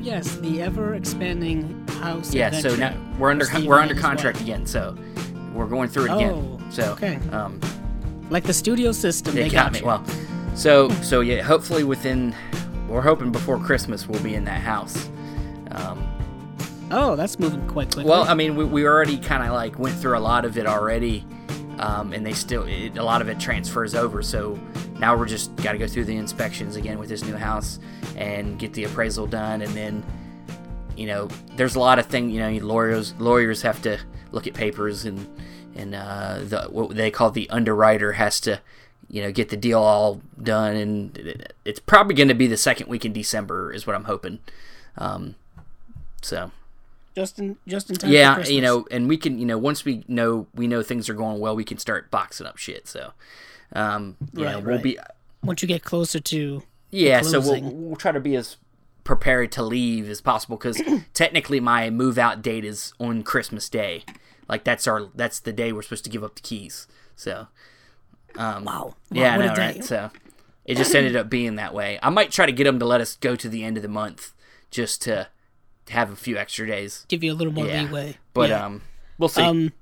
yes, the ever expanding house. Yeah, so now we're under Steve we're under contract wife. again. So we're going through it Oh, again. So okay. um, Like the studio system, they they got got, me. you. Well, so so yeah, hopefully within we're hoping before Christmas we'll be in that house. Um, oh, that's moving quite quickly. Well, I mean, we, we already kind of like went through a lot of it already, um, and they still it, a lot of it transfers over. So now we're just got to go through the inspections again with this new house and get the appraisal done, and then you know, there's a lot of things. You know, lawyers lawyers have to look at papers, and and uh, the what they call the underwriter has to. You know, get the deal all done, and it's probably going to be the second week in December, is what I'm hoping. Um, so just in just in time. yeah, you know, and we can, you know, once we know we know things are going well, we can start boxing up shit. So, um, you know, Right, we'll right. be, once you get closer to yeah. So we'll we'll try to be as prepared to leave as possible because technically my move out date is on Christmas Day. Like that's our that's the day we're supposed to give up the keys. So, um, wow, yeah, I know, right? So it just ended up being that way. I might try to get them to let us go to the end of the month just to have a few extra days. give you a little more Yeah. leeway. But yeah. um, we'll see. Um,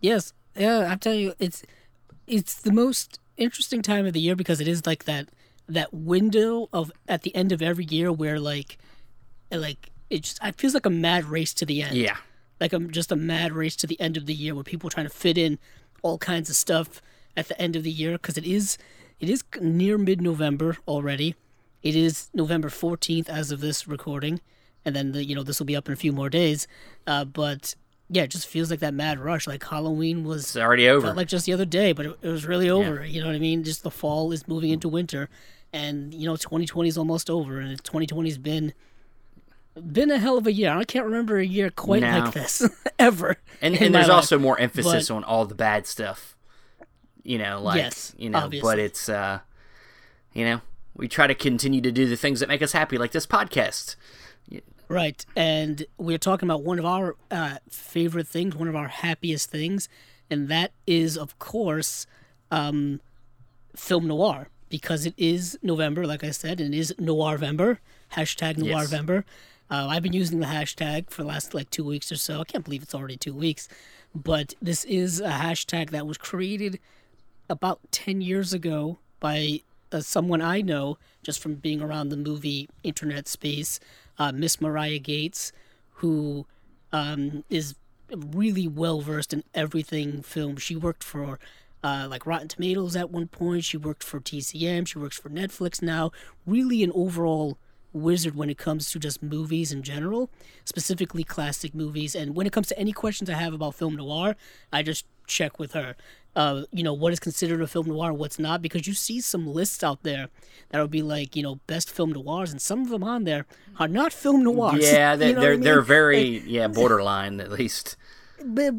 yes, yeah. I tell you, it's it's the most interesting time of the year because it is like that that window of at the end of every year where like like it just it feels like a mad race to the end. yeah. like I'm just a mad race to the end of the year where people are trying to fit in all kinds of stuff at the end of the year because it is it is near mid-November already. It is November 14th as of this recording, and then the, you know this will be up in a few more days. Uh, but yeah, it just feels like that mad rush. Like Halloween was It's already over. felt like just the other day, but it, it was really over. You know what I mean? Just the fall is moving into winter, and you know 2020 is almost over, and 2020 has been been a hell of a year. I can't remember a year quite No. like this ever. and and there's life. also more emphasis But- on all the bad stuff you know like Yes, you know but it's uh you know we try to continue to do the things that make us happy like this podcast Right, and we're talking about one of our uh, favorite things, one of our happiest things, and that is, of course, um, film noir, because it is November, like I said, and it is Noirvember, hashtag Yes. Noirvember. Uh, I've been using the hashtag for the last like two weeks or so. I can't believe it's already two weeks, but this is a hashtag that was created about 10 years ago by uh, someone I know just from being around the movie internet space, uh, Miss Marya Gates, who um, is really well versed in everything film. She worked for uh, like Rotten Tomatoes at one point. She worked for TCM. She works for Netflix now. Really, an overall wizard when it comes to just movies in general, specifically classic movies. And when it comes to any questions I have about film noir, I just check with her. Uh, you know, what is considered a film noir, and what's not, because you see some lists out there that will be like, you know, best film noirs, and some of them on there are not film noirs. yeah they, You know they're I they're mean? very yeah borderline at least But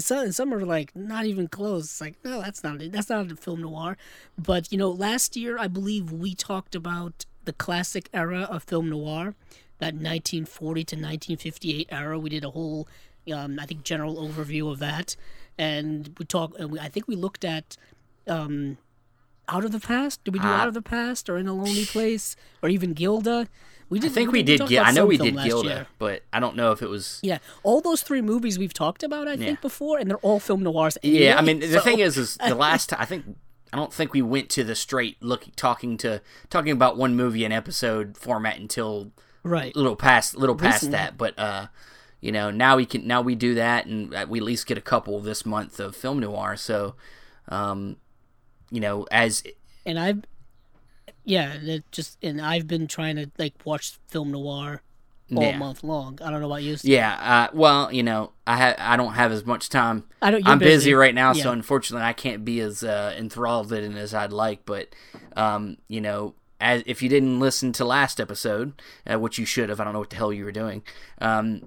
some, some are like not even close. It's like no, that's not. That's not a film noir. But you know, last year I believe we talked about the classic era of film noir, that 1940 to 1958 era. We did a whole, um, I think, general overview of that, and we talk. and we- I think we looked at. Um, out of the past? Did we do Uh, Out of the Past or In a Lonely Place or even Gilda? We did, i think we did talked Gil- i know we did gilda year. but i don't know if it was Yeah, all those three movies we've talked about, I think, before, and they're all film noirs. yeah i mean the so- thing is is the last i think i don't think we went to the straight look talking to talking about one movie an episode format until right? A little past little past Recently. that but uh you know now we can now we do that and we at least get a couple this month of film noir so um you know as And I've, yeah, just and I've been trying to like watch film noir all Yeah. month long. I don't know about you. yeah uh well you know i ha- i don't have as much time I don't. I'm busy, busy right now so unfortunately i can't be as uh enthralled in it as i'd like but um you know as if you didn't listen to last episode uh, which you should have i don't know what the hell you were doing um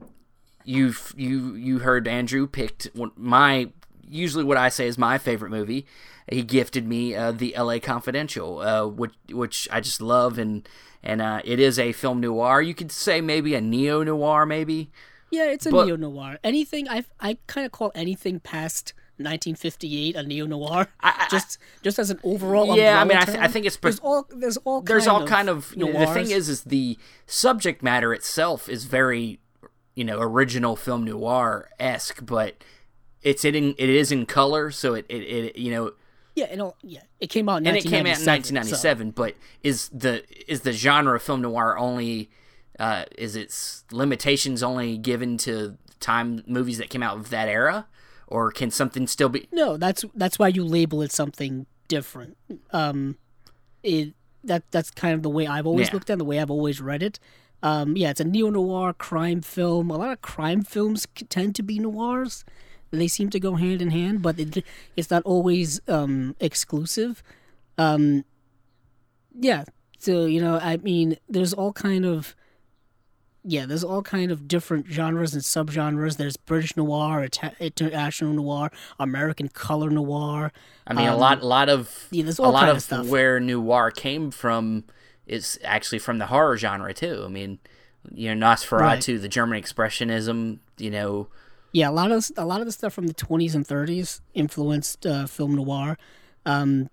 you've you you heard Andrew picked my usually what I say is my favorite movie. He gifted me uh, the L.A. Confidential, uh, which which I just love, and and uh, it is a film noir. You could say maybe a neo noir, maybe. Yeah, it's a neo noir. Anything I I kind of call anything past 1958, a neo noir, just just as an overall. Yeah, I mean, I, th-. I think it's there's all there's all there's kind all of kind of you know, the thing is is the subject matter itself is very you know original film noir esque, but it's it in it is in color, so it it, it you know yeah, and yeah, it came out in and it came out in 1997. 1997. But is the is the genre of film noir only uh, is its limitations only given to time movies that came out of that era, or can something still be? No, that's that's why you label it something different. Um, it that that's kind of the way I've always Yeah. looked at, it, the way I've always read it. Um, yeah, it's a neo noir crime film. A lot of crime films tend to be noirs. They seem to go hand in hand, but it, it's not always um, exclusive. Um, yeah, so you know, I mean, there's all kind of yeah, there's all kind of different genres and subgenres. There's British noir, Ita- international noir, American color noir. I mean, a lot, a lot of, yeah, there's a lot of stuff. where noir came from is actually from the horror genre too. I mean, you know, Nosferatu, the German expressionism. You know, Yeah, a lot of a lot of the stuff from the 20s and 30s influenced uh, film noir. Um,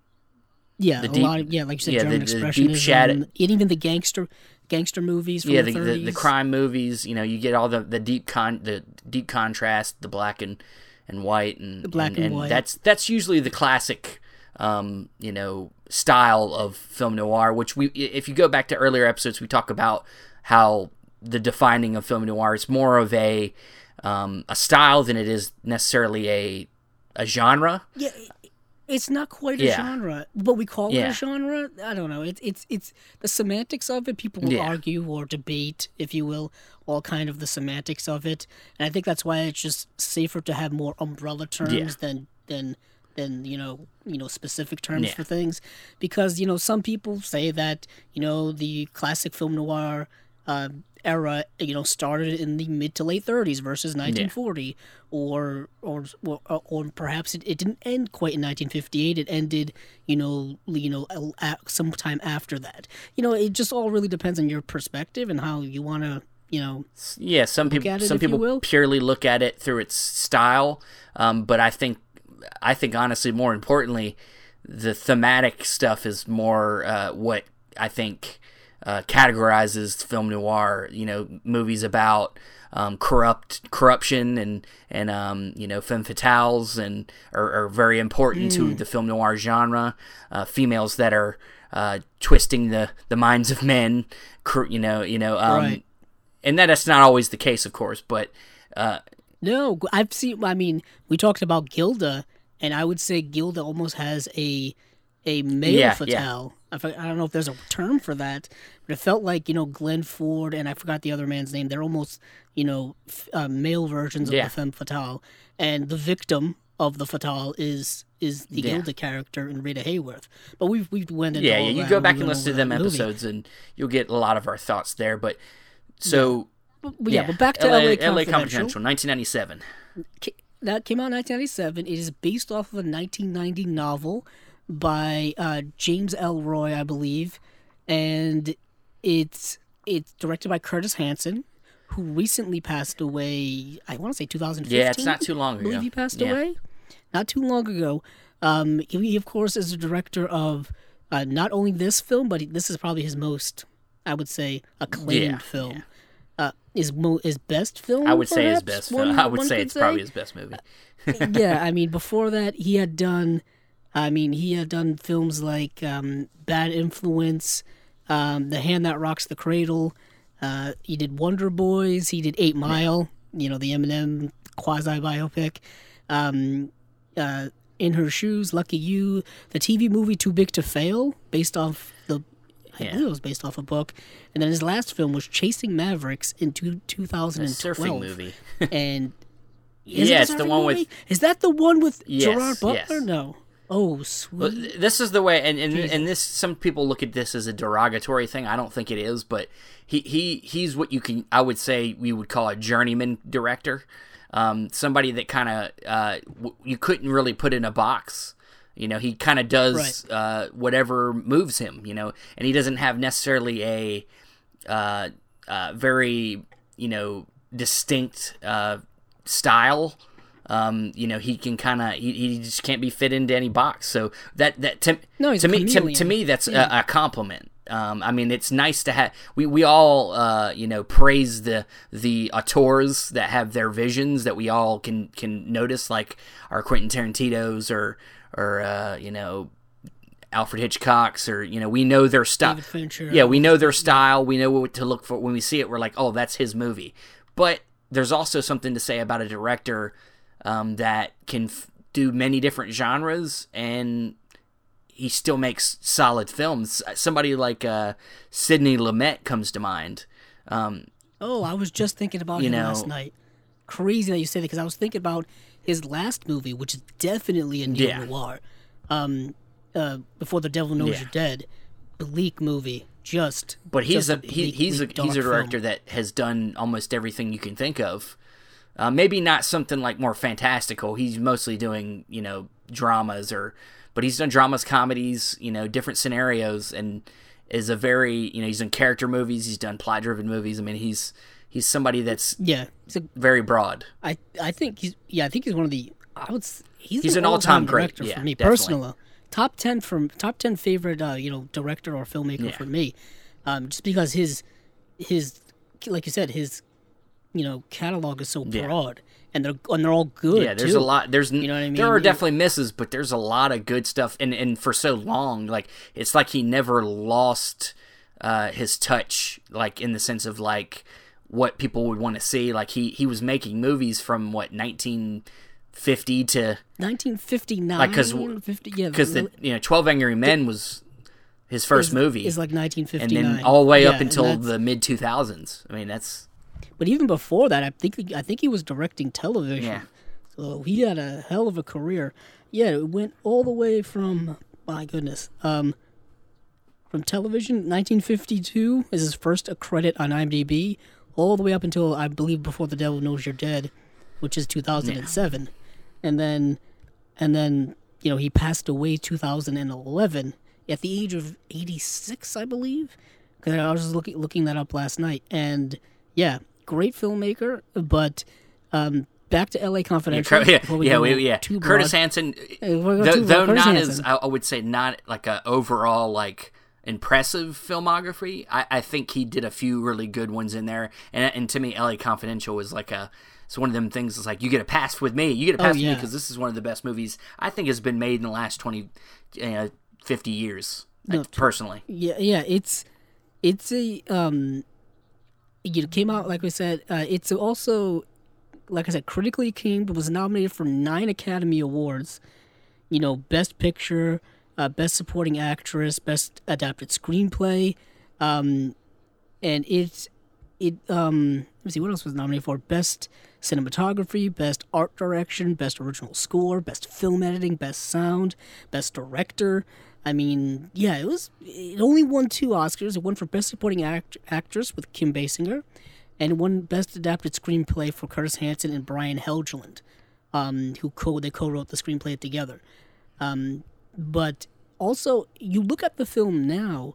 yeah, The a deep- lot of yeah, like you said, yeah, German the deep expressionism, shadow- and even the gangster gangster movies from yeah, the, the, 30s. the the crime movies. You know, you get all the the deep con the deep contrast, the black and and white, and the black and white. That's that's usually the classic. Um, you know, style of film noir, which we, if you go back to earlier episodes, we talk about how the defining of film noir is more of a um, a style than it is necessarily a a genre. Yeah, it's not quite a Yeah. genre, but we call it a genre. I don't know. It's it's it's the semantics of it. People will Yeah. argue or debate, if you will, all kind of the semantics of it. And I think that's why it's just safer to have more umbrella terms Yeah. than than than you know you know specific terms Yeah. for things, because you know some people say that you know the classic film noir. Uh, era you know started in the mid to late 30s versus 1940 or or or, or perhaps it, it didn't end quite in 1958 it ended you know you know sometime after that. You know it just all really depends on your perspective and how you want to you know Yeah, some people some people will. purely look at it through its style, um, but I think I think honestly, more importantly, the thematic stuff is more uh, what I think uh, categorizes film noir. You know, movies about um, corrupt corruption and and um, you know femme fatales and are, are very important Mm. to the film noir genre. Uh, females that are uh, twisting the, the minds of men. You know, you know, um, Right. and that that's not always the case, of course, but uh, no i've seen i mean we talked about gilda and i would say gilda almost has a a male Yeah, yeah. fatale I I don't know if there's a term for that, but it felt like you know Glenn Ford and I forgot the other man's name. They're almost you know f- uh, male versions of Yeah. the femme fatale, and the victim of the fatale is is the Yeah. Gilda character in Rita Hayworth. But we've we've went into yeah, yeah, you go back and listen to them that movie. episodes, and you'll get a lot of our thoughts there. But so But, but yeah, but back to LA, LA, LA Confidential. Confidential, 1997. Ca- that came out in 1997. It is based off of a 1990 novel by uh, James Ellroy, I believe, and it's it's directed by Curtis Hanson, who recently passed away. I want to say 2015. Yeah, it's not too long I believe ago. he passed Yeah. away not too long ago. Um, he of course is the director of uh, not only this film, but this is probably his most, I would say, acclaimed Yeah, film. Uh, his mo- his best film. I would say his best. one- film. I would say it's probably his best movie. yeah, I mean, before that, he had done. I mean, he had done films like um, Bad Influence, um, The Hand That Rocks the Cradle. Uh, he did Wonder Boys. He did Eight Mile. You know, the Eminem quasi biopic. Um, uh, In Her Shoes, Lucky You, the TV movie Too Big to Fail, based off the. I Yeah. believe it was based off a book, and then his last film was Chasing Mavericks in two, A 2012. surfing movie. and is Yeah, it's the one with- Is that the one with Yes, Gerard Butler? yes. No. Oh, sweet. This is the way, and, and and this some people look at this as a derogatory thing. I don't think it is, but he he he's what you can I would say we would call a journeyman director, um, somebody that kind of uh, w- you couldn't really put in a box. You know, he kind of does uh, whatever moves him. You know, and he doesn't have necessarily a uh, uh, very you know distinct uh, style. Um, you know, he can kind of he, he just can't be fit into any box. So that that to, No, to me to, to me that's a, a compliment. Um, I mean, it's nice to have. We, we all, uh, you know, praise the the auteurs that have their visions that we all can can notice, like our Quentin Tarantino's or or uh, you know Alfred Hitchcock's or you know we know their Fincher. Yeah, we know their style. We know what to look for when we see it. We're like, oh, that's his movie. But there's also something to say about a director um, that can f- do many different genres and he still makes solid films. Somebody like uh, Sidney Lumet comes to mind. Um, Oh, I was just thinking about You him know- last night. Crazy that you say that because I was thinking about his last movie, which is definitely a neo Yeah. noir. Um, uh, Before the Devil Knows Yeah. You're Dead, bleak movie. Just, but he's just a, he, bleak, he's a he's a director film. that has done almost everything you can think of. Uh, maybe not something like more fantastical. He's mostly doing you know dramas or, but he's done dramas, comedies, you know, different scenarios, and is a very you know he's done character movies. He's done plot driven movies. I mean he's he's somebody that's Yeah, a, very broad. I I think he's yeah I think he's one of the I would he's, He's an an all-time great, director yeah, for me definitely. personally. Top ten from top ten favorite uh, you know director or filmmaker Yeah. for me, um, just because his his like you said his you know catalog is so Yeah. broad and they're and they're all good. Yeah, there's too. a lot. There's You know what I mean. there are It- definitely misses, but there's a lot of good stuff. And and for so long, like it's like he never lost uh, his touch, like in the sense of like what people would want to see. Like he he was making movies from what 1950 to 1959. Like, 'cause- 50, yeah, because the you know 12 Angry Men was his first movie, is like and then all the way Yeah, up until the mid 2000s. I mean that's But even before that, I think I think he was directing television. Yeah. So he had a hell of a career. Yeah, it went all the way from my goodness, um, from television. 1952 is his first credit on IMDb, all the way up until I believe Before the Devil Knows You're Dead, which is 2007, and then and then you know he passed away 2011 at the age of 86, I believe. Because I was just looking looking that up last night, and yeah, great filmmaker. But um, back to L.A. Confidential. yeah before we yeah we, yeah Curtis. Hanson Uh, though, though. Curtis not Hanson. as I, would say not like a overall like impressive filmography I, I think he did a few really good ones in there and, and to me la confidential was like a it's one of them things it's like you get a pass with me you get a pass with me Oh, because this is one of the best movies i think has been made in the last 20 uh, 50 years like, personally Yeah, yeah, it's it's a um, it came out like we said. Uh, it's also like I said, critically acclaimed. But was nominated for nine Academy Awards. You know, Best Picture, uh, Best Supporting Actress, Best Adapted Screenplay, um, and it it um let me see what else was nominated for best cinematography best art direction best original score best film editing best sound best director i mean yeah it was it only won two oscars it won for best supporting act- actress with kim basinger and won best adapted screenplay for curtis hanson and brian helgeland um, who co they co-wrote the screenplay together um, but also you look at the film now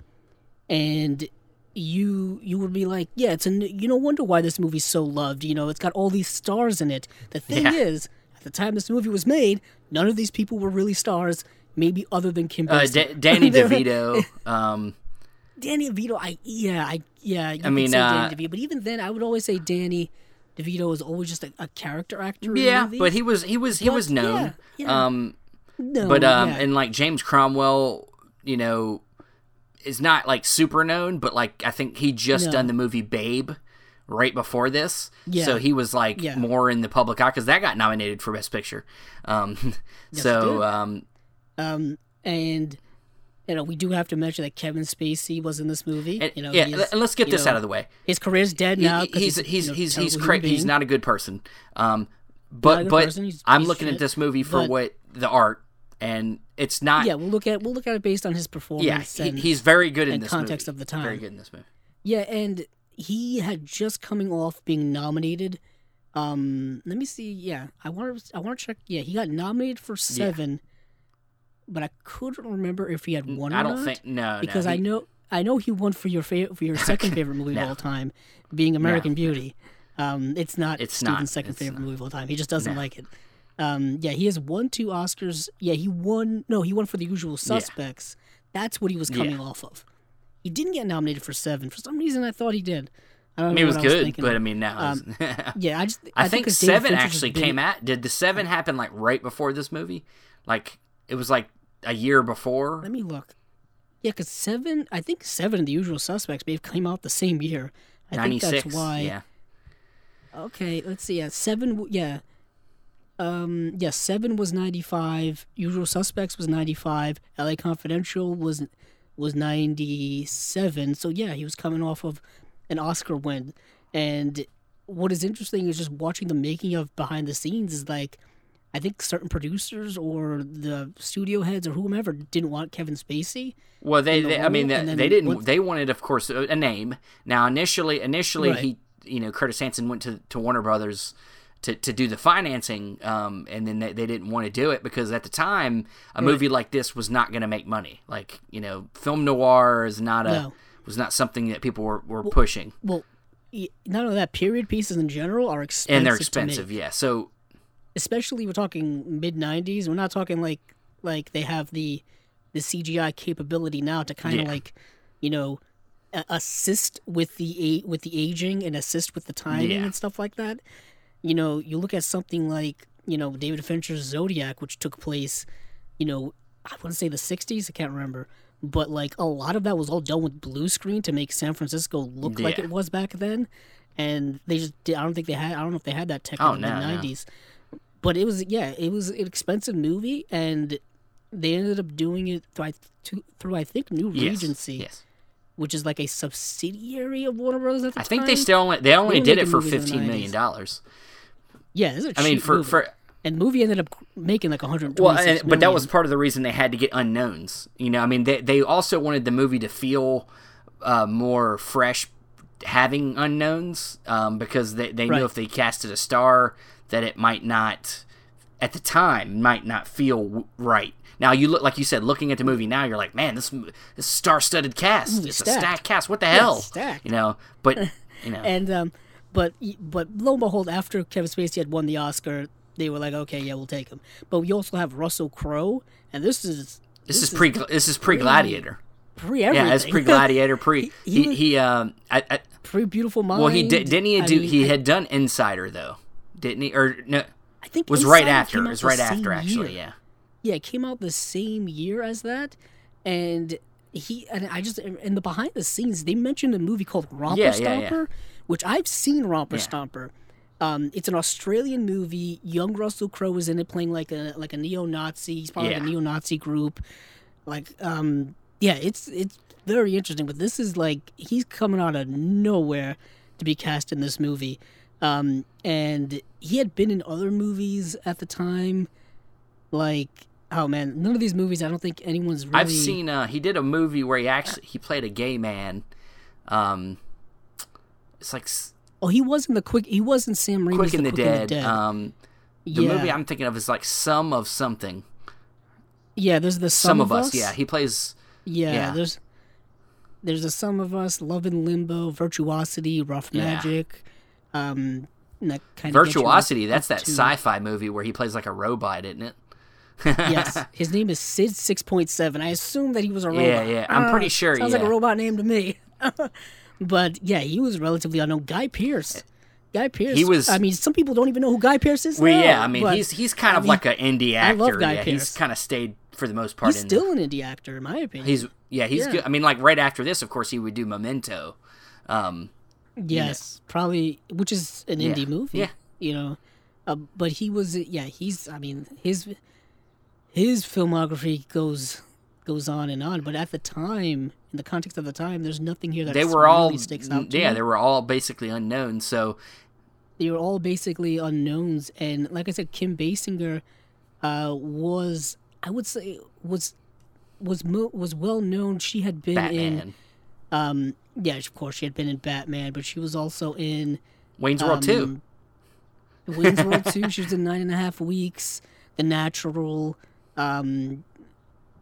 and you you would be like, yeah, it's a you no wonder why this movie's so loved. You know, it's got all these stars in it. The thing Yeah. is, at the time this movie was made, none of these people were really stars. Maybe other than Kim uh, D- danny devito um, Danny DeVito. I yeah, I yeah. You I mean, uh, Danny DeVito, but even then, I would always say Danny DeVito is always just a, a character actor. yeah movies. but he was he was he But, was known yeah, um no, but um yeah. and like james cromwell you know is not like super known but like i think he just No. done the movie babe right before this Yeah. so he was like Yeah. more in the public eye because that got nominated for best picture um so um Um, and you know, we do have to mention that Kevin Spacey was in this movie. and- you know, yeah he's- and let's get this know, out of the way His career's dead now. he- 'cause he's he's you know, he's he's cra- he's not a good person um but but person, he's i'm of looking at this movie for but- what the art and it's not Yeah, we'll look at we'll look at it based on his performance. yeah he, and, he's very good in this context movie. of the time. very good in this movie yeah, and he had just coming off being nominated. Um, let me see. Yeah, I want to I want to check. Yeah, he got nominated for seven, but I couldn't remember if he had won. Or not. I don't think no because no, I know I know he won for your favorite for your second favorite movie No. of all time, being American Beauty. Um, it's not It's Steven's not. second It's favorite not. movie of all time. He just doesn't like it. Um, yeah, he has won two Oscars. Yeah, he won. No, he won for The Usual Suspects. That's what he was coming Yeah. off of. He didn't get nominated for Seven. For some reason, I thought he did. I don't I know mean, it was was good, thinking but. I mean, now Um, yeah, I just I, think David seven actually came out. Did the seven happen like right before this movie? Like it was like a year before. Let me look. Yeah, because Seven, I think Seven of The Usual Suspects may have came out the same year. I Ninety think that's why. Yeah. Okay, let's see. Yeah, seven. Yeah, um, yeah. Seven was ninety five. Usual Suspects was ninety five. L.A. Confidential was was ninety seven. So yeah, he was coming off of an Oscar win. And what is interesting is just watching the making of behind the scenes is like. I think certain producers or the studio heads or whomever didn't want Kevin Spacey. Well, they, the they I mean, they, they didn't. what- They wanted, of course, a, a name. Now, initially, initially, Right. he, you know, Curtis Hanson went to, to Warner Brothers to, to do the financing, um, and then they, they didn't want to do it because at the time, a movie like this was not going to make money. Like, you know, film noir is not a No. was not something that people were, were pushing, Well, not only that, period pieces in general are expensive. and they're expensive. Yeah, so especially we're talking mid '90s. We're not talking like like they have the the CGI capability now to kind of Yeah. like you know assist with the with the aging and assist with the timing Yeah. and stuff like that. You know, you look at something like you know David Fincher's Zodiac, which took place, you know, I want to say the '60s. I can't remember. But like a lot of that was all done with blue screen to make San Francisco look like it was back then, and they just did, I don't think they had I don't know if they had that tech Oh, in the no, no. '90s but it was yeah it was an expensive movie and they ended up doing it through I, through I think New Regency, yes. which is like a subsidiary of Warner Brothers at the I time. think they still only they only were did it for movies in the fifteen million dollars. yeah. This is a I mean, for movie. for and movie ended up making like 126 Well, and, but that was part of the reason they had to get unknowns. You know, I mean, they they also wanted the movie to feel uh, more fresh, having unknowns, um, because they they Right. knew if they casted a star that it might not, at the time, might not feel right. Now you look like you said, looking at the movie now, you're like, man, this this star-studded cast, Movie it's a stacked. stacked cast. What the hell? stacked. You know, but you know, and um, but but lo and behold, after Kevin Spacey had won the Oscar, they were like, okay, yeah, we'll take him. But we also have Russell Crowe, and this is this is pre this is pre Gladiator. pre everything. Yeah, it's pre Gladiator. Pre He he was- he um I, I pre Beautiful Mind. Well, he did. Didn't he I do? mean, he I- had done Insider though, didn't he? Or no? I think Was right after. It was right after, actually. year. Yeah. Yeah, it came out the same year as that, and he and I just in the behind the scenes they mentioned a movie called Romper Yeah, yeah, yeah. Stomper, which I've seen Romper. Stomper. Um, it's an Australian movie. Young Russell Crowe is in it, playing like a like a neo-Nazi. He's part of a neo-Nazi group. Like, um, yeah, it's it's very interesting. But this is like he's coming out of nowhere to be cast in this movie, um, and he had been in other movies at the time. Like, oh man, none of these movies. I don't think anyone's really. I've seen. Uh, he did a movie where he actually he played a gay man. Um, it's like Oh, he wasn't the quick. He wasn't Sam Raimi's Quick and the, Quick Dead. the Dead. Um, the yeah, movie I'm thinking of is like Some of Something. yeah. There's the Some, of us. Yeah, he plays. Yeah, Yeah. there's there's a Sum of Us, Love in Limbo, Virtuosity, Rough Yeah. Um, that kind Virtuosity. Of That's that to- sci-fi movie where he plays like a robot, isn't it? yes, his name is Sid Six Point Seven. I assume that he was a robot. Yeah, yeah, I'm Ah, pretty sure, Sounds like a robot name to me. but yeah, he was relatively unknown. Guy Pearce. Guy Pearce. He was- I mean, some people don't even know who Guy Pearce is. Well, now, yeah. I mean, he's he's kind I of mean, like an indie actor. I love Guy yeah, Pearce. he's kind of stayed for the most part. he's in still an indie actor, in my opinion. He's yeah, he's Yeah. good. I mean, like right after this, of course, he would do Memento. Um, Yes, probably, which is an Yeah. indie movie. Yeah. you know, uh, but he was. Yeah, he's. I mean, his his filmography goes goes on and on. But at the time, in the context of the time, there's nothing here that they were really all sticks out. Yeah, me. they were all basically unknown. So they were all basically unknowns. And like I said, Kim Basinger uh, was, I would say, was was mo- was well known. She had been in. Um, yeah, of course, she had been in Batman, but she was also in Wayne's World Two. um, Wayne's World 2. She was in Nine and a Half Weeks, The Natural, um,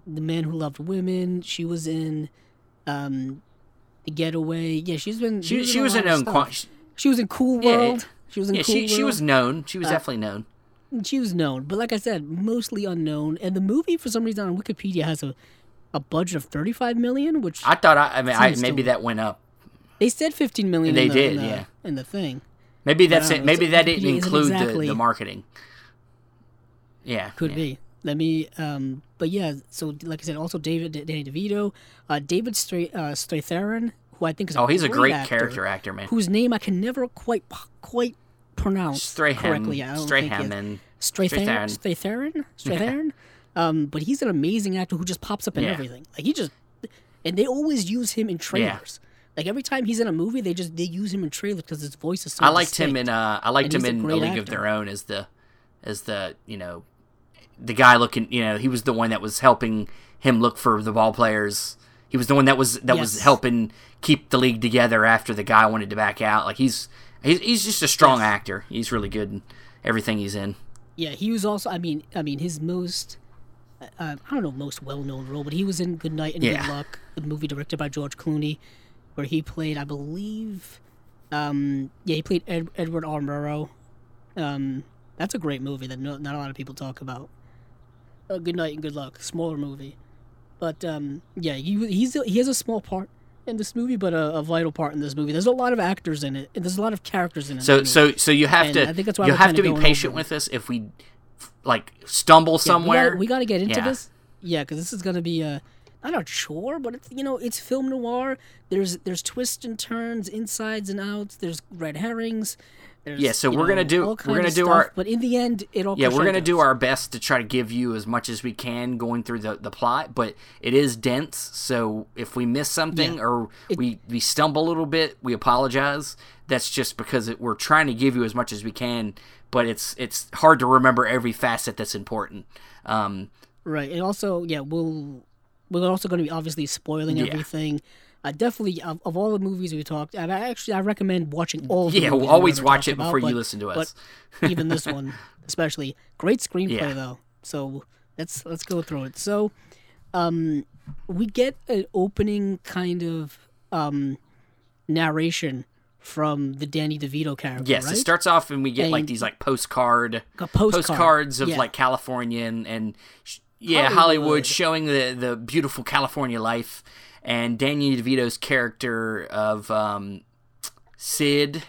The Man Who Loved Women. She was in um, The Getaway. Yeah, she's been. She she was a lot of known. stuff. She was in Cool Yeah, World. She was in yeah, Cool she World. she was known. She was Uh, definitely known. she was known, but like I said, mostly unknown. And the movie, for some reason, on Wikipedia has a a budget of thirty five million, which I thought I, I mean I, maybe that went up. they said fifteen million. They in the, did, in the, yeah. in the thing. Maybe that's it. Maybe that didn't include exactly- the, the marketing. Yeah, Could yeah. be. Let me. Um, but yeah. So like I said, also David Danny DeVito, uh, David Stra- uh, Strathairn, who I think is a Oh, he's a great actor, character actor, man. whose name I can never quite quite pronounce Strahan, correctly. I don't Strahan, it- and Strathairn, Strathairn. Strathairn, Strathairn. Um, but he's an amazing actor who just pops up in Yeah. everything. Like he just, and they always use him in trailers. Like every time he's in a movie, they just they use him in trailers because his voice is so. I liked him in uh, I liked And him a in A great League of. Their Own as the as the you know the guy looking you know he was the one that was helping him look for the ball players. He was the one that was that was helping keep the league together after the guy wanted to back out. Like he's he's, he's just a strong Yes. actor. He's really good in everything he's in. Yeah, he was also. I mean, I mean, his most. Uh, I don't know most well-known role, but he was in Good Night and Yeah. Good Luck, the movie directed by George Clooney, where he played, I believe, um, yeah, he played Ed, Edward R. Murrow. Um, that's a great movie that no, not a lot of people talk about. Uh, Good Night and Good Luck, smaller movie, but um, yeah, he he's a, he has a small part in this movie, but a, a vital part in this movie. There's a lot of actors in it, and there's a lot of characters in it. So so so you have And to I think that's why you have to be patient with us if we like stumble Yeah, somewhere. We gotta, we gotta get into Yeah. this. Yeah, because this is gonna be a not a chore, but it's you know it's film noir. There's there's twists and turns, insides and outs. There's red herrings. There's, Yeah, so we're gonna do- we're gonna do stuff, our- But in the end, it all Yeah, we're gonna do our best to try to give you as much as we can going through the, the plot, but it is dense. So if we miss something Yeah. or we we stumble a little bit, we apologize. That's just because it, we're trying to give you as much as we can, but it's it's hard to remember every facet that's important. Um, right. And also, yeah, we'll we're also gonna be obviously spoiling Yeah. everything. Uh, definitely, of, of all the movies we talked, and I actually I recommend watching all. The yeah, we'll always watch it about, before you but- listen to us. even this one especially great screenplay Yeah. though so let's let's go through it so um we get an opening kind of um narration from the danny devito character Yes, right? it starts off and we get like these like postcard postcard, postcards of yeah. like California and, and sh- yeah, Hollywood. Hollywood. showing the the beautiful California life and Danny DeVito's character of um, Sid,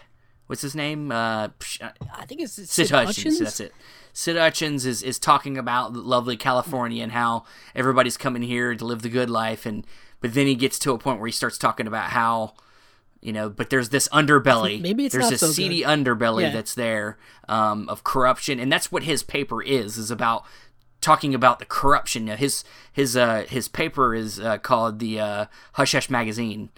what's his name? Uh, uh, i think it's Sid, Sid Hutchins, Hutchins. That's it. Sid Hutchins is, is talking about lovely California and how everybody's coming here to live the good life, and but then he gets to a point where he starts talking about how you know, but there's this underbelly. Maybe it's there's this so seedy good. underbelly Yeah. that's there um, of corruption, and that's what his paper is is about talking about the corruption. Now, his his uh, his paper is uh, called the uh, Hush Hush magazine.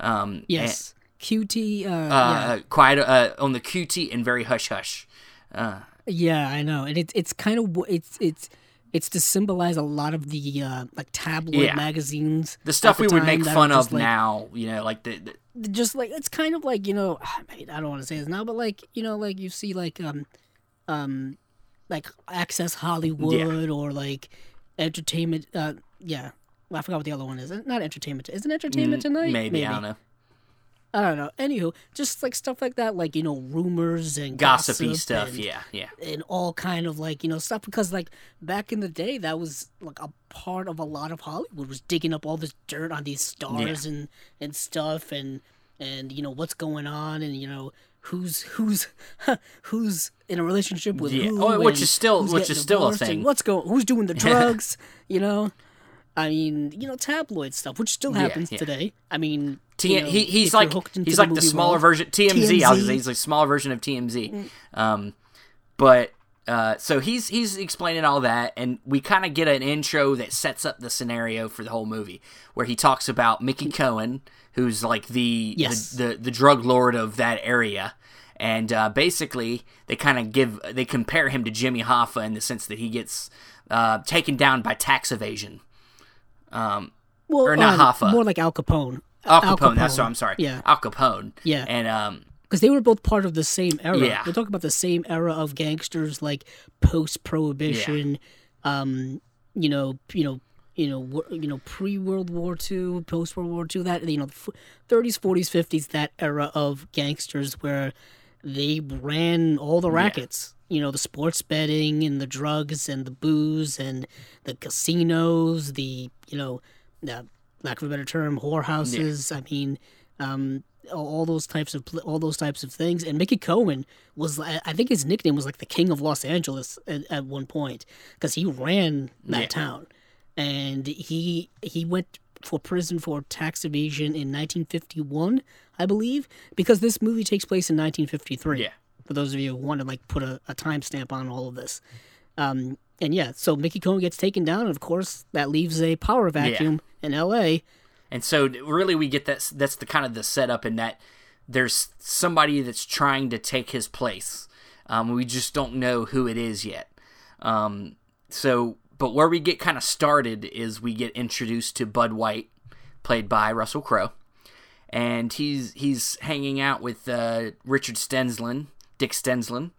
Um, yes qt uh, and, yeah. uh, quiet uh, on the QT and very hush hush. Uh, yeah i know and it's it's kind of it's it's it's to symbolize a lot of the uh like tabloid Yeah. magazines the stuff we would make fun of like, now, you know, like the, the just like it's kind of like you know I don't want to say this now, but like you know like you see like um um like Access Hollywood or like Entertainment. Uh, yeah, well, I forgot what the other one is. Not Entertainment. Isn't Entertainment Tonight? Mm, maybe, I don't know. I don't know. Anywho, just like stuff like that, like you know rumors and Gossipy gossip stuff, and, yeah, yeah. and all kind of like you know stuff because like back in the day that was like a part of a lot of Hollywood was digging up all this dirt on these stars and and stuff and and you know what's going on and you know who's who's who's in a relationship with Yeah. who Oh, which is still- which is still a thing. what's going who's doing the drugs you know I mean you know tabloid stuff which still happens yeah. today I mean T- you know, he, he's like he's like the movie smaller world. version TMZ. I was TMZ. say he's like smaller version of TMZ. Um, but uh, so he's he's explaining all that, and we kind of get an intro that sets up the scenario for the whole movie, where he talks about Mickey Cohen, who's like the Yes. the, the the drug lord of that area. And uh, basically, they kind of give they compare him to Jimmy Hoffa in the sense that he gets uh, taken down by tax evasion. well, or not um, Hoffa. more like Al Capone Al Capone, that's what I'm sorry. yeah Al Capone. Yeah. And um, because they were both part of the same era. Yeah. We're talking about the same era of gangsters, like post Prohibition, um, you know, you know, you know, you know, pre World War II, post World War II. That you know, thirties, forties, fifties, that era of gangsters where they ran all the rackets. you know the sports betting and the drugs and the booze and the casinos, the you know, uh, lack of a better term, whorehouses. I mean, um, all, all those types of all those types of things. And Mickey Cohen was, I I think his nickname was like the King of Los Angeles at, at one point because he ran that Yeah. town, and he he went for prison for tax evasion in 1951, I believe, because this movie takes place in 1953 Yeah. for those of you who want to like put a, a timestamp on all of this. Um, and yeah, so Mickey Cohen gets taken down, and of course that leaves a power vacuum in L.A. And so really we get that that's the kind of the setup in that there's somebody that's trying to take his place. Um, we just don't know who it is yet. Um, so but where we get kind of started is we get introduced to Bud White, played by Russell Crowe. And he's he's hanging out with uh, Richard Stensland, Dick Stensland,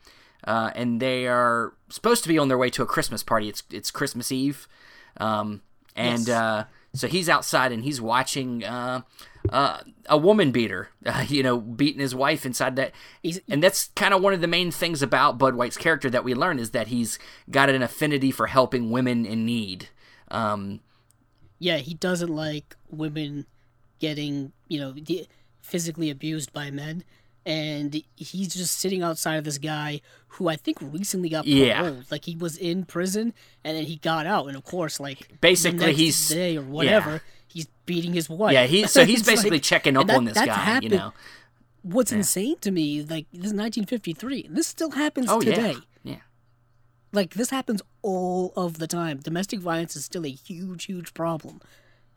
uh, and they are supposed to be on their way to a Christmas party. It's it's Christmas Eve, um, and Yes. uh, so he's outside and he's watching uh, uh, a woman beater, uh, you know, beating his wife inside that. He's- and that's kind of one of the main things about Bud White's character that we learn is that he's got an affinity for helping women in need. Um, Yeah, he doesn't like women getting you know physically abused by men, and he's just sitting outside of this guy who I think recently got Yeah. Like he was in prison and then he got out, and of course, like Basically, he's- day or whatever. He's beating his wife. yeah, he so he's It's like- basically checking up that- on this guy, you know. What's insane to me, like this is 1953. This still happens Oh today. yeah, yeah. Like this happens all of the time. Domestic violence is still a huge, huge problem.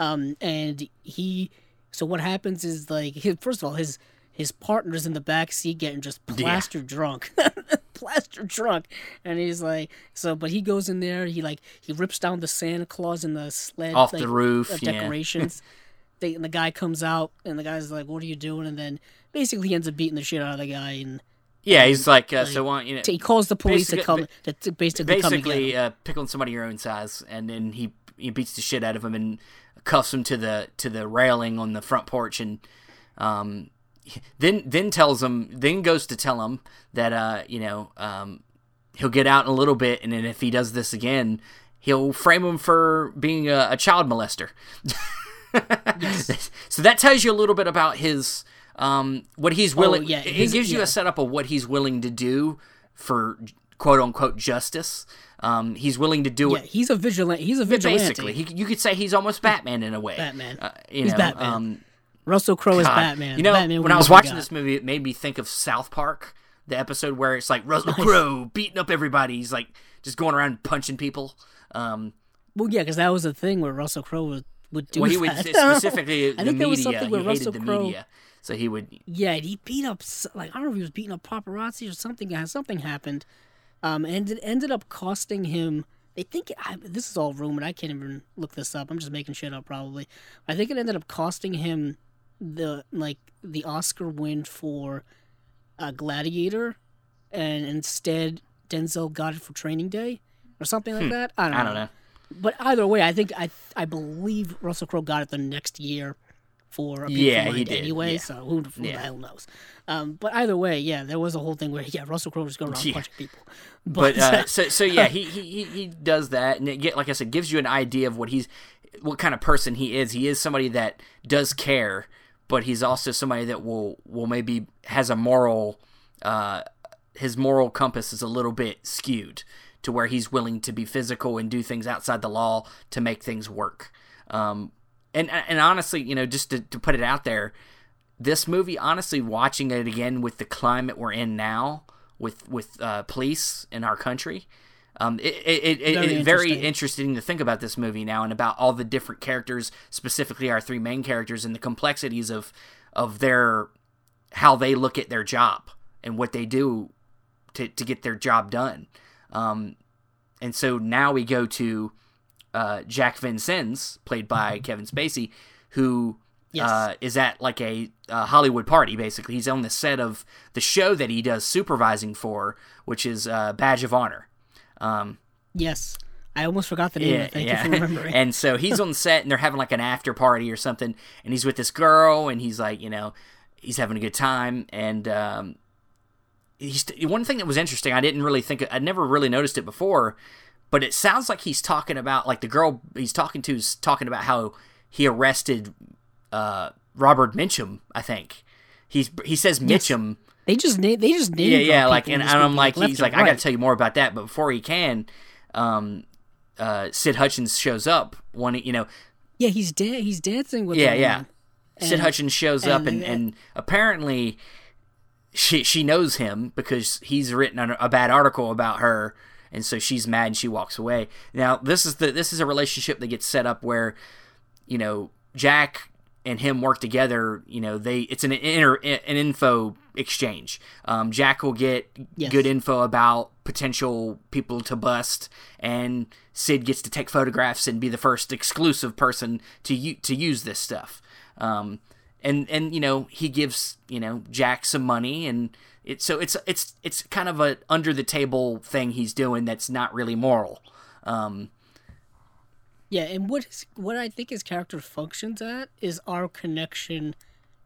Um, and he, so what happens is like, first of all, his his partner's in the back seat getting just plastered drunk, plastered drunk, and he's like, so, but he goes in there, he like he rips down the Santa Claus and the sled Off like, the roof, uh, yeah. decorations. they, and the guy comes out, and the guy's like, "What are you doing?" And then basically he ends up beating the shit out of the guy, and Yeah, he's like, uh, so why you know, he calls the police to come to, basically, come and get him. basically uh, pick on somebody your own size, and then he he beats the shit out of him and cuffs him to the to the railing on the front porch, and um, then then tells him, then goes to tell him that uh, you know um, he'll get out in a little bit, and then if he does this again, he'll frame him for being a, a child molester. so that tells you a little bit about his um, what he's willing. Oh, yeah, it his- gives you a setup of what he's willing to do for quote unquote justice. Um, he's willing to do Yeah, it. he's a vigilante. He's a vigilante. Basically, he, you could say he's almost Batman in a way. Batman. Uh, you He's know, Batman. Um, Russell Crowe is Batman. You know, Batman when I was watching this movie, it made me think of South Park, the episode where it's like Russell Crowe beating up everybody. He's like just going around punching people. Um, well, yeah, because that was the thing where Russell Crowe would, would do well, he would that. specifically I the think there was media. something He where hated Russell the Crowe. media, so he would. Yeah, he beat up like I don't know if he was beating up paparazzi or something. Something happened, um, and it ended up costing him. They think I, this is all rumored. I can't even look this up. I'm just making shit up probably. I think it ended up costing him the like the Oscar win for uh, Gladiator, and instead Denzel got it for Training Day or something like that. I don't know. Hmm. I don't know. But either way, I think I I believe Russell Crowe got it the next year for a Yeah, he did, anyway. yeah. So who, who Yeah. the hell knows? Um, but either way, yeah, there was a whole thing where yeah, Russell Crowe just go around Yeah. punching people. but uh, so so yeah, he, he he does that, and it get like I said, gives you an idea of what he's, what kind of person he is. He is somebody that does care, but he's also somebody that will will maybe has a moral, uh, his moral compass is a little bit skewed to where he's willing to be physical and do things outside the law to make things work. Um, and and honestly, you know, just to, to put it out there, this movie, honestly, watching it again with the climate we're in now, with with uh, police in our country, um, it, it, it, Very it, very interesting. interesting to think about this movie now and about all the different characters, specifically our three main characters, and the complexities of of their how they look at their job and what they do to to get their job done. Um, and so now we go to uh, Jack Vincennes, played by Kevin Spacey, who Yes. uh, is at like a, uh Hollywood party. Basically, he's on the set of the show that he does supervising for, which is uh, Badge of Honor. Um, yes, I almost forgot the name. yeah. Thank yeah. you for remembering. and so he's on set, and they're having like an after party or something, and he's with this girl, and he's like, you know, he's having a good time, and um, he's one thing that was interesting. I didn't really think I'd never really noticed it before, but it sounds like he's talking about like the girl he's talking to is talking about how he arrested uh, Robert Mitchum. I think he's he says Mitchum. They just they just name Yeah, yeah. Like, and, and I'm like, he's and like, I got to tell you more about that. But before he can, um, uh, Sid Hudgens shows up. One, you know, Yeah, he's da- he's dancing with. yeah, yeah. woman. Sid Hudgens shows up, and- and, and apparently she she knows him because he's written a, a bad article about her, and so she's mad and she walks away. Now this is the this is a relationship that gets set up where, you know, Jack and him work together. You know, they it's an inter an info exchange. Um, Jack will get Yes. good info about potential people to bust, and Sid gets to take photographs and be the first exclusive person to u- to use this stuff. Um, and and you know he gives you know Jack some money, and it so it's it's it's kind of a under the table thing he's doing that's not really moral. Um, Yeah, and what what I think his character functions at is our connection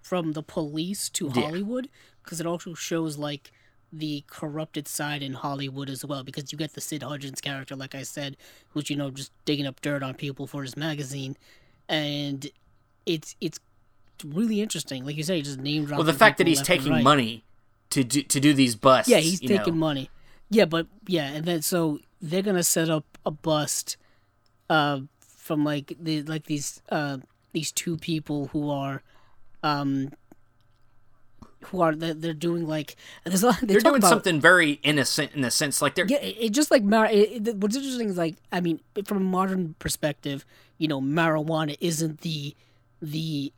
from the police to Hollywood, because it also shows like the corrupted side in Hollywood as well. Because you get the Sid Hudgens character, like I said, who's you know just digging up dirt on people for his magazine, and it's it's really interesting. Like you said, say, just name dropping. well, the fact that he's taking right. money to do to do these busts. Yeah, he's taking know. money. Yeah, but yeah, and then so they're gonna set up a bust, uh, from like the like these uh these two people who are, um, who are they're, they're doing like there's a lot. They They're doing about, something very innocent in the sense like they're Yeah, it, it just like mar- it, it, what's interesting is like I mean from a modern perspective, you know, marijuana isn't the the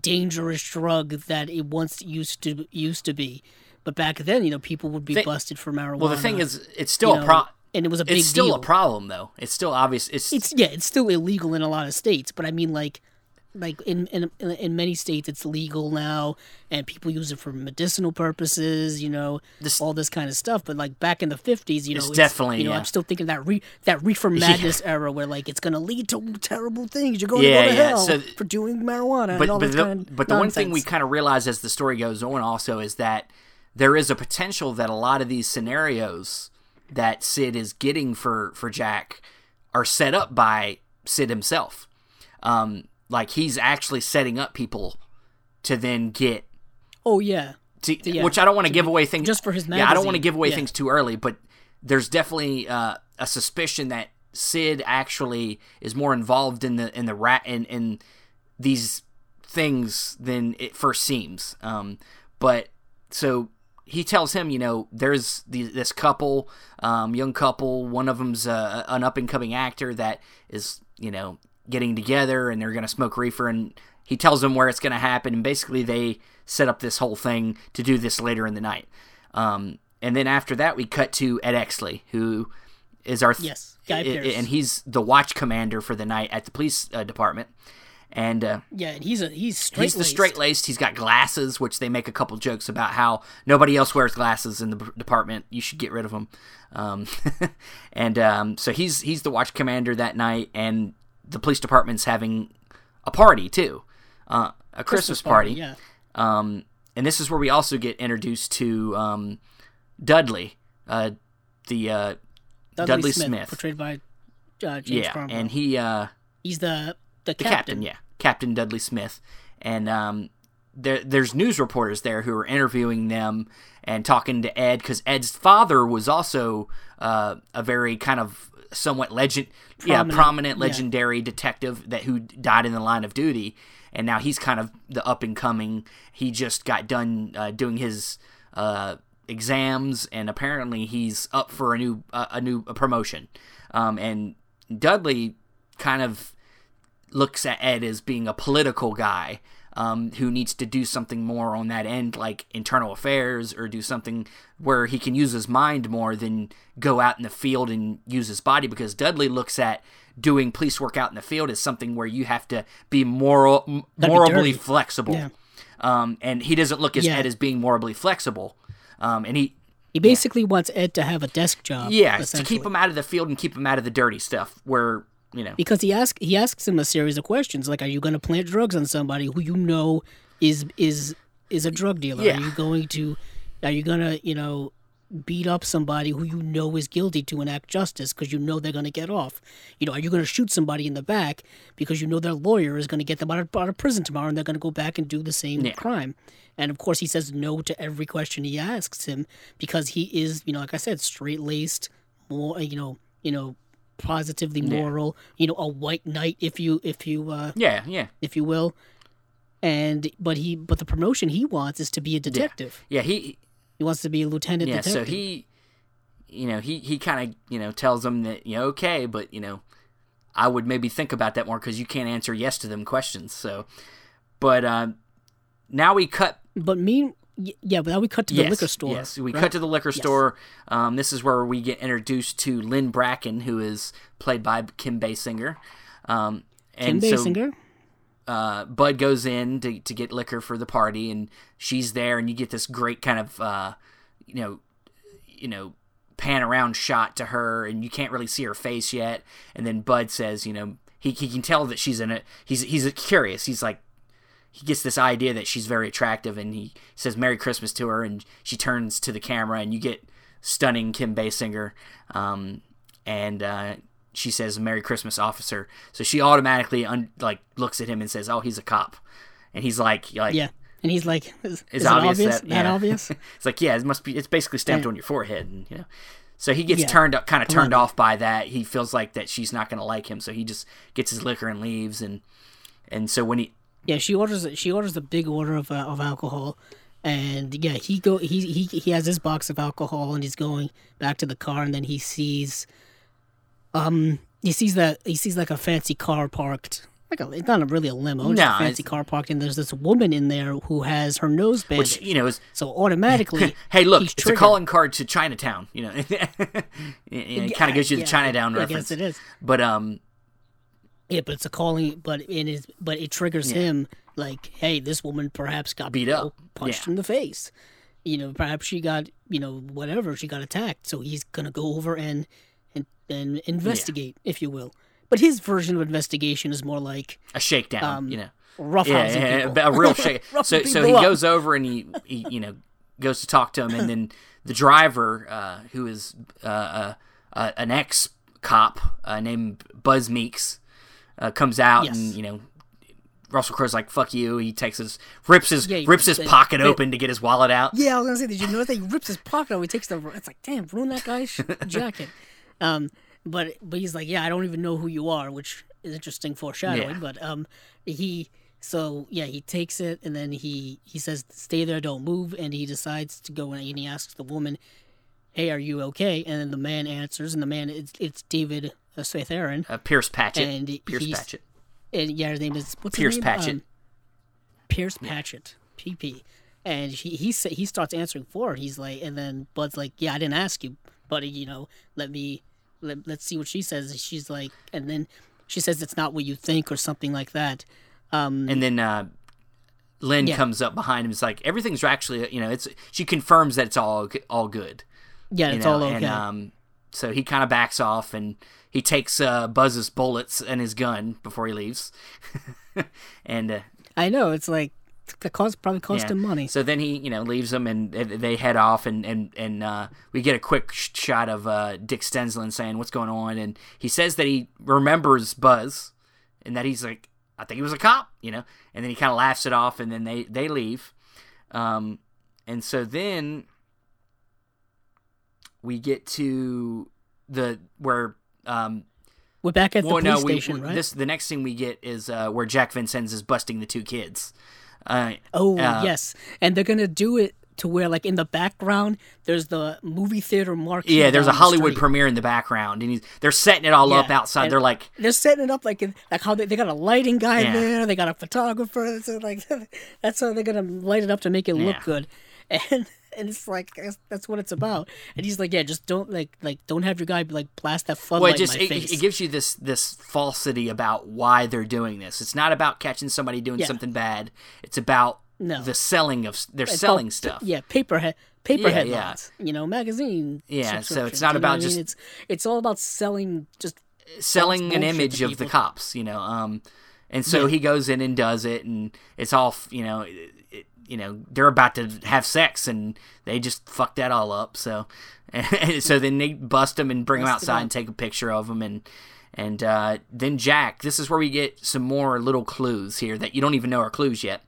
dangerous drug that it once used to used to be. But back then, you know, people would be They- busted for marijuana. well. The thing is, it's still a problem and it was a big It's still deal. a problem though. It's still obvious. It's, It's yeah, it's still illegal in a lot of states, but I mean like like in in in many states it's legal now and people use it for medicinal purposes, you know, This- all this kind of stuff, but like back in the 50s, you know, It's it's definitely, you know, yeah. I'm still thinking that re, that reefer madness era where like it's going to lead to terrible things. You're going Yeah, to go to yeah, hell so- for doing marijuana but and all but this the, kind of but the one thing we kind of realize as the story goes on also is that there is a potential that a lot of these scenarios that Sid is getting for for Jack are set up by Sid himself. Um, like he's actually setting up people to then get Oh yeah. to, yeah, which I don't want to give away things just for his Yeah, I don't want to give away yeah. things too early, but there's definitely uh, a suspicion that Sid actually is more involved in the in the rat in in these things than it first seems. Um, but so he tells him, you know, there's the, this couple, um, young couple. One of them's uh, an up and coming actor that is, you know, getting together, and they're gonna smoke reefer. And he tells them where it's gonna happen, and basically they set up this whole thing to do this later in the night. Um, and then after that, we cut to Ed Exley, who is our Yes, Guy i- and he's the watch commander for the night at the police uh, department. And uh, Yeah, and he's a he's straight He's the straight laced. He's got glasses, which they make a couple jokes about how nobody else wears glasses in the b- department. You should get rid of them. Um, and um, so he's he's the watch commander that night, and the police department's having a party too, uh, a Christmas, party. Yeah. Um, and this is where we also get introduced to um, Dudley, uh, the uh, Dudley, Dudley Smith, Smith. portrayed by uh, James yeah, Cromwell. and he. Uh, he's the the, the captain. yeah, Captain Dudley Smith, and um, there, there's news reporters there who are interviewing them and talking to Ed because Ed's father was also uh, a very kind of somewhat legend, yeah, Prominent, prominent, yeah. legendary detective that who died in the line of duty, and now he's kind of the up and coming. He just got done uh, doing his. Uh, exams and apparently he's up for a new uh, a new a promotion um, and Dudley kind of looks at Ed as being a political guy um, who needs to do something more on that end, like internal affairs, or do something where he can use his mind more than go out in the field and use his body. Because Dudley looks at doing police work out in the field as something where you have to be moral, m- Gotta be morally flexible. Yeah. Um, and he doesn't look as Yeah. Ed as being morally flexible. Um, and he, He basically wants Ed to have a desk job. yeah, to keep him out of the field and keep him out of the dirty stuff. Where you know, because he asks he asks him a series of questions like, "Are you going to plant drugs on somebody who you know is is is a drug dealer? Yeah. Are you going to are you going to you know beat up somebody who you know is guilty to enact justice because you know they're going to get off? You know, are you going to shoot somebody in the back because you know their lawyer is going to get them out of, out of prison tomorrow and they're going to go back and do the same Yeah. crime? And of course, he says no to every question he asks him because he is, you know, like I said, straight laced, more, you know, you know, positively moral, you know, a white knight, if you, if you, uh, Yeah, yeah, if you will. And but he, but the promotion he wants is to be a detective. yeah. He He wants to be a lieutenant yeah. detective. So he, you know, he he kind of you know tells them that you know okay, but you know, I would maybe think about that more because you can't answer yes to them questions. So, but um, now we cut But mean, yeah, but now we cut to the yes, liquor store. Yes, we right? cut to the liquor store. Um, this is where we get introduced to Lynn Bracken, who is played by Kim Basinger. Um, Kim and so Basinger. uh, Bud goes in to, to get liquor for the party, and she's there, and you get this great kind of uh, you know, you know, pan around shot to her, and you can't really see her face yet. And then Bud says, you know, he he can tell that she's in it. He's he's curious. He's like. He gets this idea that she's very attractive, and he says "Merry Christmas" to her, and she turns to the camera, and you get stunning Kim Basinger, um, and uh, she says "Merry Christmas, officer." So she automatically un- like looks at him and says, "Oh, he's a cop," and he's like, like Yeah, and he's like, "Is, it's is obvious, it obvious? that, That yeah. obvious?" it's like, yeah, it must be. It's basically stamped on your forehead, and you know. So he gets Yeah. turned up, kind of turned off by that. He feels like that she's not going to like him, so he just gets his liquor and leaves. And and so when he Yeah, she orders she orders a big order of uh, of alcohol, and yeah, he go he he he has his box of alcohol and he's going back to the car, and then he sees, um, he sees that he sees like a fancy car parked. Like a, it's not a, really a limo, it's No, a fancy it's- car parked, and there's this woman in there who has her nose bandaged. which you know is so automatically, hey look it's a calling card to chinatown you know it, kind of gives you the Yeah, chinatown I reference guess it is. but um Yeah, but it's a calling, but it is, but it triggers him like, hey, this woman perhaps got Beat up. punched Yeah. in the face. You know, perhaps she got, you know, whatever she got attacked. So he's gonna go over and and and investigate, if you will. But his version of investigation is more like a shakedown Um, you know roughhousing yeah, yeah, a real shake. so so he up. goes over and he, he you know goes to talk to him, and then the driver, uh, who is uh, uh, uh, an ex cop uh, named Buzz Meeks, uh, comes out Yes. and you know. Russell Crowe's like "fuck you." He takes his rips his Yeah, rips his they- pocket they- open to get his wallet out. Yeah, I was gonna say, did you notice that he rips his pocket out? He takes the. It's like, damn, ruin that guy's jacket. Um, but but he's like, yeah, I don't even know who you are, which is interesting foreshadowing. Yeah. But um, he so yeah, he takes it and then he he says, stay there, don't move, and he decides to go and he asks the woman, hey, are you okay? And then the man answers, and the man it's it's David Strathairn, Uh, Pierce Patchett. And Pierce Patchett. and yeah, his name is what's Pierce his name? Patchett. Um, Pierce Patchett, PP, and he he sa- he starts answering for her. He's like, and then Bud's like, "Yeah, I didn't ask you, buddy. You know, let me let let's see what she says." She's like, and then she says it's not what you think or something like that. Um, and then uh, Lynn Yeah. comes up behind him. It's like everything's actually, you know, it's she confirms that it's all all good. yeah, it's know, all okay. And um, so he kind of backs off and he takes uh, Buzz's bullets and his gun before he leaves. and uh, I know it's like that cost probably cost yeah. him money. So then he, you know, leaves them and they- head off and and and uh, we get a quick shot of uh, Dick Stensland saying what's going on and he says that he remembers Buzz and that he's like I think he was a cop, you know, and then he kind of laughs it off and then they they leave. Um, and so then we get to the where um We're back at the well, police no, we, station, right? this the next thing we get is uh, where Jack Vincennes is busting the two kids. Uh, Oh Uh, yes, and they're gonna do it to where like in the background there's the movie theater marquee. Yeah, there's a the Hollywood street. premiere in the background, and he's, they're setting it all up outside. They're like, They're setting it up like like how they, they got a lighting guy Yeah. there, they got a photographer. So like that's how they're gonna light it up to make it look good, and and it's like that's, that's what it's about. And he's like, yeah, just don't like like don't have your guy like blast that well, floodlight it just it, it gives you this this falsity about why they're doing this. It's not about catching somebody doing Yeah. something bad. It's about No. the selling of they're It's selling stuff. Yeah, paper he- paper Yeah, headlines. You know, magazine. Yeah, so it's not about I mean? just- it's it's all about selling just selling an image of the cops, you know. Um, and so Yeah. he goes in and does it, and it's all you know. It, it, you know they're about to have sex and they just fuck that all up. So, and so then they bust him and bring Bust it outside and take a picture of him and and uh, then Jack. This is where we get some more little clues here that you don't even know are clues yet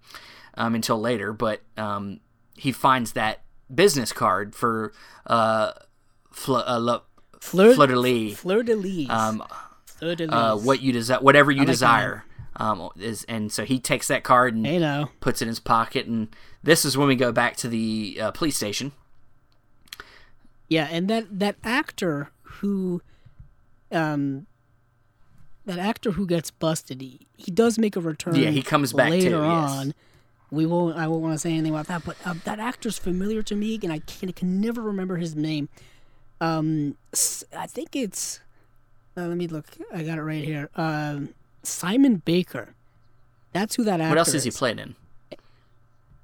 um, until later. But um, he finds that business card for uh, Fl- uh, lo- Fleur, Fleur de Lis. Fleur de Lis. Um, Fleur de Lis. uh, what you desire, whatever you like desire. Um, is and so he takes that card and Hey now. puts it in his pocket, and this is when we go back to the uh, police station. Yeah, and that that actor who, um, that actor who gets busted, he, he does make a return. Yeah, he comes back too, later yes. on. We won't. I won't want to say anything about that. But uh, that actor's familiar to me, and I can, can never remember his name. Um, I think it's. Uh, let me look. I got it right here. Um, Simon Baker. That's who that actor. What else has he is. played in?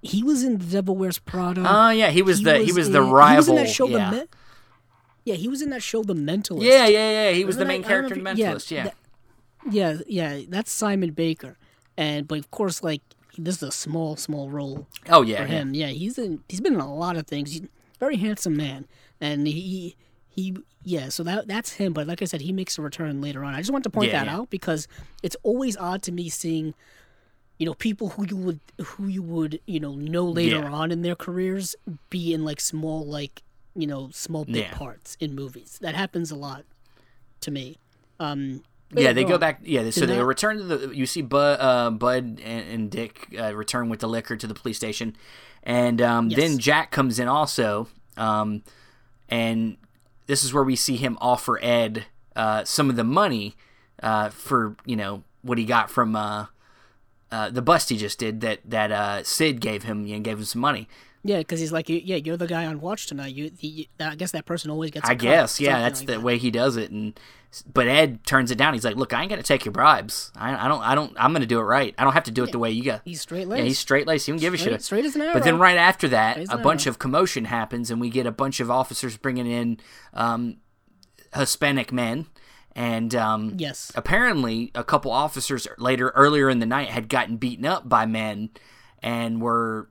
He was in The Devil Wears Prada. Oh yeah, he was the he was the in- rival. He was in that show, yeah. The Me- yeah, he was in that show, The Mentalist. yeah, yeah, yeah. He was the main that? I don't character in Mentalist. Yeah, that- yeah, yeah. That's Simon Baker, and but of course, like this is a small, small role Oh yeah, for yeah. him. Yeah, he's in. He's been in a lot of things. He's a very handsome man, and he he yeah. So that that's him. But like I said, he makes a return later on. I just want to point Yeah, that yeah. out because it's always odd to me seeing. You know, people who you would who you would you know know later Yeah. on in their careers be in like small like you know small bit parts in movies. That happens a lot to me. Um, Yeah, they go back. Yeah, so they that- return to the. You see, Bud, uh, Bud and, and Dick uh, return with the liquor to the police station, and um, Yes. then Jack comes in also, um, and this is where we see him offer Ed uh, some of the money uh, for you know what he got from uh, uh, the bust he just did that that uh, Sid gave him and gave him some money. Yeah, because he's like, yeah, you're the guy on watch tonight. You, the, I guess that person always gets. I I guess, yeah, that's the way he does it. And but Ed turns it down. He's like, "Look, I ain't gonna take your bribes. I, I don't. I don't. I'm gonna do it right. I don't have to do it the way you got." He's straight Yeah, laced. he's straight laced. He don't give a shit. straight as an arrow. But then right after that, a bunch arrow. of commotion happens, and we get a bunch of officers bringing in um, Hispanic men, and um, Yes. apparently a couple officers later earlier in the night had gotten beaten up by men, and were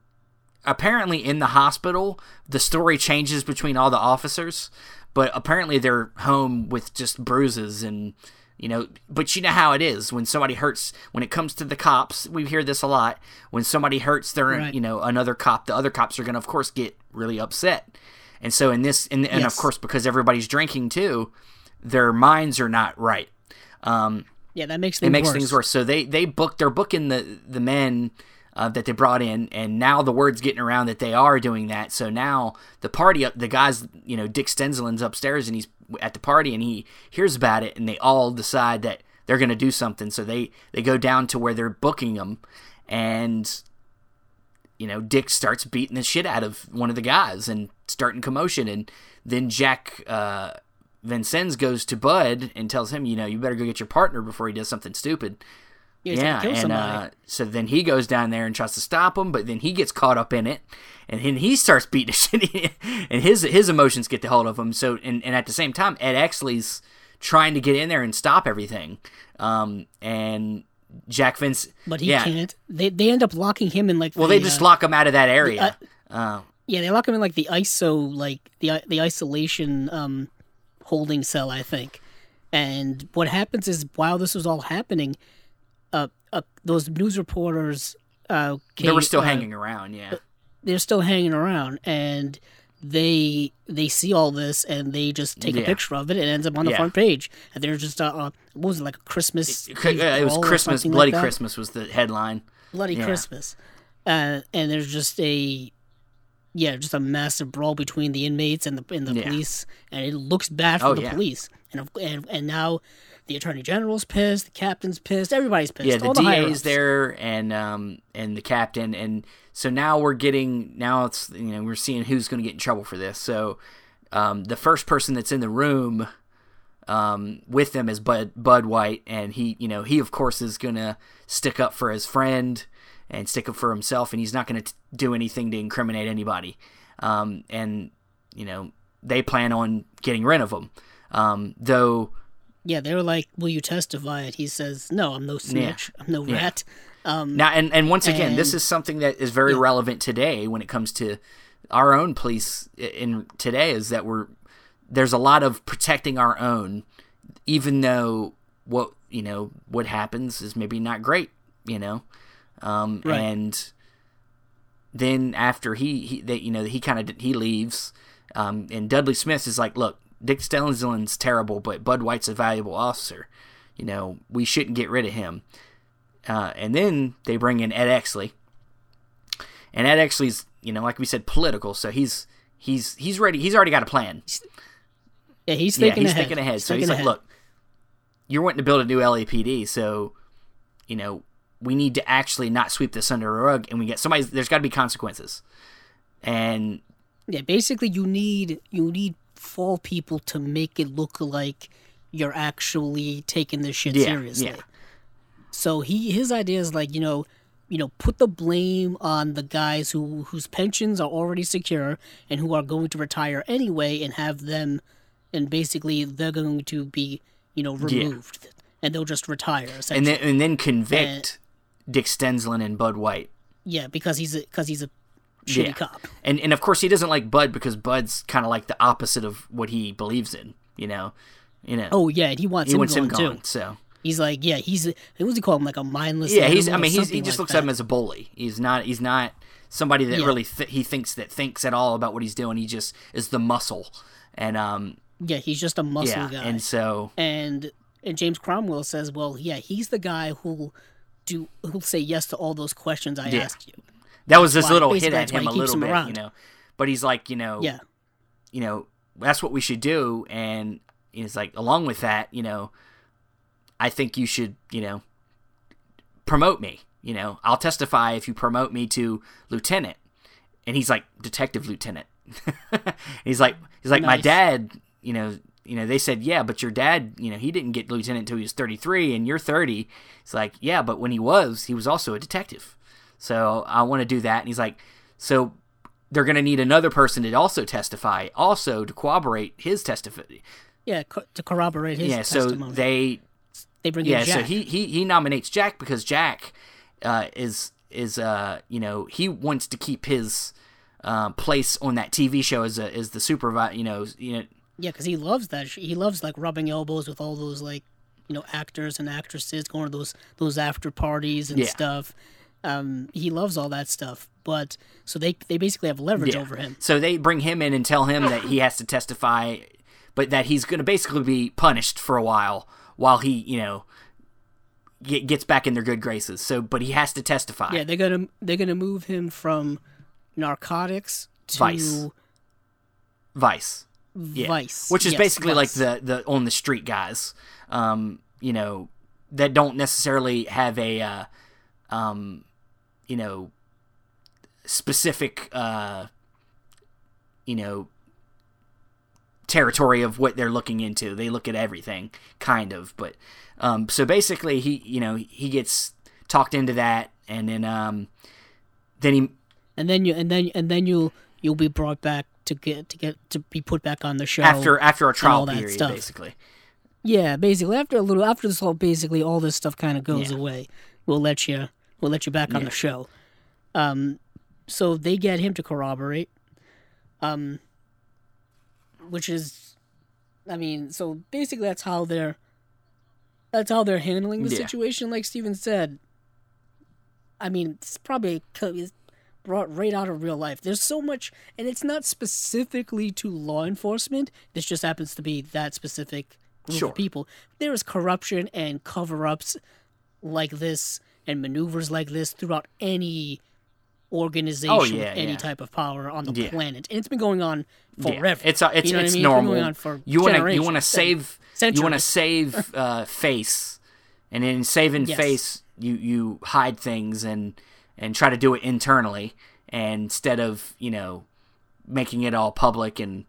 apparently in the hospital. The story changes between all the officers, but apparently they're home with just bruises and you know. But you know how it is when somebody hurts. When it comes to the cops, we hear this a lot. When somebody hurts their Right. you know another cop, the other cops are going to of course get really upset. And so in this, and, and of course because everybody's drinking too, their minds are not right. Um, Yeah, that makes things it makes worse. things worse. So they they book they're booking the the men uh, that they brought in, and now the word's getting around that they are doing that. So now the party, the guys, you know, Dick Stensland's upstairs and he's at the party and he hears about it, and they all decide that they're going to do something. So they they go down to where they're booking them, and you know, Dick starts beating the shit out of one of the guys and starting commotion, and then Jack. Uh, Vincennes goes to Bud and tells him, you know, you better go get your partner before he does something stupid. Yeah, Yeah, kill and somebody. uh, so then he goes down there and tries to stop him, but then he gets caught up in it, and then he starts beating the shit, and his his emotions get the hold of him. So, and, and at the same time, Ed Exley's trying to get in there and stop everything, um, and Jack Vince, but he yeah, can't. They they end up locking him in like. well, the, they just uh, lock him out of that area. Uh, Yeah, they lock him in like the ISO, like the the isolation um, holding cell, I think. And what happens is, while this was all happening, uh, uh those news reporters, uh, came, they were still uh, hanging around, yeah. They're still hanging around, and they they see all this, and they just take a picture of it. And it ends up on the Yeah. front page, and they're just uh, uh what was it like a Christmas? It, it was Christmas, Bloody like? Christmas was the headline. Bloody Yeah. Christmas. Uh, and there's just a yeah, just a massive brawl between the inmates and the and the Yeah. police, and it looks bad for Oh, the yeah. police. And, and and now the attorney general's pissed, the captain's pissed, everybody's pissed. Yeah, the all the higher DA's there and um and the captain and so now we're getting now it's you know we're seeing who's going to get in trouble for this. So um the first person that's in the room um with them is Bud Bud White and he you know he of course is going to stick up for his friend and stick up for himself and he's not going to do anything to incriminate anybody. Um and you know they plan on getting rid of him. Um though Yeah, they were like, "Will you testify?" And he says, "No, I'm no snitch. I'm no Yeah. rat." Um, Now, and, and once again, this is something that is very Yeah. relevant today when it comes to our own police in today is that we're there's a lot of protecting our own, even though what you know what happens is maybe not great, you know, um, Right. and then after he he they, you know he kind of he leaves, um, and Dudley Smith is like, look, Dick Stensland's terrible, but Bud White's a valuable officer. You know, we shouldn't get rid of him. Uh, and then they bring in Ed Exley, and Ed Exley's you know like we said political, so he's he's he's ready. He's already got a plan. yeah, he's Yeah, thinking he's ahead. thinking ahead. so thinking he's like, ahead. look, you're wanting to build a new LAPD, so you know we need to actually not sweep this under a rug, and we get somebody. There's got to be consequences, and Yeah, basically, you need you need four people to make it look like you're actually taking this shit Yeah, seriously. yeah. So he his idea is like you know, you know, put the blame on the guys who whose pensions are already secure and who are going to retire anyway, and have them, and basically they're going to be you know removed, and they'll just retire. and then and then convict Dick Stensland and Bud White. yeah, because he's a because he's a shitty Yeah. cop. And and of course he doesn't like Bud because Bud's kind of like the opposite of what he believes in. You know, you know. Oh yeah, and he wants he him wants gone him gone. too. So He's like, yeah, he's what does he call him? Like a mindless. yeah, he's. I mean, he's, he just like looks that. at him as a bully. He's not. He's not somebody that Yeah. really th- he thinks that thinks at all about what he's doing. He just is the muscle. And um, Yeah, he's just a muscle yeah, guy. and so and and James Cromwell says, well, yeah, he's the guy who'll do who'll say yes to all those questions I Yeah. asked you. That was this why- little hit at him a little him bit, you know. But he's like, you know, Yeah, you know, that's what we should do. And he's like, along with that, you know, I think you should, you know, promote me. You know, I'll testify if you promote me to lieutenant. And he's like, detective lieutenant. he's like, he's like, my dad, you know, you know, they said, yeah, but your dad, you know, he didn't get lieutenant until he was 33 and you're 30. It's like, yeah, but when he was, he was also a detective. So I want to do that. And he's like, so they're going to need another person to also testify, also to corroborate his testimony. yeah, co- to corroborate his Yeah, so they they bring yeah, so he, he he nominates Jack because Jack uh, is is uh you know he wants to keep his um, place on that TV show as a as the supervisor. You know, you know yeah, because he loves that. He loves like rubbing elbows with all those like you know actors and actresses going to those those after parties and Yeah. stuff. Um, he loves all that stuff. But so they they basically have leverage yeah. over him. So they bring him in and tell him that he has to testify, but that he's going to basically be punished for a while while he you know get, gets back in their good graces. So, but he has to testify. Yeah, they're gonna they're gonna move him from narcotics to Vice. Vice. Yeah. vice, which is Yes, basically like the the on the street guys um you know that don't necessarily have a uh, um you know specific uh you know territory of what they're looking into they look at everything kind of but um so basically he you know he gets talked into that and then um then he and then you and then and then you'll you'll be brought back to get to get to be put back on the show after after a trial period stuff. basically Yeah, basically after a little after this whole basically all this stuff kind of goes Yeah. away. We'll let you we'll let you back on the show. Um, so they get him to corroborate. Um, which is, I mean, so basically that's how they're that's how they're handling the Yeah. situation. Like Steven said. I mean, it's probably is brought right out of real life. There's so much, and it's not specifically to law enforcement. This just happens to be that specific group Sure. of people. There is corruption and cover-ups like this and maneuvers like this throughout any organization Oh, with any yeah. type of power on the Yeah. planet, and it's been going on Yeah. forever. It's uh, it's You know what I it's mean? It's been normal. going on for you want to you want to save Centuries. you want to save uh, face, and in saving Yes. face, you you hide things and and try to do it internally, and instead of you know making it all public and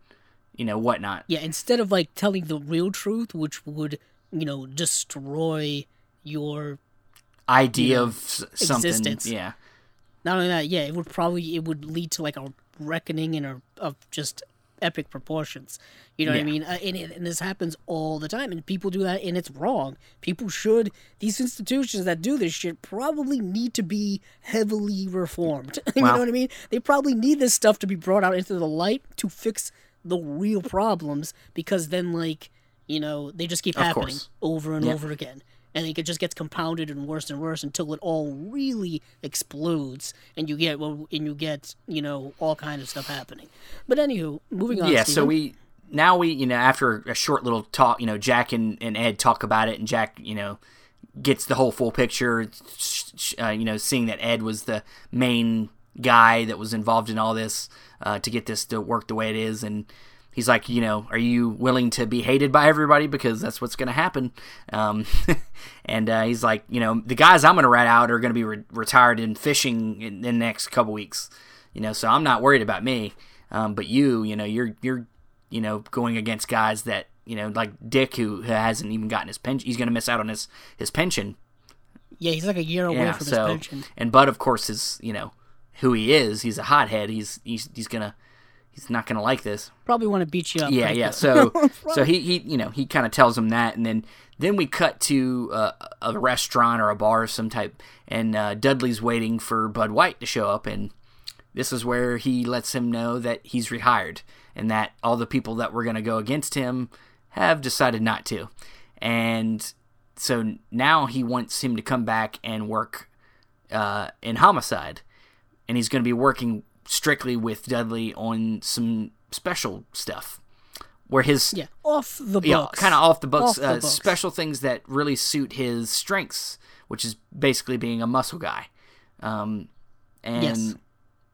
you know whatnot. Yeah, instead of like telling the real truth, which would you know destroy your Idea of s- something, existence. yeah, not only that, yeah, it would probably it would lead to like a reckoning and a of just epic proportions. You know what I mean? Uh, and, and this happens all the time, and people do that, and it's wrong. People should these institutions that do this shit probably need to be heavily reformed. you Well- know what I mean? They probably need this stuff to be brought out into the light to fix the real problems, because then like you know they just keep Of happening course. over and Yeah. over again. And it just gets compounded and worse and worse until it all really explodes, and you get well, and you get you know all kind of stuff happening. But anywho, moving on. yeah so we now we you know after a short little talk you know jack and, and ed talk about it and jack you know gets the whole full picture uh, you know seeing that ed was the main guy that was involved in all this uh, to get this to work the way it is and he's like you know are you willing to be hated by everybody? Because that's what's going to happen. Um, and uh, he's like you know the guys i'm going to rat out are going to be re- retired in fishing in, in the next couple weeks. You know so i'm not worried about me. Um, but you you know you're you're you know going against guys that you know like dick who hasn't even gotten his pension he's going to miss out on his his pension. Yeah, he's like a year away yeah from so his pension. and bud of course is you know who he is. He's a hothead. He's he's he's gonna he's not gonna like this. Probably want to beat you up. yeah yeah so so he he you know he kind of tells him that and then then we cut to uh, a restaurant or a bar of some type and uh, dudley's waiting for bud white to show up and this is where he lets him know that he's retired and that all the people that were going to go against him have decided not to. And so now he wants him to come back and work uh, in homicide and he's going to be working strictly with dudley on some special stuff where his yeah, off the books. yeah, kind of off the books, Off the uh, books. special things that really suit his strengths, which is basically being a muscle guy. Um, and Yes.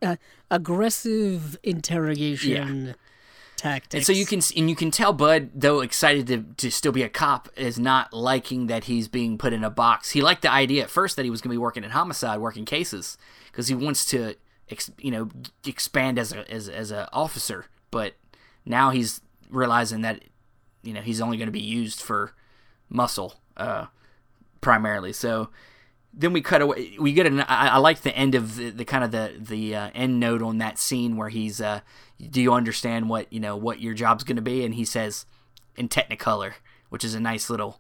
uh, aggressive interrogation tactics. and so you can and you can tell Bud, though excited to to still be a cop, is not liking that he's being put in a box. He liked the idea at first that he was going to be working in homicide, working cases, because he wants to, ex, you know, expand as a as as a officer. But now he's realizing that, you know, he's only going to be used for muscle uh, primarily. So then we cut away. We get an. I, I like the end of the, the kind of the the uh, end note on that scene where he's. Uh, Do you understand what you know what your job's going to be? And he says, in Technicolor, which is a nice little.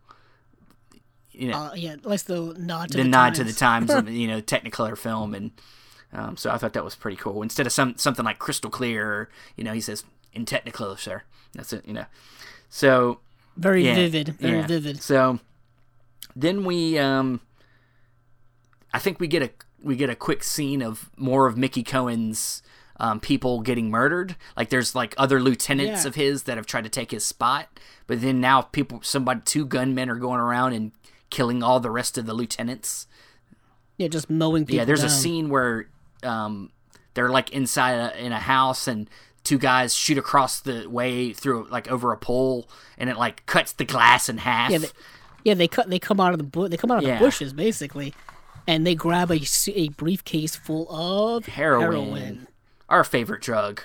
You know, uh, yeah, let's the nod to the, the, nod to the times of you know Technicolor film, and um, so I thought that was pretty cool. Instead of some something like crystal clear, you know, he says in Technicolor, sir. That's it, you know. So Very yeah, vivid, very yeah. vivid. So then we, um, I think we get a we get a quick scene of more of Mickey Cohen's um, people getting murdered. Like there's like other lieutenants Yeah. of his that have tried to take his spot, but then now people, somebody, two gunmen are going around and killing all the rest of the lieutenants. Yeah, just mowing people. Yeah, there's a scene where um, they're like inside a, in a house and two guys shoot across the way through like over a pole and it like cuts the glass in half. Yeah, they, yeah, they cut. They come out of the bu- They come out of Yeah. the bushes basically, and they grab a, a briefcase full of heroin, heroin. our favorite drug.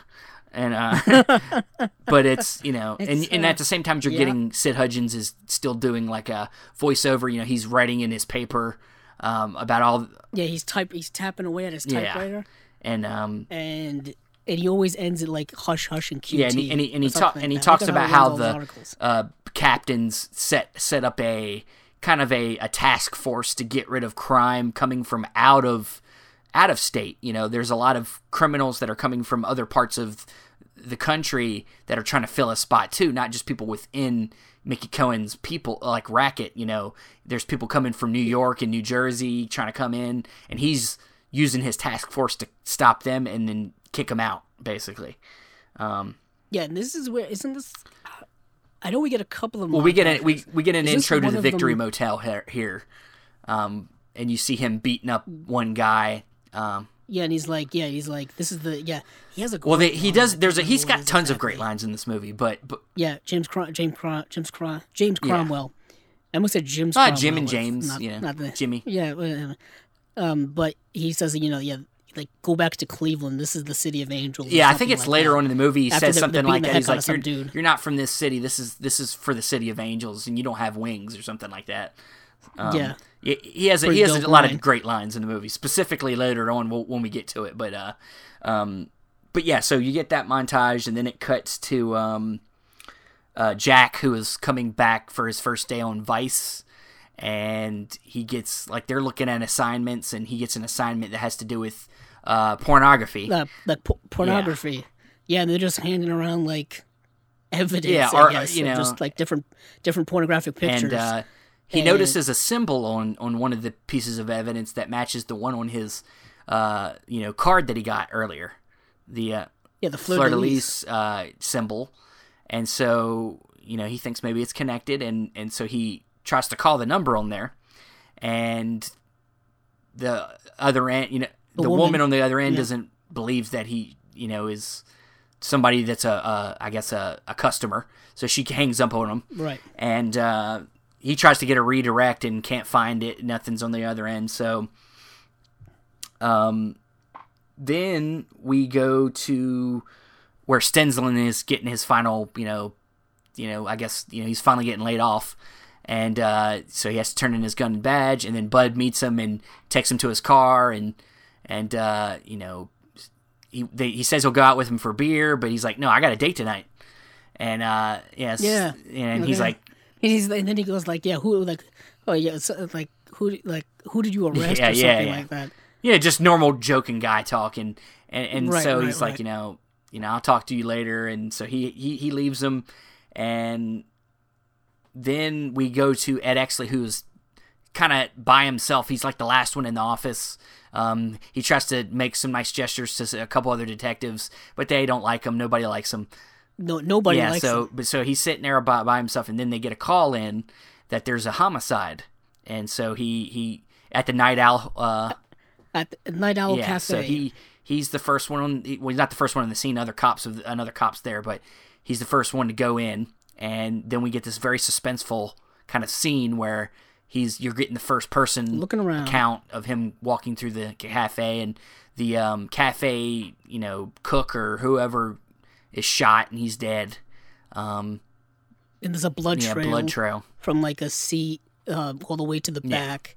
And uh, but it's you know, and It's, and uh, at the same time, you're yeah. getting Sid Hudgens is still doing like a voiceover. You know, he's writing in his paper um, about all Yeah, he's type. He's tapping away at his Yeah. typewriter, and um, and and he always ends it like hush hush and QT. Yeah, and he and he, and he, talk, and he talks about how his the uh, captains set set up a kind of a, a task force to get rid of crime coming from out of out of state. You know, there's a lot of criminals that are coming from other parts of the country that are trying to fill a spot too, not just people within Mickey Cohen's people like racket. You know, there's people coming from New York and New Jersey trying to come in, and he's using his task force to stop them and then kick them out, basically. Um, Yeah, and this is where isn't this? I know we get a couple of. Well, we get a, we we get an Is intro to the Victory them- Motel here, here, um, and you see him beating up one guy. Um, Yeah, and he's like, yeah, he's like, this is the yeah. He has a well, they, he does. There's a he's know what it got tons of great lines in this movie, but but Yeah, James Crom- James Crom- James Crom- James Cromwell. I almost said Jim's. Ah, Cromwell, Jim and James, not, know, not the, Jimmy. Yeah, um, but he says, you know, yeah, like go back to Cleveland. This is the city of angels. yeah, I think it's like later that. on in the movie he After says they're- something they're like that. He's like, you're, dude. you're not from this city. This is this is for the city of angels, and you don't have wings or something like that. Um, Yeah. he, he has a, he has a lot line. of great lines in the movie, specifically later on when when we get to it. But uh, um, but yeah, so you get that montage, and then it cuts to um, uh, Jack, who is coming back for his first day on Vice, and he gets like they're looking at assignments, and he gets an assignment that has to do with uh, pornography. Uh, like po- pornography. Yeah. yeah, they're just handing around like evidence. Yeah, or guess, you know, just like different different pornographic pictures. And uh, he and... notices a symbol on on one of the pieces of evidence that matches the one on his uh, you know card that he got earlier. The uh, yeah, the fleur de lis uh, symbol, and so you know he thinks maybe it's connected, and and so he tries to call the number on there, and the other end, you know, the, the woman. woman. on the other end yeah. doesn't believe that he you know is somebody that's a, a I guess a, a customer. So she hangs up on him. Right. And uh, he tries to get a redirect and can't find it. Nothing's on the other end. So um, then we go to where Stensland is getting his final, you know, you know, I guess you know he's finally getting laid off, and uh, so he has to turn in his gun and badge. And then Bud meets him and takes him to his car, and and uh, you know he they, he says he'll go out with him for beer, but he's like, no, I got a date tonight. And uh, yes, yeah, and he's like, and he's and then he goes like, yeah, who like, oh yeah, so, like who like who did you arrest yeah, or something yeah, yeah. like that? Yeah, just normal joking guy talking, and and right, so he's right. like, you know, you know, I'll talk to you later, and so he he he leaves him, and then we go to Ed Exley, who's kind of by himself. He's like the last one in the office. Um, he tries to make some nice gestures to a couple other detectives, but they don't like him. Nobody likes him. No, nobody yeah, likes so, him. But so he's sitting there by, by himself, and then they get a call in that there's a homicide, and so he he at the Night Owl uh, at the Night Owl yeah, Cafe. So he he's the first one on. Well, he's not the first one in the scene. Other cops of another cops there, but he's the first one to go in, and then we get this very suspenseful kind of scene where he's you're getting the first person looking around account of him walking through the cafe and the um, cafe you know cook or whoever is shot and he's dead um, and there's a blood yeah, trail blood trail from like a seat uh, all the way to the yeah. back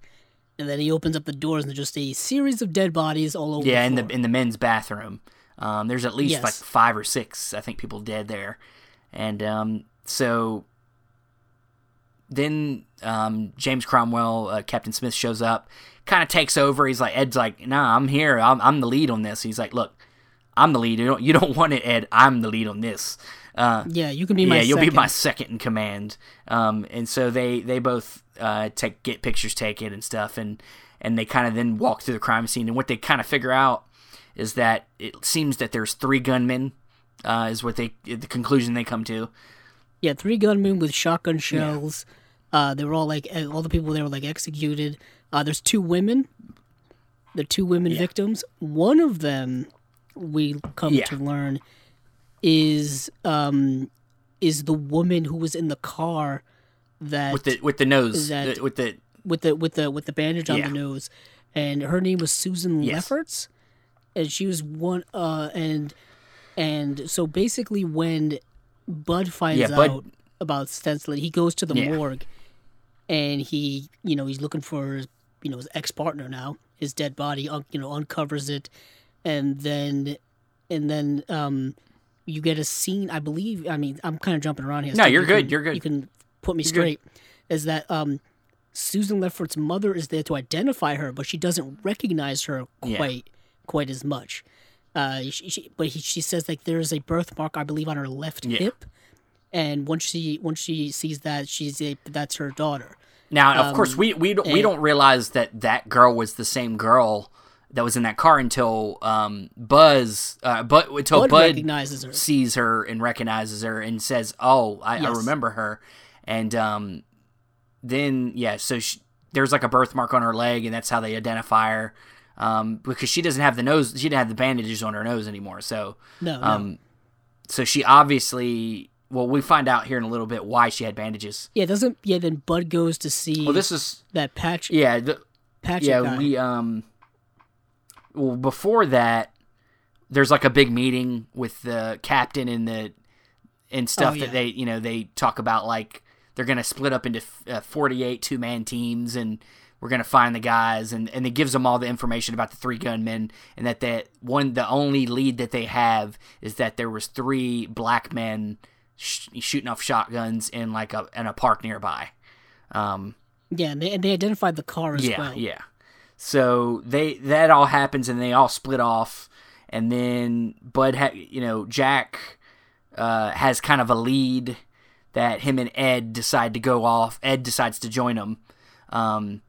and then he opens up the doors and there's just a series of dead bodies all over yeah the in the in the men's bathroom um, there's at least yes. like five or six i think people dead there and um, so then um, James Cromwell, uh, Captain Smith shows up, kind of takes over. He's like, Ed's like, nah, I'm here. I'm, I'm the lead on this. He's like, look, I'm the lead. You don't, you don't want it, Ed. I'm the lead on this. Uh, yeah, you can be my yeah, you'll second. be my second in command. Um, and so they they both uh, take get pictures taken and stuff, and and they kind of then walk through the crime scene. And what they kind of figure out is that it seems that there's three gunmen. Uh, is what they the conclusion they come to. Yeah, three gunmen with shotgun shells. Yeah uh, they were all like all the people there were like executed. Uh, there's two women. The two women yeah. victims. One of them, we come yeah. to learn, is um, is the woman who was in the car that with the with the nose that, the, with the with the with the with the bandage on yeah. the nose, and her name was Susan yes. Lefferts, and she was one. Uh, and and so basically, when Bud finds yeah, Bud, out about Stensland, he goes to the yeah. morgue and he, you know, he's looking for, you know, his ex partner now, his dead body, you know, uncovers it, and then, and then, um, you get a scene. I believe. I mean, I'm kind of jumping around here. No, so you're you good. Can, you're good. You can put me you're straight. Good. Is that um, Susan Lefferts' mother is there to identify her, but she doesn't recognize her quite yeah. quite as much. Uh, she, she, but he, she says like there's a birthmark, I believe, on her left yeah. hip, and once she once she sees that, she's a, that's her daughter. Now, of um, course, we we don't, we don't realize that that girl was the same girl that was in that car until um, Buzz, uh, but until Bud, Bud recognizes her. sees her and recognizes her and says, "Oh, I, yes. I remember her." And um, then yeah, so she, there's like a birthmark on her leg, and that's how they identify her. Um, because she doesn't have the nose, she didn't have the bandages on her nose anymore. So no, um, no. so she obviously well, we find out here in a little bit why she had bandages. Yeah, doesn't yeah? Then Bud goes to see. Well, this is that patch. Yeah, the, patch. Yeah, guy. we um. Well, before that, there's like a big meeting with the captain and the and stuff oh, yeah. that they you know they talk about like they're gonna split up into uh, 48 two man teams and we're gonna find the guys, and and it gives them all the information about the three gunmen, and that that one the only lead that they have is that there was three black men sh- shooting off shotguns in like a in a park nearby. Um, Yeah, and they, and they identified the car as yeah, well. yeah. So they that all happens, and they all split off, and then Bud, ha- you know, Jack uh, has kind of a lead that him and Ed decide to go off. Ed decides to join them, um,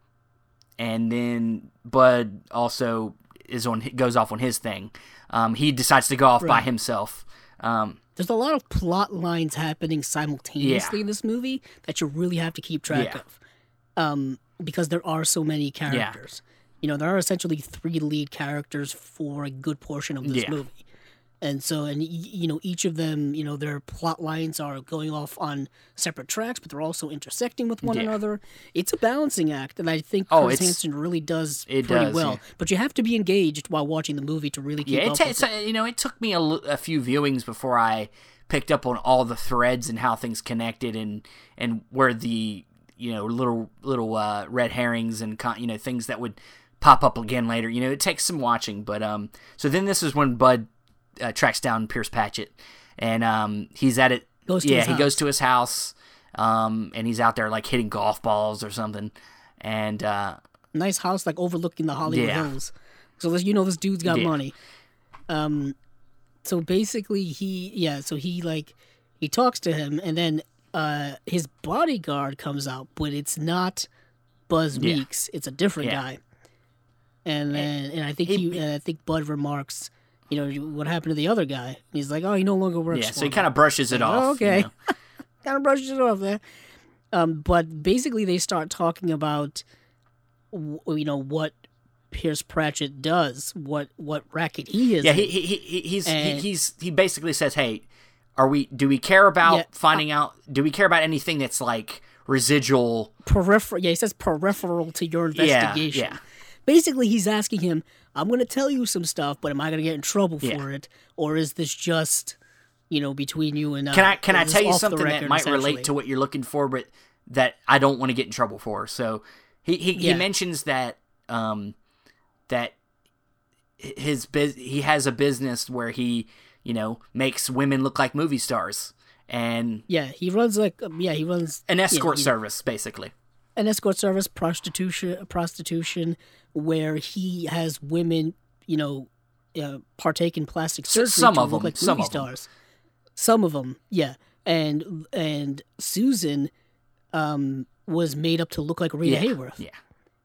and then Bud also is on goes off on his thing. Um, he decides to go off by himself. Um, There's a lot of plot lines happening simultaneously in this movie that you really have to keep track Yeah. of, um, because there are so many characters. You know, there are essentially three lead characters for a good portion of this Yeah. movie, and so and you know each of them, you know, their plot lines are going off on separate tracks, but they're also intersecting with one Yeah. another. It's a balancing act, and I think Oh, Curtis Hanson really does it pretty does, well. yeah. But you have to be engaged while watching the movie to really keep Yeah, it up ta- with it's, it. you know, it took me a, l- a few viewings before I picked up on all the threads and how things connected and and where the you know little little uh, red herrings and con- you know things that would pop up again later. You know, it takes some watching, but um, so then this is when Bud uh, tracks down Pierce Patchett, and um, he's at it. Goes to yeah, he house. goes to his house, um, and he's out there like hitting golf balls or something, and uh, nice house like overlooking the Hollywood Yeah. Hills. So this, you know this dude's got Yeah. money. Um, so basically he yeah, so he like he talks to him and then uh his bodyguard comes out, but it's not Buzz Yeah. Meeks. It's a different guy. And then and I think He- uh, I think Bud remarks, you know, what happened to the other guy? He's like, oh, he no longer works. yeah, so he kind of brushes it off. Oh, you okay. know. kind of brushes it off there. Um, but basically, they start talking about, you know, what Pierce Pratchett does, what what racket he is. Yeah, he, he, he he's he, he's he basically says, "Hey, are we? Do we care about Yeah, finding out? Do we care about anything that's like residual? peripheral. Yeah, he says peripheral to your Yeah, investigation. yeah. Basically, he's asking him, "I'm going to tell you some stuff, but am I going to get in trouble Yeah. for it, or is this just, you know, between you and I? Can I can I tell you something that might relate to what you're looking for, but that I don't want to get in trouble for?" So he he, he mentions that um that his biz he has a business where he you know makes women look like movie stars and Yeah, he runs like um, yeah, he runs an yeah, escort he- service basically. An escort service prostitution prostitution where he has women you know uh, partake in plastic surgery some to of look them, like some movie of them. some of them yeah and and susan um was made up to look like rita Yeah, hayworth yeah.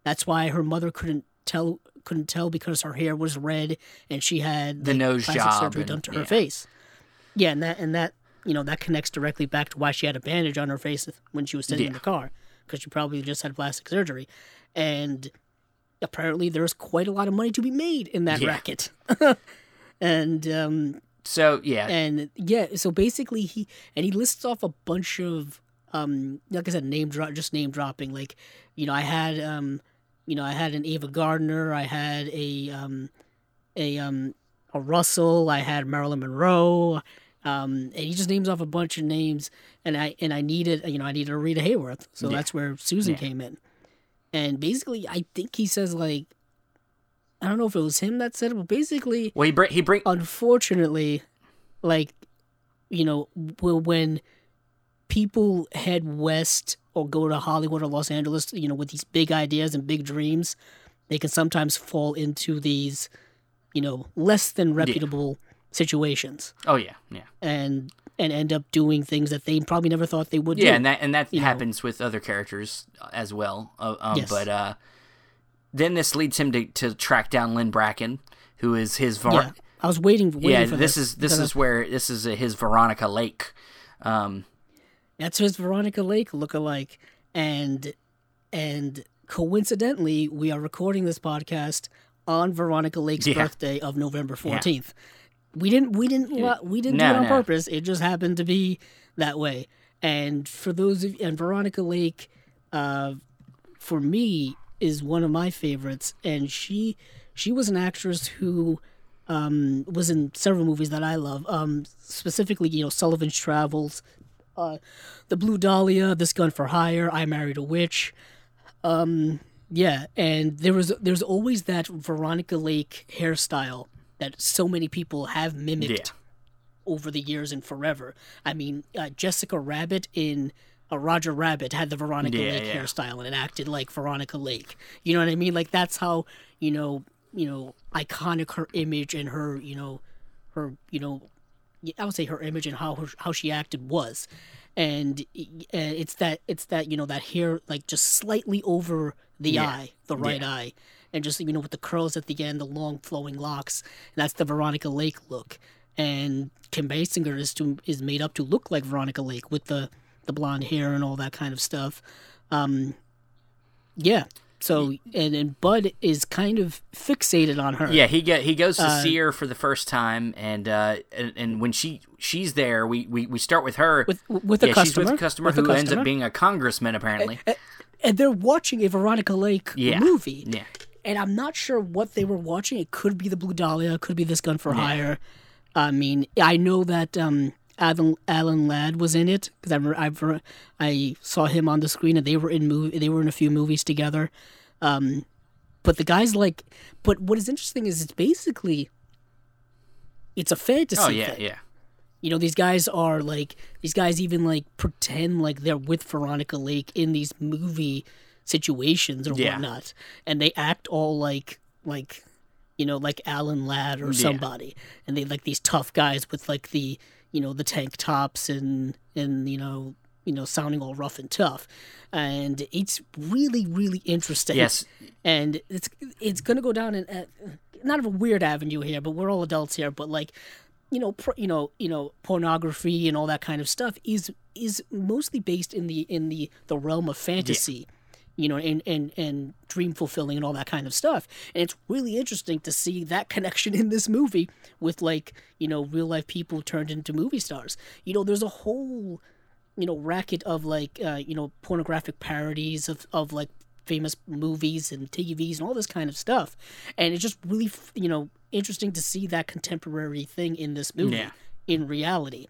that's why her mother couldn't tell couldn't tell because her hair was red and she had The like, nose plastic job surgery and- done to her yeah. face yeah and that and that you know that connects directly back to why she had a bandage on her face when she was sitting in the car because you probably just had plastic surgery. And apparently there's quite a lot of money to be made in that Yeah. racket. And um So yeah, and yeah so basically he and he lists off a bunch of um like i said name drop just name dropping. Like you know i had um you know i had an ava gardner i had a um a um a russell i had marilyn monroe um and he just names off a bunch of names and i and i needed you know i needed a rita hayworth so Yeah. that's where susan Yeah. came in and basically i think he says like i don't know if it was him that said it but basically well he bring he bring unfortunately, like, you know, when people head west or go to Hollywood or Los Angeles, you know, with these big ideas and big dreams, they can sometimes fall into these, you know, less than reputable situations oh yeah yeah and and end up doing things that they probably never thought they would yeah do. and that and that you know. happens with other characters as well. Uh, um, Yes. But uh, then this leads him to, to track down Lynn Bracken, who is his Ver- yeah. I was waiting, waiting yeah, for this this. is this is where this is uh, his Veronica Lake. Um, That's his Veronica Lake lookalike, and and coincidentally, we are recording this podcast on Veronica Lake's Yeah. birthday of November fourteenth. We didn't we didn't lo- we didn't do it on no. purpose. It just happened to be that way. And for those of and Veronica Lake, uh, for me is one of my favorites, and she she was an actress who um, was in several movies that I love. Um, specifically, you know, Sullivan's Travels, uh, The Blue Dahlia, This Gun for Hire, I Married a Witch. Um, Yeah, and there was there's always that Veronica Lake hairstyle that so many people have mimicked Yeah. over the years and forever. I mean, uh, Jessica Rabbit in uh, Roger Rabbit had the Veronica Yeah, Lake yeah. hairstyle and it acted like Veronica Lake. You know what I mean? Like that's how you know you know iconic her image and her you know her you know I would say her image and how her, how she acted was, and uh, it's that it's that you know that hair like just slightly over the eye, the right eye, and just you know with the curls at the end, the long flowing locks. And that's the Veronica Lake look. And Kim Basinger is to is made up to look like Veronica Lake with the the blonde hair and all that kind of stuff. Um, yeah. So and and Bud is kind of fixated on her. Yeah, he get he goes to Uh, see her for the first time, and uh, and, and when she she's there, we, we, we start with her With- with a yeah, she's with a customer with who ends up being a congressman apparently. and they're watching a Veronica Lake Yeah. movie. Yeah, and I'm not sure what they were watching. It could be the Blue Dahlia, it could be this Gun for Hire. I mean, I know that um, Alan Alan Ladd was in it because I've, I've I saw him on the screen, and they were in movie. They were in a few movies together. Um, but the guys like, but what is interesting is it's basically, it's a fantasy. oh yeah, thing. yeah, You know, these guys are like these guys even like pretend like they're with Veronica Lake in these movie situations or Yeah. whatnot, and they act all like like you know like Alan Ladd or somebody, and they like these tough guys with like the you know the tank tops and and you know you know sounding all rough and tough, and it's really really interesting. yes, and it's it's gonna go down in uh, not of a weird avenue here, but we're all adults here. But like, you know, pr- you know, you know, pornography and all that kind of stuff is is mostly based in the in the the realm of fantasy. You know, and, and, and dream fulfilling and all that kind of stuff. And it's really interesting to see that connection in this movie with, like, you know, real life people turned into movie stars. You know, there's a whole you know racket of like uh, you know pornographic parodies of, of like famous movies and TVs and all this kind of stuff, and it's just really you know interesting to see that contemporary thing in this movie Yeah. in reality.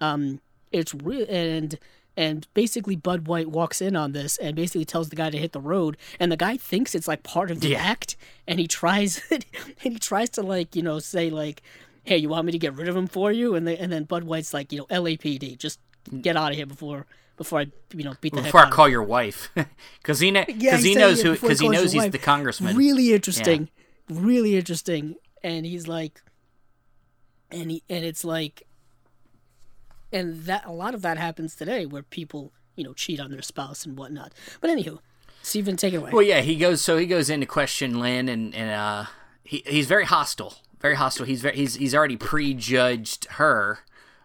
Um, it's real and and basically Bud White walks in on this and basically tells the guy to hit the road, and the guy thinks it's like part of the Yeah. act, and he tries and he tries to like you know say like. Hey, you want me to get rid of him for you? And they, and then Bud White's like, you know, LAPD, just mm. get out of here before before I you know beat the heck before I call your wife, because he kn- Yeah, cause he knows who because he calls knows he's wife. the congressman. Really interesting, really interesting, and he's like, and he and it's like, and that a lot of that happens today where people you know cheat on their spouse and whatnot. But anywho, Steven, take it away. Well, yeah, he goes. So he goes in to question Lynn, and and uh, he he's very hostile, very hostile. He's very he's he's already prejudged her.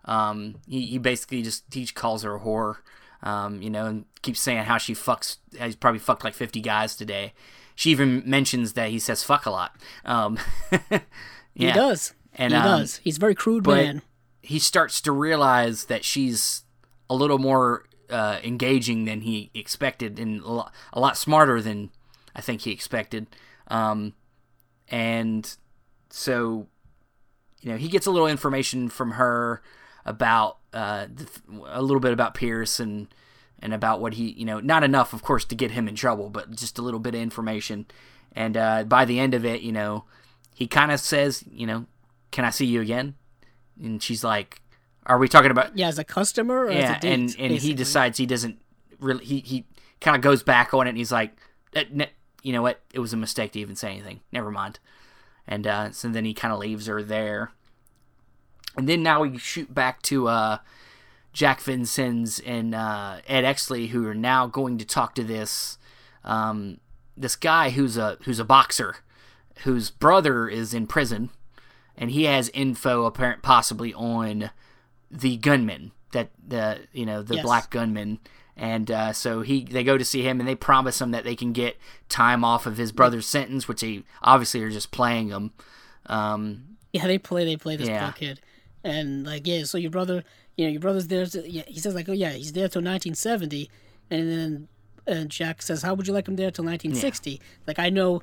Um, he he basically just he calls her a whore. Um, you know, and keeps saying how she fucks. He's probably fucked like fifty guys today. She even mentions that he says fuck a lot. Um, yeah. he does. And, he um, does. He's a very crude but- man. He starts to realize that she's a little more uh, engaging than he expected and a lot, a lot smarter than I think he expected. Um, and so, you know, he gets a little information from her about uh, the, a little bit about Pierce and and about what he, you know, not enough, of course, to get him in trouble, but just a little bit of information. And uh, by the end of it, you know, he kind of says, you know, "Can I see you again?" And she's like, "Are we talking about?" Yeah, as a customer or as yeah, a date, and and he decides he doesn't really. He he kind of goes back on it, and he's like, "Eh, "You know what? It was a mistake to even say anything. Never mind." And uh, so then he kind of leaves her there. And then now we shoot back to uh, Jack Vincennes and uh, Ed Exley, who are now going to talk to this um, this guy who's a who's a boxer, whose brother is in prison, and he has info apparent possibly on the gunman that the you know the Yes. black gunman. And uh, so he, they go to see him, and they promise him that they can get time off of his brother's sentence, which they obviously are just playing him. Um, Yeah, they play. They play this Yeah. kid, and like, yeah. So your brother, you know, your brother's there. To, yeah, he says like, oh yeah, he's there till 1970, and then and Jack says, how would you like him there till 1960? Like I know,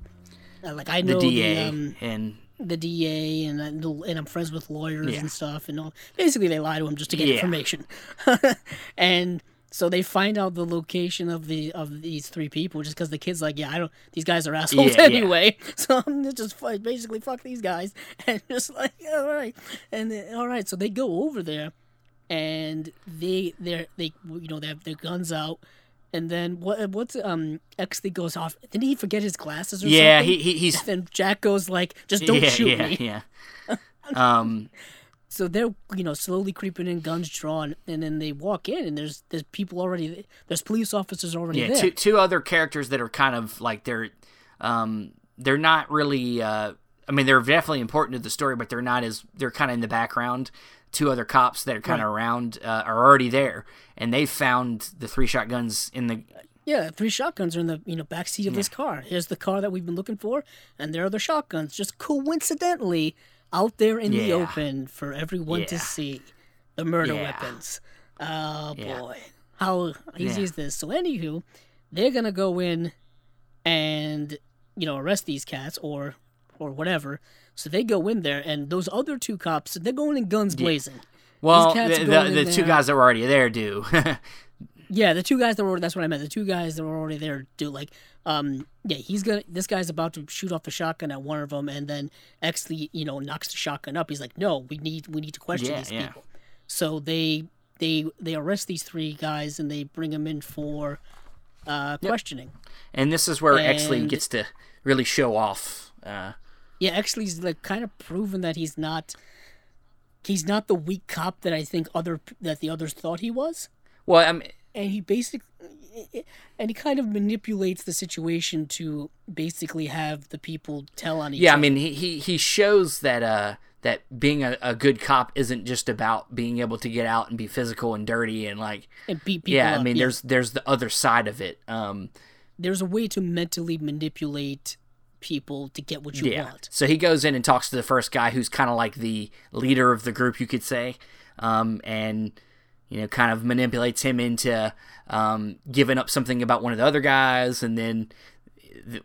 uh, like I know the DA um, and the DA, and uh, know- and I'm friends with lawyers Yeah. and stuff, and all. Basically, they lie to him just to get Yeah. information, and So they find out the location of the of these three people just because the kid's like, yeah, I don't. These guys are assholes Yeah, anyway. So I'm just basically fuck these guys and just like, all right, and then, all right. So they go over there, and they they they you know they have their guns out, and then what what's um Exley goes off. Didn't he forget his glasses or Yeah, something? he, he he's Then Jack goes like, just don't yeah, shoot yeah, me. yeah. Um, So they're you know slowly creeping in, guns drawn, and then they walk in, and there's there's people already, there's police officers already yeah, there. two two other characters that are kind of like they're um they're not really uh I mean they're definitely important to the story, but they're not as they're kind of in the background. Two other cops that are kind of around uh, are already there, and they found the three shotguns in the Yeah, three shotguns are in the you know back seat of this car. Here's the car that we've been looking for, and there are the shotguns, just coincidentally out there in the open for everyone to see. The murder Yeah. weapons. Oh Yeah. boy, how easy Yeah. is this? So anywho, they're gonna go in and you know arrest these cats or or whatever. So they go in there, and those other two cops, they're going in guns blazing. well the, the, the two guys that were already there do. Yeah, the two guys that were that's what I meant. The two guys that were already there do like um yeah, he's gonna this guy's about to shoot off a shotgun at one of them and then Exley, you know, knocks the shotgun up. He's like, "No, we need we need to question Yeah, these yeah. people." So they they they arrest these three guys and they bring them in for uh questioning. and this is where Exley gets to really show off. Uh, Yeah, actually, he's like kind of proven that he's not he's not the weak cop that I think other that the others thought he was. well, I mean, and he basically and he kind of manipulates the situation to basically have the people tell on each yeah, I mean, he, he, he shows that uh that being a, a good cop isn't just about being able to get out and be physical and dirty and like and beat people yeah, I mean, Yeah. there's there's the other side of it. Um, there's a way to mentally manipulate people to get what you yeah. want. So he goes in and talks to the first guy, who's kind of like the leader of the group, you could say, um, and you know, kind of manipulates him into um, giving up something about one of the other guys, and then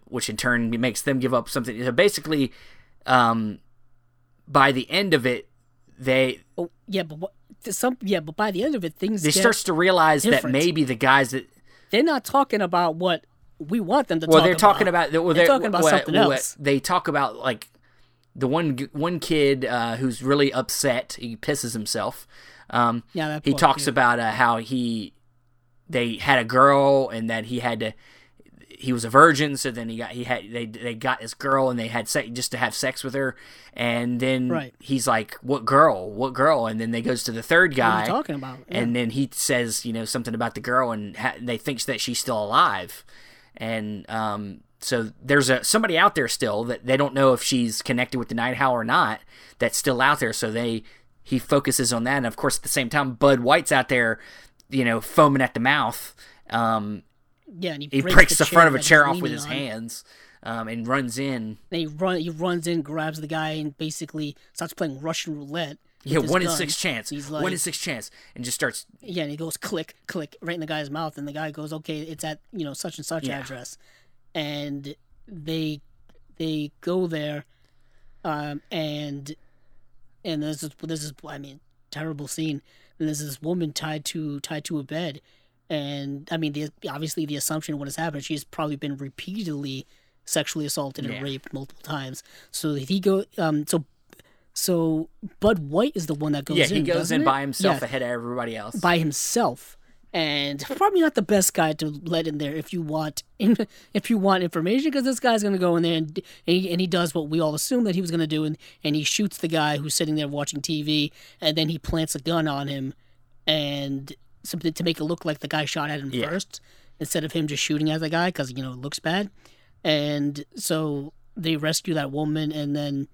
which in turn makes them give up something. So basically, um, by the end of it, they Oh, yeah, but what some yeah, but by the end of it things they starts to realize that maybe the guys that they're not talking about what we want them to well talk they're talking about. about, well, They're talking about what- something what- else. they talk about like the one one kid uh, who's really upset he pisses himself um, Yeah, that he talks yeah. about uh, how he they had a girl and that he had to he was a virgin so then he got he had they they got this girl and they had sex just to have sex with her and then Right. he's like what girl what girl and then they goes to the third What guy are you talking about? Yeah. and then he says you know something about the girl and ha- they thinks that she's still alive and um so there's a somebody out there still that they don't know if she's connected with the night owl or not that's still out there so they he focuses on that and of course at the same time bud white's out there you know foaming at the mouth um yeah, and he, he breaks, breaks the, front of a chair off with his on. hands um, and runs in Then he run he runs in, grabs the guy, and basically starts playing Russian roulette. Yeah one in six chance He's like, one in six chance and just starts Yeah, and he goes click, click right in the guy's mouth, and the guy goes, "Okay, it's at you know such and such Yeah. address," and they they go there, um, and and this is this is I mean terrible scene. And there's this woman tied to tied to a bed, and I mean the obviously the assumption of what has happened, she's probably been repeatedly sexually assaulted and raped multiple times. So he go um so. So Bud White is the one that goes yeah in. he goes in it? by himself Yeah ahead of everybody else by himself and probably not the best guy to let in there if you want if you want information because this guy's going to go in there and, and, he, and he does what we all assumed that he was going to do and, and he shoots the guy who's sitting there watching TV and then he plants a gun on him and something to make it look like the guy shot at him Yeah. first instead of him just shooting at the guy because you know it looks bad and so they rescue that woman and then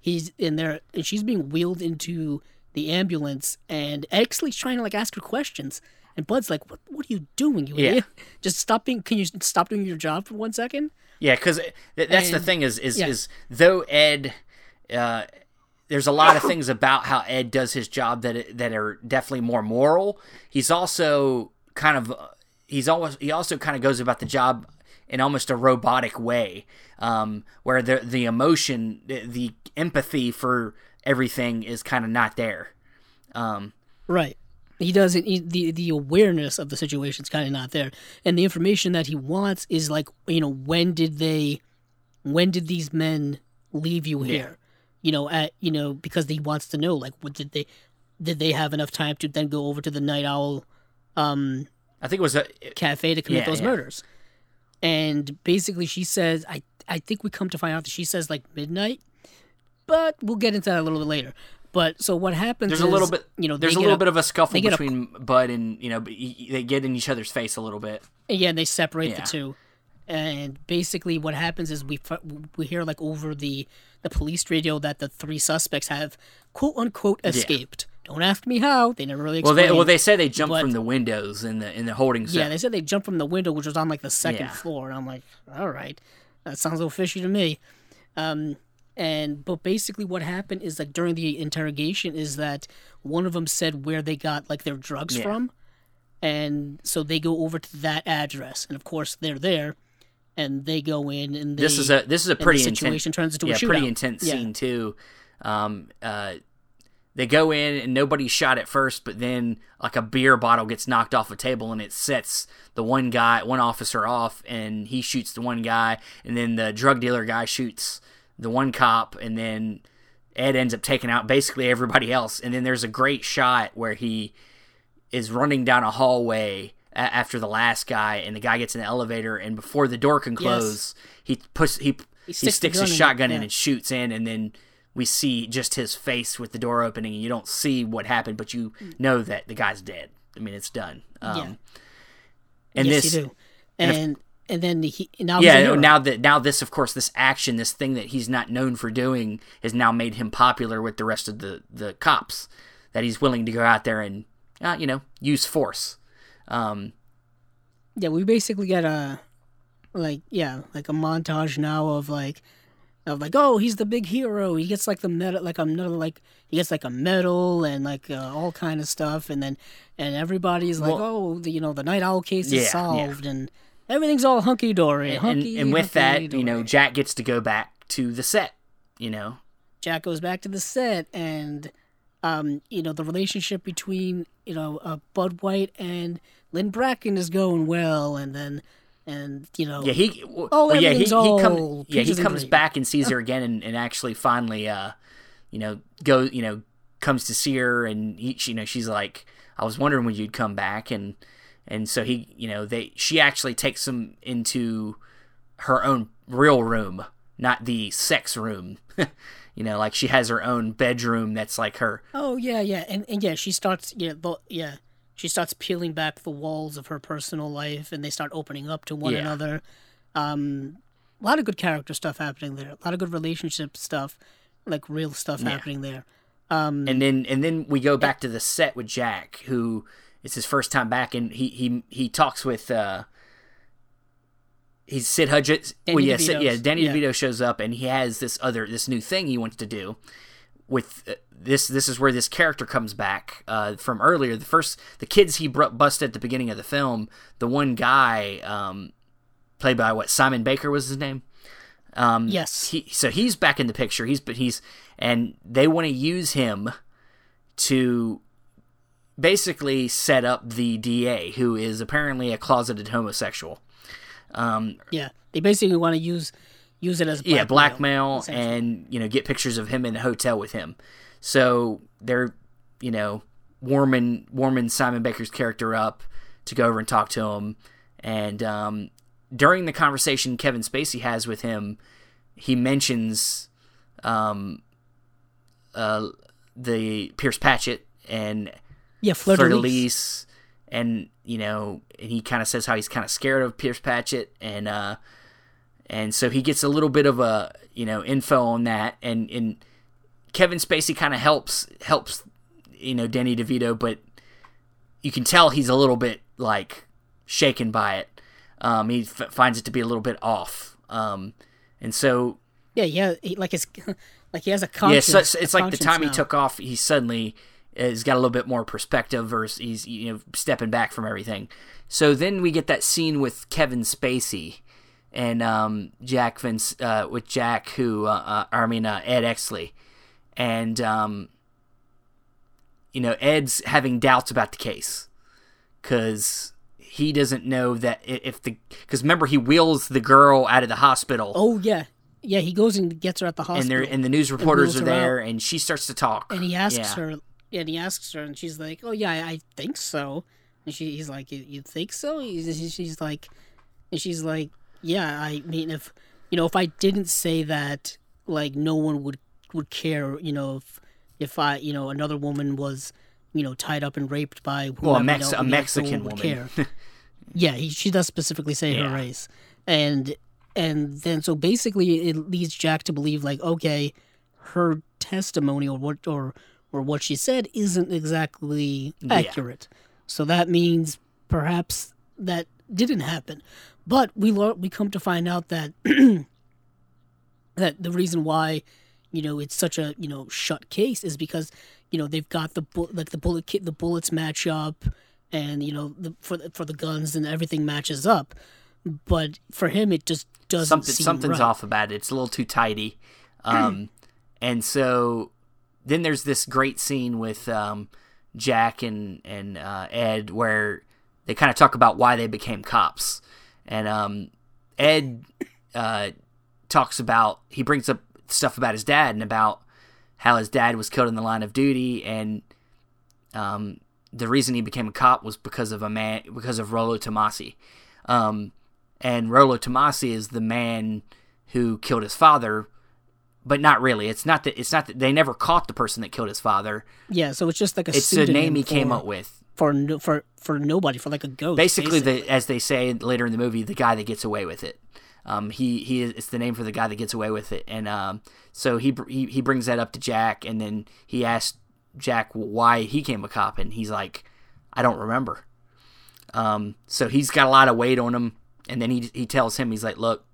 he's in there and she's being wheeled into the ambulance and Exley's trying to like ask her questions and Bud's like what what are you doing you Yeah. idiot just stop being can you stop doing your job for one second Yeah, because that's the thing is is yeah. is though Ed, uh, there's a lot of things about how Ed does his job that that are definitely more moral. He's also kind of he's always he also kind of goes about the job in almost a robotic way, um, where the the emotion, the, the empathy for everything is kind of not there. Um, right. He doesn't he, the the awareness of the situation is kind of not there. And the information that he wants is like you know when did they when did these men leave you here? You know at you know because he wants to know like what did they did they have enough time to then go over to the night owl um I think it was a cafe to commit Yeah, those yeah. murders and basically she says i i think we come to find out that she says like midnight but we'll get into that a little bit later but so what happens there's is, a little bit you know there's a little up- bit of a scuffle get a- between Bud and you know but y- y- they get in each other's face a little bit. Yeah, and they separate Yeah. the two. And basically, what happens is we we hear like over the the police radio that the three suspects have quote unquote escaped. Don't ask me how. They never really Well, explained. they well they say they jumped but- from the windows in the in the holding cell. yeah, they said they jumped from the window, which was on like the second Yeah. floor, and I'm like, all right, that sounds a little fishy to me. Um, and but basically, what happened is like during the interrogation is that one of them said where they got like their drugs Yeah. from, and so they go over to that address, and of course they're there, and they go in and they, this is a this is a pretty situation intense turns into a yeah pretty intense Yeah. scene too. Um, uh, they go in and nobody's shot at first, but then like a beer bottle gets knocked off a table and it sets the one guy, one officer off, and he shoots the one guy, and then the drug dealer guy shoots the one cop, and then Ed ends up taking out basically everybody else, and then there's a great shot where he is running down a hallway a- after the last guy, and the guy gets in the elevator, and before the door can close, he puts he he sticks sticks, the gun his in, shotgun in yeah. and shoots in, and then we see just his face with the door opening, and you don't see what happened, but you know that the guy's dead. I mean, it's done. Um, Yeah. And yes, this, you do. and if- And and then he now yeah, now that now this, of course, this action, this thing that he's not known for doing, has now made him popular with the rest of the the cops. That he's willing to go out there and, uh, you know, use force. Um, yeah, we basically get a like yeah, like a montage now of like of like oh he's the big hero. He gets like the medal, like another like he gets like a medal and like uh, all kind of stuff, and then and everybody's like Well- oh the, you know the night owl case Yeah, is yeah. solved and everything's all hunky dory. and, Hunky, and with that, you know, Jack gets to go back to the set. You know, Jack goes back to the set, and um, you know the relationship between you know uh, Bud White and Lynn Bracken is going well, and then and you know Yeah, he. w- Oh, well, yeah, he, he all comes. Yeah, he comes cream. back and sees her again, and, and actually finally, uh, you know, go, you know, comes to see her, and he, she, you know, she's like, I was wondering when you'd come back, and and so he, you know, they, she actually takes him into her own real room, not the sex room. you know, like she has her own bedroom that's like her. Oh yeah, yeah, and, and yeah, she starts yeah, yeah, she starts peeling back the walls of her personal life, and they start opening up to one Yeah. another. Um, a lot of good character stuff happening there. A lot of good relationship stuff, like real stuff happening there. Um, and then and then we go back to the set with Jack, who it's his first time back, and he he he talks with uh he's Sid Hudgens. Danny well, yeah, Sid, yeah. Danny yeah. DeVito shows up, and he has this other this new thing he wants to do. With uh, this, this is where this character comes back uh, from earlier. The first, the kids he br- busted at the beginning of the film. The one guy, um, played by what Simon Baker was his name. Um, Yes. He, so he's back in the picture. He's but he's and they want to use him to basically set up the DA, who is apparently a closeted homosexual. yeah, they basically want to use use it as yeah, blackmail, blackmail and you know get pictures of him in the hotel with him. So they're you know warming warming Simon Baker's character up to go over and talk to him. And um, during the conversation Kevin Spacey has with him, he mentions um, uh, the Pierce Patchett and yeah, Fleur de de Lis. Lis, and you know, and he kind of says how he's kind of scared of Pierce Patchett, and uh, and so he gets a little bit of a you know info on that, and and Kevin Spacey kind of helps helps you know Danny DeVito, but you can tell he's a little bit like shaken by it. Um, he f- finds it to be a little bit off, um, and so Yeah, yeah, he, like it's like he has a yeah, conscience. so it's, it's like the time he took off, he suddenly has got a little bit more perspective, or he's you know stepping back from everything. So then we get that scene with Kevin Spacey and um, Jack Vince uh, with Jack, who uh, uh, I mean uh, Ed Exley, and um, you know, Ed's having doubts about the case because he doesn't know that if the because remember he wheels the girl out of the hospital Oh yeah, yeah. He goes and gets her at the and hospital, they're and the news reporters are her out. there and she starts to talk and he asks Yeah. her, and he asks her, and she's like, "Oh yeah, I, I think so." And she, he's like, "You, you think so?" He's, she's like, and she's like, "Yeah, I mean, if you know, if I didn't say that, like, no one would would care. You know, if if I, you know, another woman was." You know, tied up and raped by Well, a Mex- a no Mexican would woman. care. yeah, he, she does specifically say Yeah. her race, and and then so basically it leads Jack to believe like, okay, her testimony or what or or what she said isn't exactly accurate. So that means perhaps that didn't happen. But we lear- we come to find out that that the reason why you know it's such a you know shut case is because you know they've got the bu- like the bullet kit the bullets match up and you know the for the, for the guns and everything matches up but for him it just doesn't something something's right. off about it. It's a little too tidy. Um, and so then there's this great scene with um, Jack and and uh, Ed where they kind of talk about why they became cops. And um, Ed uh, talks about he brings up stuff about his dad and about how his dad was killed in the line of duty and um, the reason he became a cop was because of a man because of Rollo Tomasi. Um, and Rollo Tomasi is the man who killed his father, but not really. It's not that it's not that they never caught the person that killed his father. yeah so it's just like a It's the name he pseudonym came up with. for no, for for nobody for like a ghost Basically, the as they say later in the movie, the guy that gets away with it. Um, he he is it's the name for the guy that gets away with it, and um, so he, he he brings that up to Jack, and then he asks Jack why he came a cop, and he's like, I don't remember. Um, so he's got a lot of weight on him, and then he he tells him he's like, look,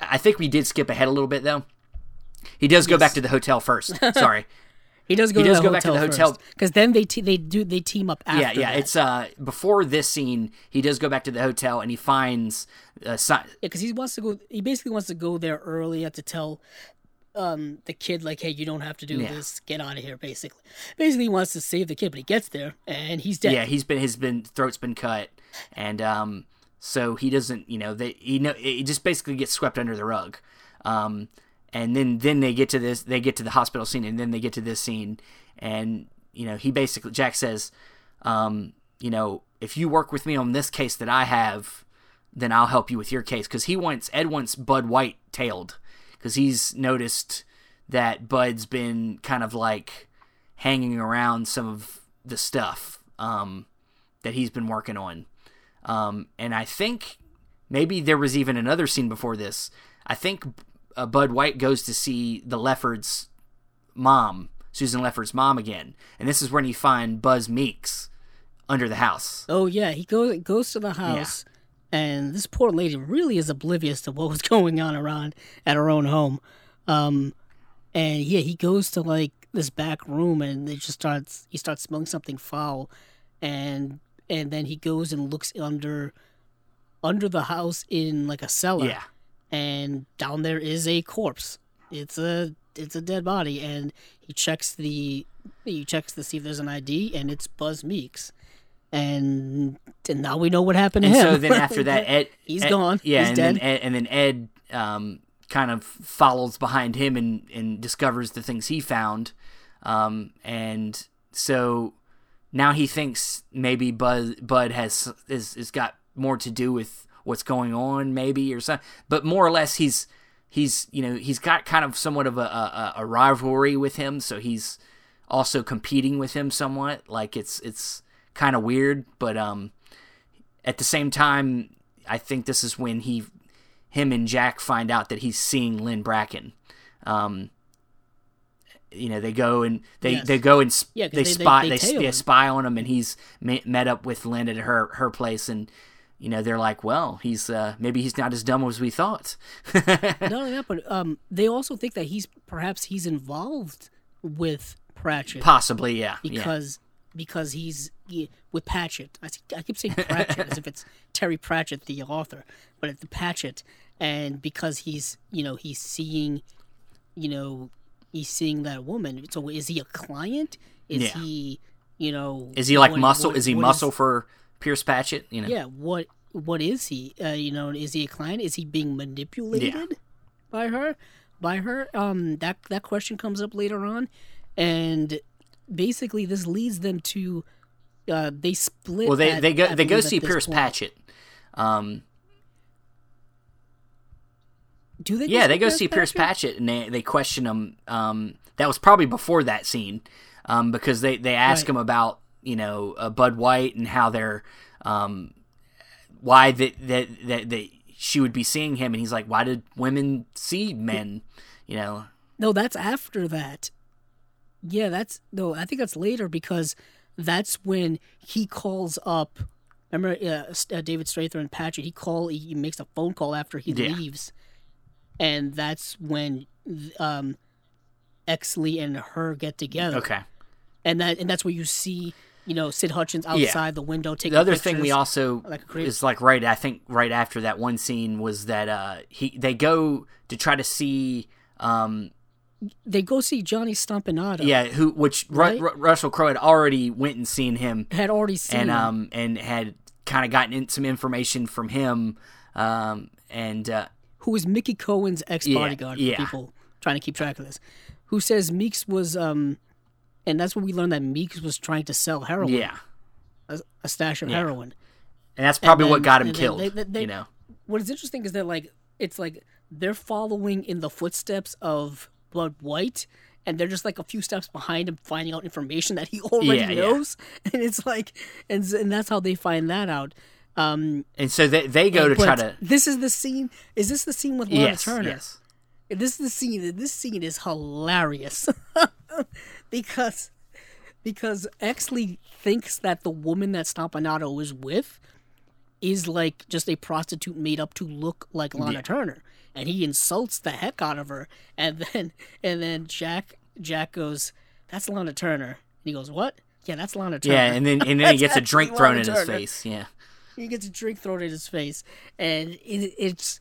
I think we did skip ahead a little bit though. He does go back to the hotel first. Sorry. he does go he does go back to the hotel. because then they te- they do they team up after yeah, yeah. that. It's uh before this scene, he does go back to the hotel and he finds uh, si- Yeah, because he wants to go. He basically wants to go there early to tell um, the kid, like, "Hey, you don't have to do Yeah. this. Get out of here." Basically, basically, he wants to save the kid, but he gets there and he's dead. yeah, he's been his been throat's been cut, and um, so he doesn't, you know, they he know he just basically gets swept under the rug, um, and then then they get to this, they get to the hospital scene, and then they get to this scene, and you know, he basically Jack says, um, you know, if you work with me on this case that I have, then I'll help you with your case because he wants Ed wants Bud White tailed because he's noticed that Bud's been kind of like hanging around some of the stuff um, that he's been working on. Um, and I think maybe there was even another scene before this. I think uh, Bud White goes to see the Lefferts' mom, Susan Lefferts' mom again, and this is when you find Buzz Meeks under the house. Oh yeah, he goes goes to the house, and this poor lady really is oblivious to what was going on around at her own home. Um, and yeah, he goes to like this back room, and it just starts. He starts smelling something foul, and and then he goes and looks under under the house in like a cellar. Yeah, and down there is a corpse. It's a it's a dead body, and he checks the he checks to see if there's an ID, and it's Buzz Meeks, and, and now we know what happened to and him. so then after that, Ed He's Ed- gone. Yeah, He's and dead. then Ed, and then Ed um, kind of follows behind him and and discovers the things he found, um, and so now he thinks maybe Bud Bud has is is got more to do with what's going on, maybe or something. But more or less, he's he's you know he's got kind of somewhat of a, a, a rivalry with him, so he's also competing with him somewhat. Like it's it's kind of weird, but um, at the same time, I think this is when he, him and Jack find out that he's seeing Lynn Bracken. Um, you know, they go and they, Yes. they go and sp- Yeah, they, they- they- spy they they, they spy on him, and he's met up with Lynn at her her place, and you know they're like, well, he's uh, maybe he's not as dumb as we thought. Not only that, but um, they also think that he's perhaps he's involved with Pratchett Possibly, yeah, yeah. because because he's he, with Patchett. I, I keep saying Pratchett as if it's Terry Pratchett, the author, but it's the Patchett, and because he's you know he's seeing, you know, he's seeing that woman. So is he a client? Is Yeah. he, you know, Is he like what- muscle? what- is he muscle for Pierce Patchett? You know. yeah. What what is he? Uh, you know, is he a client? Is he being manipulated by her? By her? Um, that that question comes up later on, and basically this leads them to. Uh, they split. Well, they at- they go they go see Pierce point. Patchett. Um, Do they? yeah, they go Pierce see Pierce Patchett? Patchett and they they question him. Um, that was probably before that scene, um, because they they ask Right. him about you know uh, Bud White and how they're um, why that that that that she would be seeing him, and he's like, why did women see men? You know, No, that's after that. Yeah, that's no. I think that's later because that's when he calls up. Remember, uh, uh, David Strathairn and Patchett. He call. He, he makes a phone call after he Yeah. leaves, and that's when um, Exley and her get together. okay. and that and that's where you see you know Sid Hudgens outside the window taking the other thing we also like is like right i think right after that one scene was that uh he they go to try to see um they go see Johnny Stompanato. yeah who which Right? Ru- russell crowe had already went and seen him had already seen and him. um and had kind of gotten in some information from him um and uh who is Mickey Cohen's ex bodyguard yeah. for people trying to keep track of this, who says Meeks was um, and that's when we learned that Meeks was trying to sell heroin, yeah a, a stash of heroin. and that's probably what then- got him killed they- they- they- you know What is interesting is that like it's like they're following in the footsteps of Bud White. And they're just like a few steps behind him, finding out information that he already Yeah, yeah. knows, and it's like, and and that's how they find that out. Um, and so they they go to try to This is the scene. Is this the scene with Lana yes Turner? yes This is the scene. This scene is hilarious because because Exley thinks that the woman that Stompanato is with is like just a prostitute made up to look like Lana Turner, and he insults the heck out of her. And then and then Jack Jack goes, "That's Lana Turner." And he goes, "What?" Yeah, that's Lana Turner. yeah and then and then he gets a drink Lana thrown in his face yeah he gets a drink thrown in his face, and it, it's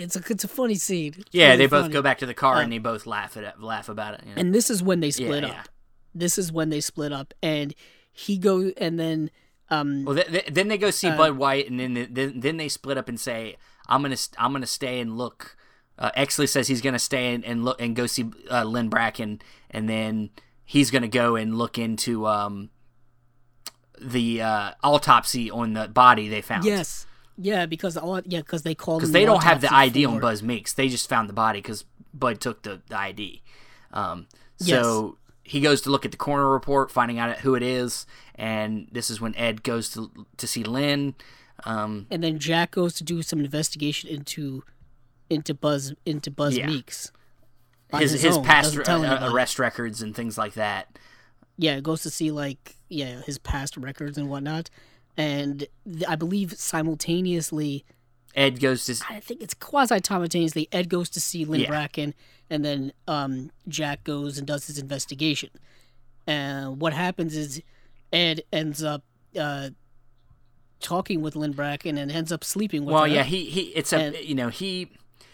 it's a it's a funny scene. It's yeah really they both funny. go back to the car and they both laugh at it laugh about it you know? and this is when they split yeah. up. This is when they split up, and he goes, and then um, Well, th- th- then they go see Uh, Bud White, and then then then they split up and say, "I'm gonna st- I'm gonna stay and look." Uh, Exley says he's gonna stay and, and look and go see uh, Lynn Bracken, and then he's gonna go and look into um, the uh, autopsy on the body they found. yes, yeah, because all yeah, because they called because they don't have the ID on Buzz Meeks. They just found the body because Bud took the, the ID. Um, so he goes to look at the coroner report, finding out who it is, and this is when Ed goes to to see Lynn. Um, and then Jack goes to do some investigation into into Buzz into Buzz Yeah. Meeks. his his own, past uh, arrest records and things like that. yeah, goes to see like yeah his past records and whatnot, and th- I believe simultaneously, Ed goes to I think it's quasi simultaneously. Ed goes to see Lynn Yeah. Bracken, and then um, Jack goes and does his investigation. And what happens is Ed ends up uh, talking with Lynn Bracken and ends up sleeping with well, her. yeah, he he it's a And- you know he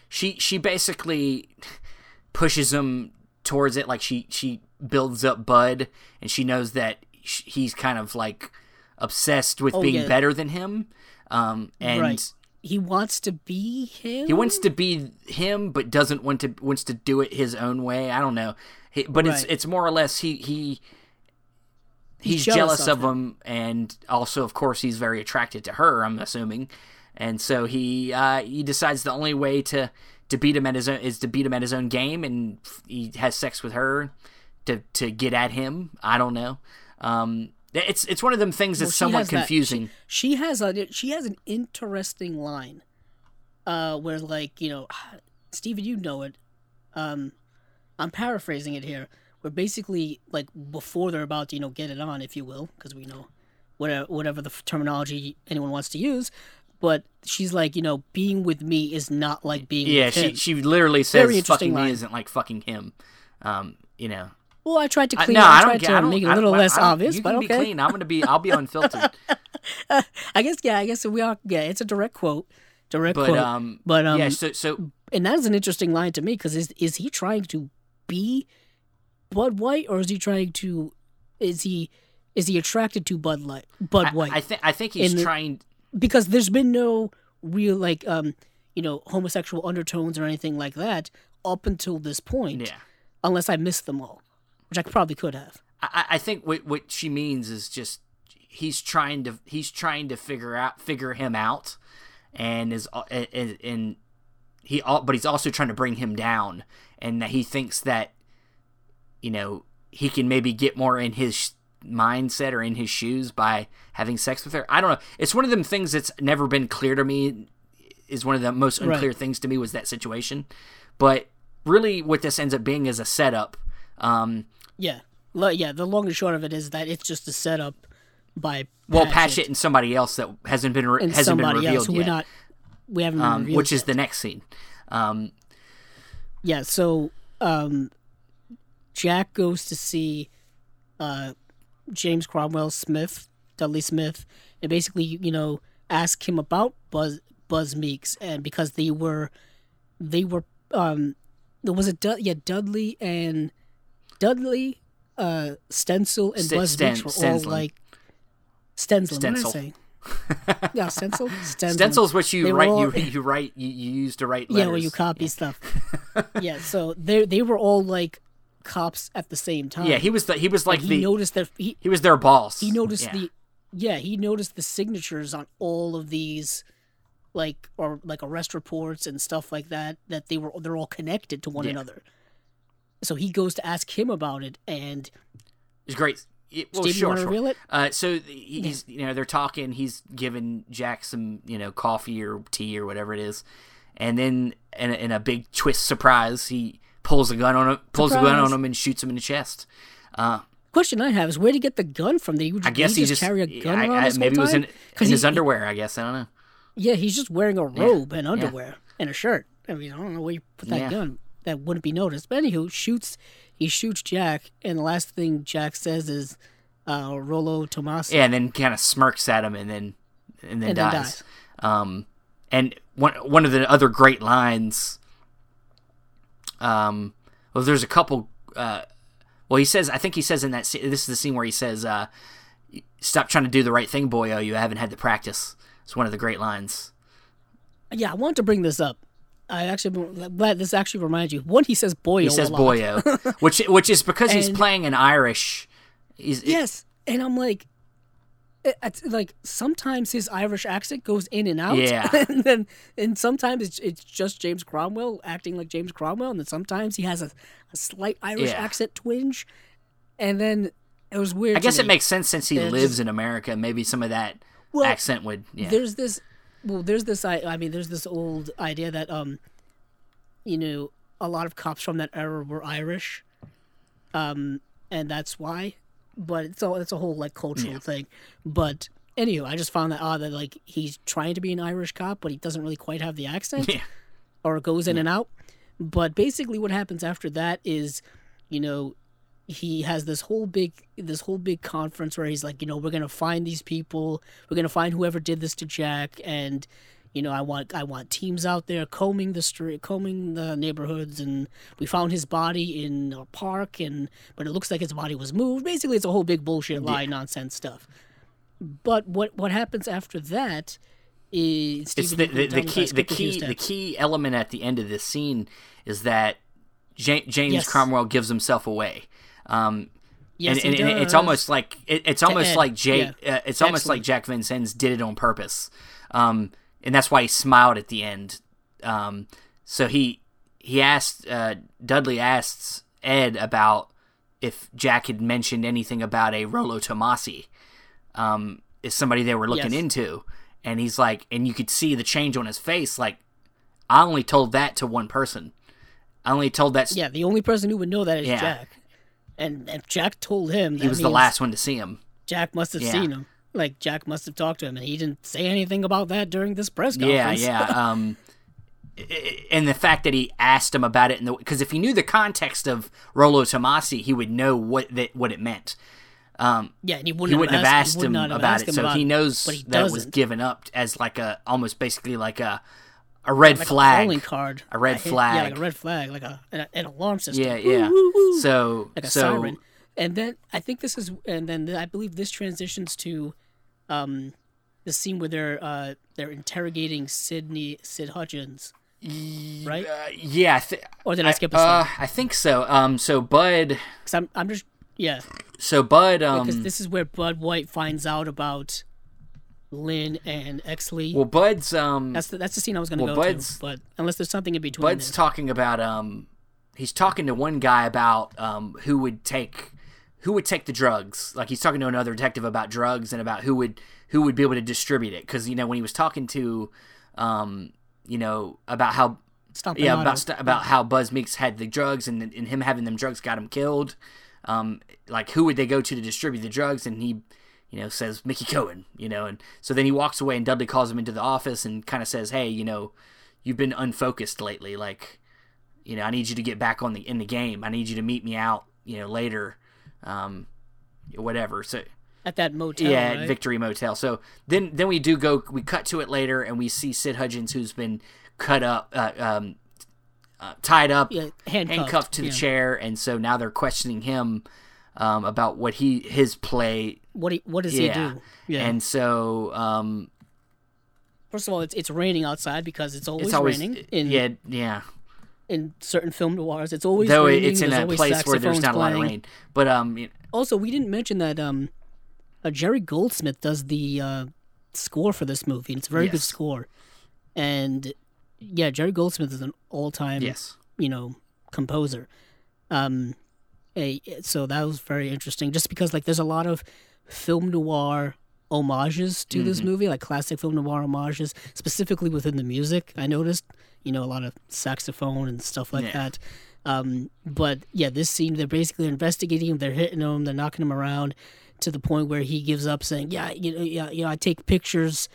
she she basically pushes him towards it like she she builds up Bud and she knows that sh- he's kind of like obsessed with Oh, being yeah. better than him. Um, and right. He wants to be him. he wants to be him, but doesn't want to wants to do it his own way. I don't know, he, but it's Right. it's more or less he he he's, He's jealous, jealous of of him, and also of course he's very attracted to her. I'm assuming, and so he uh, he decides the only way to to beat him at his own is to beat him at his own game, and he has sex with her to to get at him. I don't know. Um, it's it's one of them things that's she somewhat has that- confusing. She has a she has an interesting line, uh, where like you know, Steven, you know it. Um, I'm paraphrasing it here. Where basically like before they're about to you know get it on, if you will, because we know whatever whatever the terminology anyone wants to use. But she's like, you know, being with me is not like being yeah, with she him. she literally says fucking me isn't like fucking him. Um, you know. Well, I tried to I- clean. no, I I tried don't get. to I don't make it I a little less I obvious, You but okay. clean. I'm gonna be. I'll be unfiltered. I guess yeah, I guess we are. Yeah, it's a direct quote. Direct But quote. um, but um, yeah. So so and that is an interesting line to me because is is he trying to be Bud White, or is he trying to? Is he is he attracted to Bud Light? Bud White. I, I think I think he's the- trying. because there's been no real like um you know homosexual undertones or anything like that up until this point. Yeah. Unless I missed them all, which I probably could have. I, I think what what she means is just he's trying to he's trying to figure out figure him out, and is uh, and, and he but he's also trying to bring him down, and that he thinks that you know he can maybe get more in his mindset or in his shoes by having sex with her. I don't know. It's one of them things that's never been clear to me. Is one of the most Right. unclear things to me was that situation, but really what this ends up being is a setup. Um, Yeah. Yeah. The long and short of it is that it's just a setup by Well, Patchett and somebody else that hasn't been re- hasn't been revealed else yet, we're not we haven't been um, revealed which is yet. the next scene. Um, yeah. So um, Jack goes to see uh, James Cromwell Smith, Dudley Smith, and basically you know ask him about Buzz Buzz Meeks, and because they were they were um there was a yeah Dudley and Dudley uh Stencil and Sten- Buzz Sten- Meeks were all like. What Stencil. did I say? yeah, Stencil. Stensland. stencils, which you They write, all- you you write, you, you use to write Yeah, letters. where you copy stuff. yeah, so they they were all like cops at the same time. Yeah, he was the he was like he the noticed that he he was their boss. he noticed Yeah. the yeah he noticed the signatures on all of these like or like arrest reports and stuff like that that they were they're all connected to one Yeah. another. So he goes to ask him about it, and It's great. It, well, Steve, sure, sure. Uh, so he's you know they're talking. He's giving Jack some you know coffee or tea or whatever it is, and then in a, in a big twist surprise, he pulls a gun on him, pulls a gun on him, and shoots him in the chest. Uh, question I have is where did he get the gun from? Did he, I guess he, he just, just carry a gun I- around I- maybe it was in, in 'Cause his he- underwear. I guess I don't know. Yeah, he's just wearing a robe and underwear and a shirt. I mean, I don't know where you put that Yeah. gun. That wouldn't be noticed. But anywho, shoots. He shoots Jack, and the last thing Jack says is, uh, "Rollo Tomas." Yeah, and then kind of smirks at him, and then and then And then dies. Um, and one one of the other great lines. Um, well, there's a couple. Uh, well, he says. I think he says in that. scene- This is the scene where he says, uh, "Stop trying to do the right thing, boyo. You haven't had the practice." It's one of the great lines. Yeah, I want to bring this up. I actually glad this actually reminds you. One, he says "boyo." He says. "boyo," which which is because he's playing an Irish. He's, Yes, and I'm like, it- it's like sometimes his Irish accent goes in and out. Yeah. and then and sometimes it's it's just James Cromwell acting like James Cromwell, and then sometimes he has a, a slight Irish Yeah. accent twinge, and then it was weird. I guess to it makes sense since he They're lives just- in America. Maybe some of that Well, accent would. Yeah. There's this, well, there's this. I I mean, there's this old idea that um, you know, a lot of cops from that era were Irish, um, and that's why. But it's all it's a whole like cultural thing. But anyway, I just found that odd that like he's trying to be an Irish cop, but he doesn't really quite have the accent, Yeah. or it goes in and out. But basically, what happens after that is, you know, he has this whole big this whole big conference where he's like, you know, we're gonna find these people, we're gonna find whoever did this to Jack, and you know, I want I want teams out there combing the street, combing the neighborhoods, and we found his body in a park, and but it looks like his body was moved. Basically, it's a whole big bullshit lie nonsense stuff. But what what happens after that is it's the, the, the tell me if I key the skipped a few key the key element at the end of this scene is that Ja- James Yes. Cromwell gives himself away. Um, Yes, and, and, and it's almost like it, it's almost Ed, like Jake. yeah. Uh, it's almost like Jack Vincennes did it on purpose, um, and that's why he smiled at the end. Um, so he he asked uh, Dudley asks Ed about if Jack had mentioned anything about a Rollo Tomasi, um, is somebody they were looking Yes. into, and he's like, and you could see the change on his face. Like, I only told that to one person. I only told that. Yeah, the only person who would know that is Yeah. Jack. And if Jack told him, he was the last one to see him. Jack must have Yeah. seen him. Like Jack must have talked to him, and he didn't say anything about that during this press conference. yeah. Um, i- i- and the fact that he asked him about it, because if he knew the context of Rollo Tomasi, he would know what that what it meant. Um, yeah, and he wouldn't, he wouldn't have asked he would him have about asked it, him so about he knows he that it was given up as like a almost basically like a a red like flag. a calling card, A red hit- flag. yeah, like a red flag, like a an, an alarm system. Yeah, yeah. woo, woo. So like a so siren. And then I think this is, and then I believe this transitions to, um, the scene where they're uh they're interrogating Sydney Sid Hudgens, right? uh, yeah. I thi- Or did I skip a uh. I think so. Um, so Bud, Because I'm I'm just yeah, so Bud, um, because this is where Bud White finds out about Lynn and Exley. well, Bud's, um, that's the, that's the scene I was gonna well, go to, but unless there's something in between. Bud's there. talking about, um, he's talking to one guy about, um, who would take, who would take the drugs. Like he's talking to another detective about drugs and about who would, who would be able to distribute it. Because you know when he was talking to, um, you know about how Stomping yeah about st- about how Buzz Meeks had the drugs and and him having them drugs got him killed. Um, like who would they go to to distribute the drugs? And he, you know, says Mickey Cohen. You know, and so then he walks away and Dudley calls him into the office and kind of says, "Hey, you know, you've been unfocused lately. Like, you know, I need you to get back on the in the game. I need you to meet me out. You know, later, um, whatever." So at that motel. yeah, right? at Victory Motel. So then then we do go we cut to it later and we see Sid Hudgens who's been cut up uh, um uh, tied up Yeah, handcuffed, handcuffed to the yeah. chair and so now they're questioning him um about what he his play What he, what does yeah. he do? Yeah. And so um First of all, it's it's raining outside because it's always, it's always raining in yeah, yeah. in certain film noirs. It's always Though raining. it's in a place where there's not a lot of rain. But um you- Also, we didn't mention that um, uh, Jerry Goldsmith does the uh, score for this movie, and it's a very good score. And yeah, Jerry Goldsmith is an all-time yes. you know composer. Um, so that was very interesting, just because like there's a lot of film noir homages to this Mm-hmm. movie, like classic film noir homages, specifically within the music. I noticed, you know, a lot of saxophone and stuff like Yeah. that. Um, but yeah, this scene, they're basically investigating him. They're hitting him. They're knocking him around to the point where he gives up, saying, "Yeah, you know, yeah, you know, I take pictures,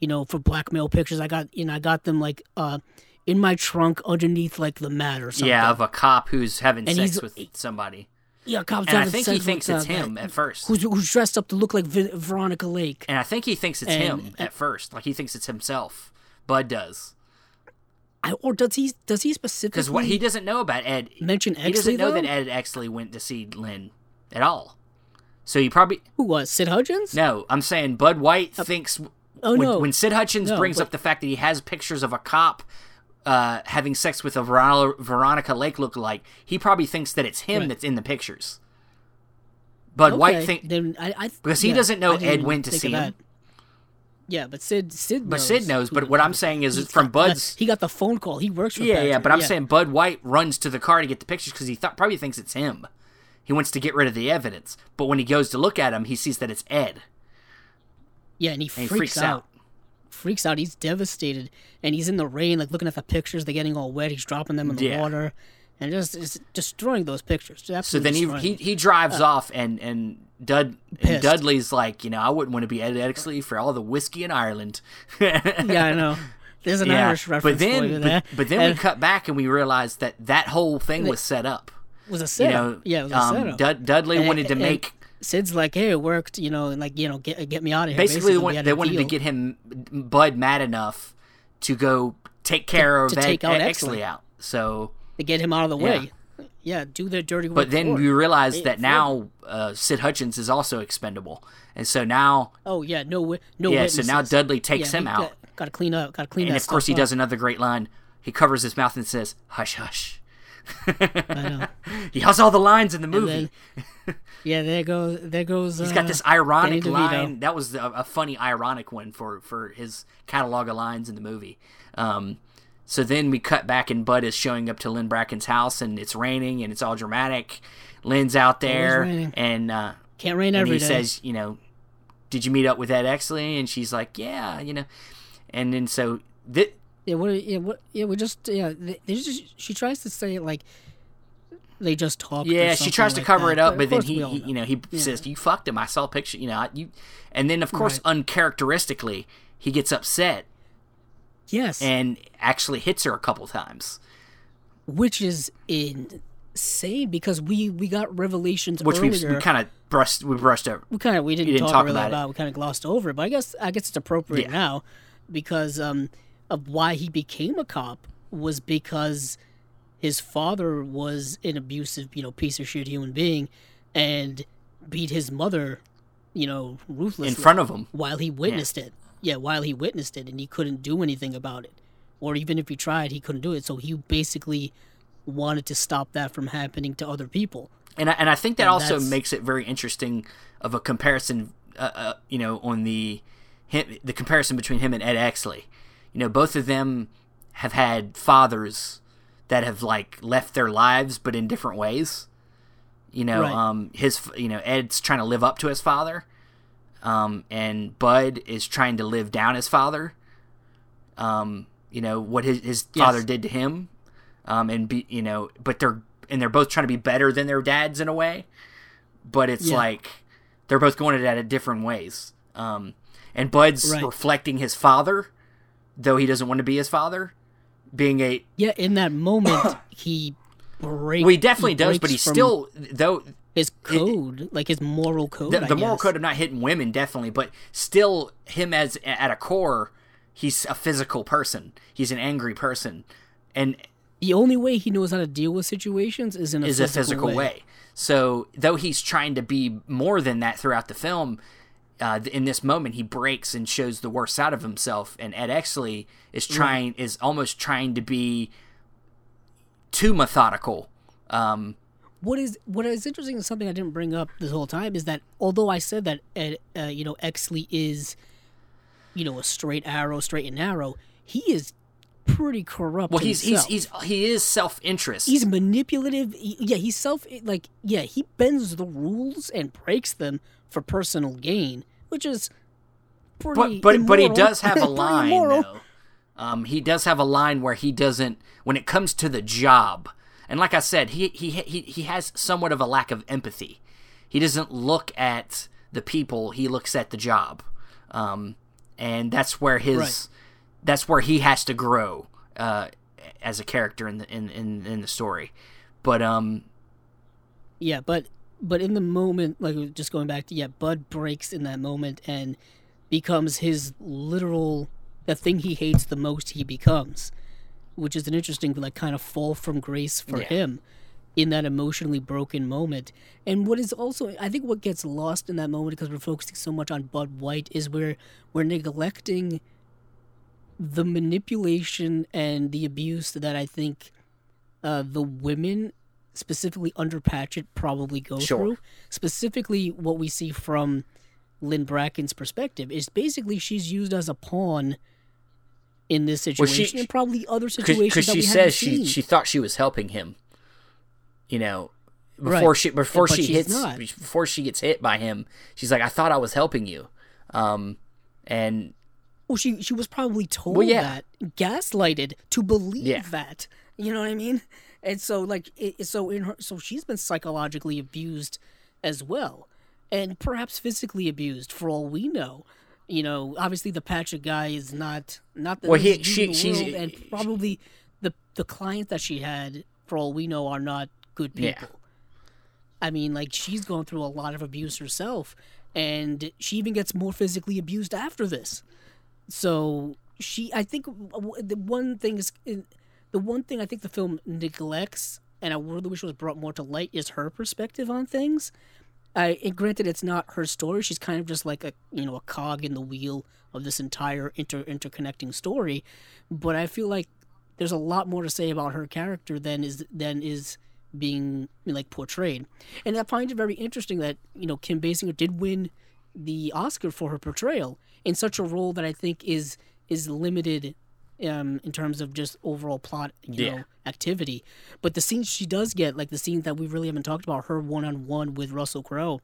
you know, for blackmail pictures. I got, you know, I got them like uh, in my trunk underneath like the mat or something." Yeah, of a cop who's having And sex with somebody. yeah, cops And I think he thinks it's uh, him at first. Who's, who's dressed up to look like Ve- Veronica Lake? And I think he thinks it's And- him at first. Like he thinks it's himself. Bud does. I, or does he? Does he specifically? Because what he doesn't know about Ed, mention he doesn't know though? that Ed Exley went to see Lynn at all. So he probably Who was Sid Hudgens? no. I'm saying Bud White thinks oh, when, no. when Sid Hudgens No, brings but- up the fact that he has pictures of a cop uh, having sex with a Veron- Veronica Lake lookalike, he probably thinks that it's him Right. that's in the pictures. But Bud White Okay, think then I, I because he yeah, doesn't know Ed went to see him. Yeah, but Sid Sid But knows Sid knows. But what I'm saying is He's from got- Bud's he got the phone call. He works for Yeah, yeah, but I'm saying Bud White runs to the car to get the pictures because he thought probably thinks it's him. He wants to get rid of the evidence, but when he goes to look at him, he sees that it's Ed. yeah, and he and he freaks, freaks out. out. Freaks out. He's devastated, and he's in the rain, like looking at the pictures. They're getting all wet. He's dropping them in the Yeah. water, and just is destroying those pictures. So then he he, he drives off, and and Dud and Dudley's like, you know, I wouldn't want to be Ed Exley for all the whiskey in Ireland. yeah, I know. There's an Irish reference but then you but, but then And we cut back and we realize that that whole thing was set up. was a You setup. know, yeah, it was a um, setup. Dud, Dudley And- wanted to make Sid's like, hey, it worked, you know, and like, you know, get get me out of here. basically they, had they a wanted to get him Bud mad enough to go take care to of Ed, take out Exley. Out. So, to get him out of the way. Yeah, do their dirty work. but then him. realized that now uh, Sid Hudgens is also expendable, and so now Oh yeah, no, no. yeah, so now. Dudley takes Yeah, him out, Got, to clean up. Got to clean up. and of course he stuff does another great line. He covers his mouth and says, "Hush, hush." I know. He has all the lines in the movie. Yeah, there goes. There goes. He's got this uh, ironic Danny line. That was a, a funny, ironic one for for his catalog of lines in the movie. Um, so then we cut back, and Bud is showing up to Lynn Bracken's house, and it's raining, and it's all dramatic. Lynn's out there, and uh, Can't rain and every he day. says, you know, did you meet up with Ed Exley? And she's like, yeah, you know. And then so th- Yeah, what? Yeah, what? Yeah, we just. Yeah, they, just. She tries to say it like. They just talk. yeah, she tries to cover it up, but, then he, he, you know, he says, "You fucked him. I saw a picture. You know, I- you." And then, of course, uncharacteristically, he gets upset yes, and actually hits her a couple times, which is insane because we we got revelations which earlier. we we kind of brushed we brushed over. we kind of we didn't, didn't talk, talk really about about, it. We kind of glossed over it, but I guess I guess it's appropriate Yeah. now because um, of why he became a cop was because his father was an abusive, you know, piece of shit human being, and beat his mother, you know, ruthlessly in front of him. while he witnessed it. Yeah, while he witnessed it, and he couldn't do anything about it, or even if he tried, he couldn't do it. So he basically wanted to stop that from happening to other people. And I, and I think that And also that's- makes it very interesting of a comparison, uh, uh, you know, on the him, the comparison between him and Ed Exley. You know, both of them have had fathers that have like left their lives, but in different ways. You know, Right. um, his you know Ed's trying to live up to his father, um, and Bud is trying to live down his father. Um, you know what his his Yes. father did to him, um, and be you know, but they're and they're both trying to be better than their dads in a way, but it's Yeah. like they're both going at it different ways. Um, and Bud's Right. reflecting his father, though he doesn't want to be his father, being a Yeah, in that moment, he breaks. well, he definitely does, but he's still though his code, like his moral code. the, the moral code of not hitting women definitely but still him as at a core he's a physical person he's an angry person and The only way he knows how to deal with situations is in a is physical a physical way. way. so though he's trying to be more than that throughout the film uh, in this moment he breaks and shows the worst side of himself and ed exley is trying is almost trying to be too methodical. Um, What is what is interesting is something I didn't bring up this whole time is that although I said that Ed, uh, you know Exley is, you know, a straight arrow, straight and narrow, he is pretty corrupt. well he's he's, himself. he's he is self-interest he's manipulative. He- yeah, he's self like yeah, he bends the rules and breaks them for personal gain, which is pretty. but but but he does have a line though. Um, he does have a line where he doesn't when it comes to the job. And like I said, he he he he has somewhat of a lack of empathy. He doesn't look at the people; he looks at the job, um, and that's where his Right. That's where he has to grow uh, as a character in the in, in in the story. But um, Yeah, but but in the moment, like just going back to yeah, Bud breaks in that moment and becomes his literal the thing he hates the most. He becomes, which is an interesting like kind of fall from grace for Yeah. him in that emotionally broken moment. And what is also I think what gets lost in that moment because we're focusing so much on Bud White is where we're neglecting the manipulation and the abuse that I think uh, the women specifically under Patchett probably go Sure. through. Specifically, what we see from Lynn Bracken's perspective is basically she's used as a pawn in this Well, situation she- and probably other situations because she says she she thought she was helping him. You know, before Right. she before But she hits not. before she gets hit by him, she's like, "I thought I was helping you," um, and Well, she she was probably told Well, yeah. that, gaslighted to believe Yeah. that. You know what I mean? And so, like, it, so in her, so she's been psychologically abused as well, and perhaps physically abused for all we know. You know, obviously the Patrick guy is not not the Well, he- she- she's- and probably the the clients that she had, for all we know, are not good Yeah. people. I mean, like she's going through a lot of abuse herself, and she even gets more physically abused after this. So she, I think, the one thing is, the one thing I think the film neglects, and I really wish was brought more to light, is her perspective on things. I and granted, it's not her story. She's kind of just like a you know a cog in the wheel of this entire inter interconnecting story. But I feel like there's a lot more to say about her character than is than is being like portrayed. And I find it very interesting that you know Kim Basinger did win the Oscar for her portrayal in such a role that I think is is limited um, in terms of just overall plot, you Yeah. know, activity. But the scenes she does get, like the scenes that we really haven't talked about, her one on one with Russell Crowe,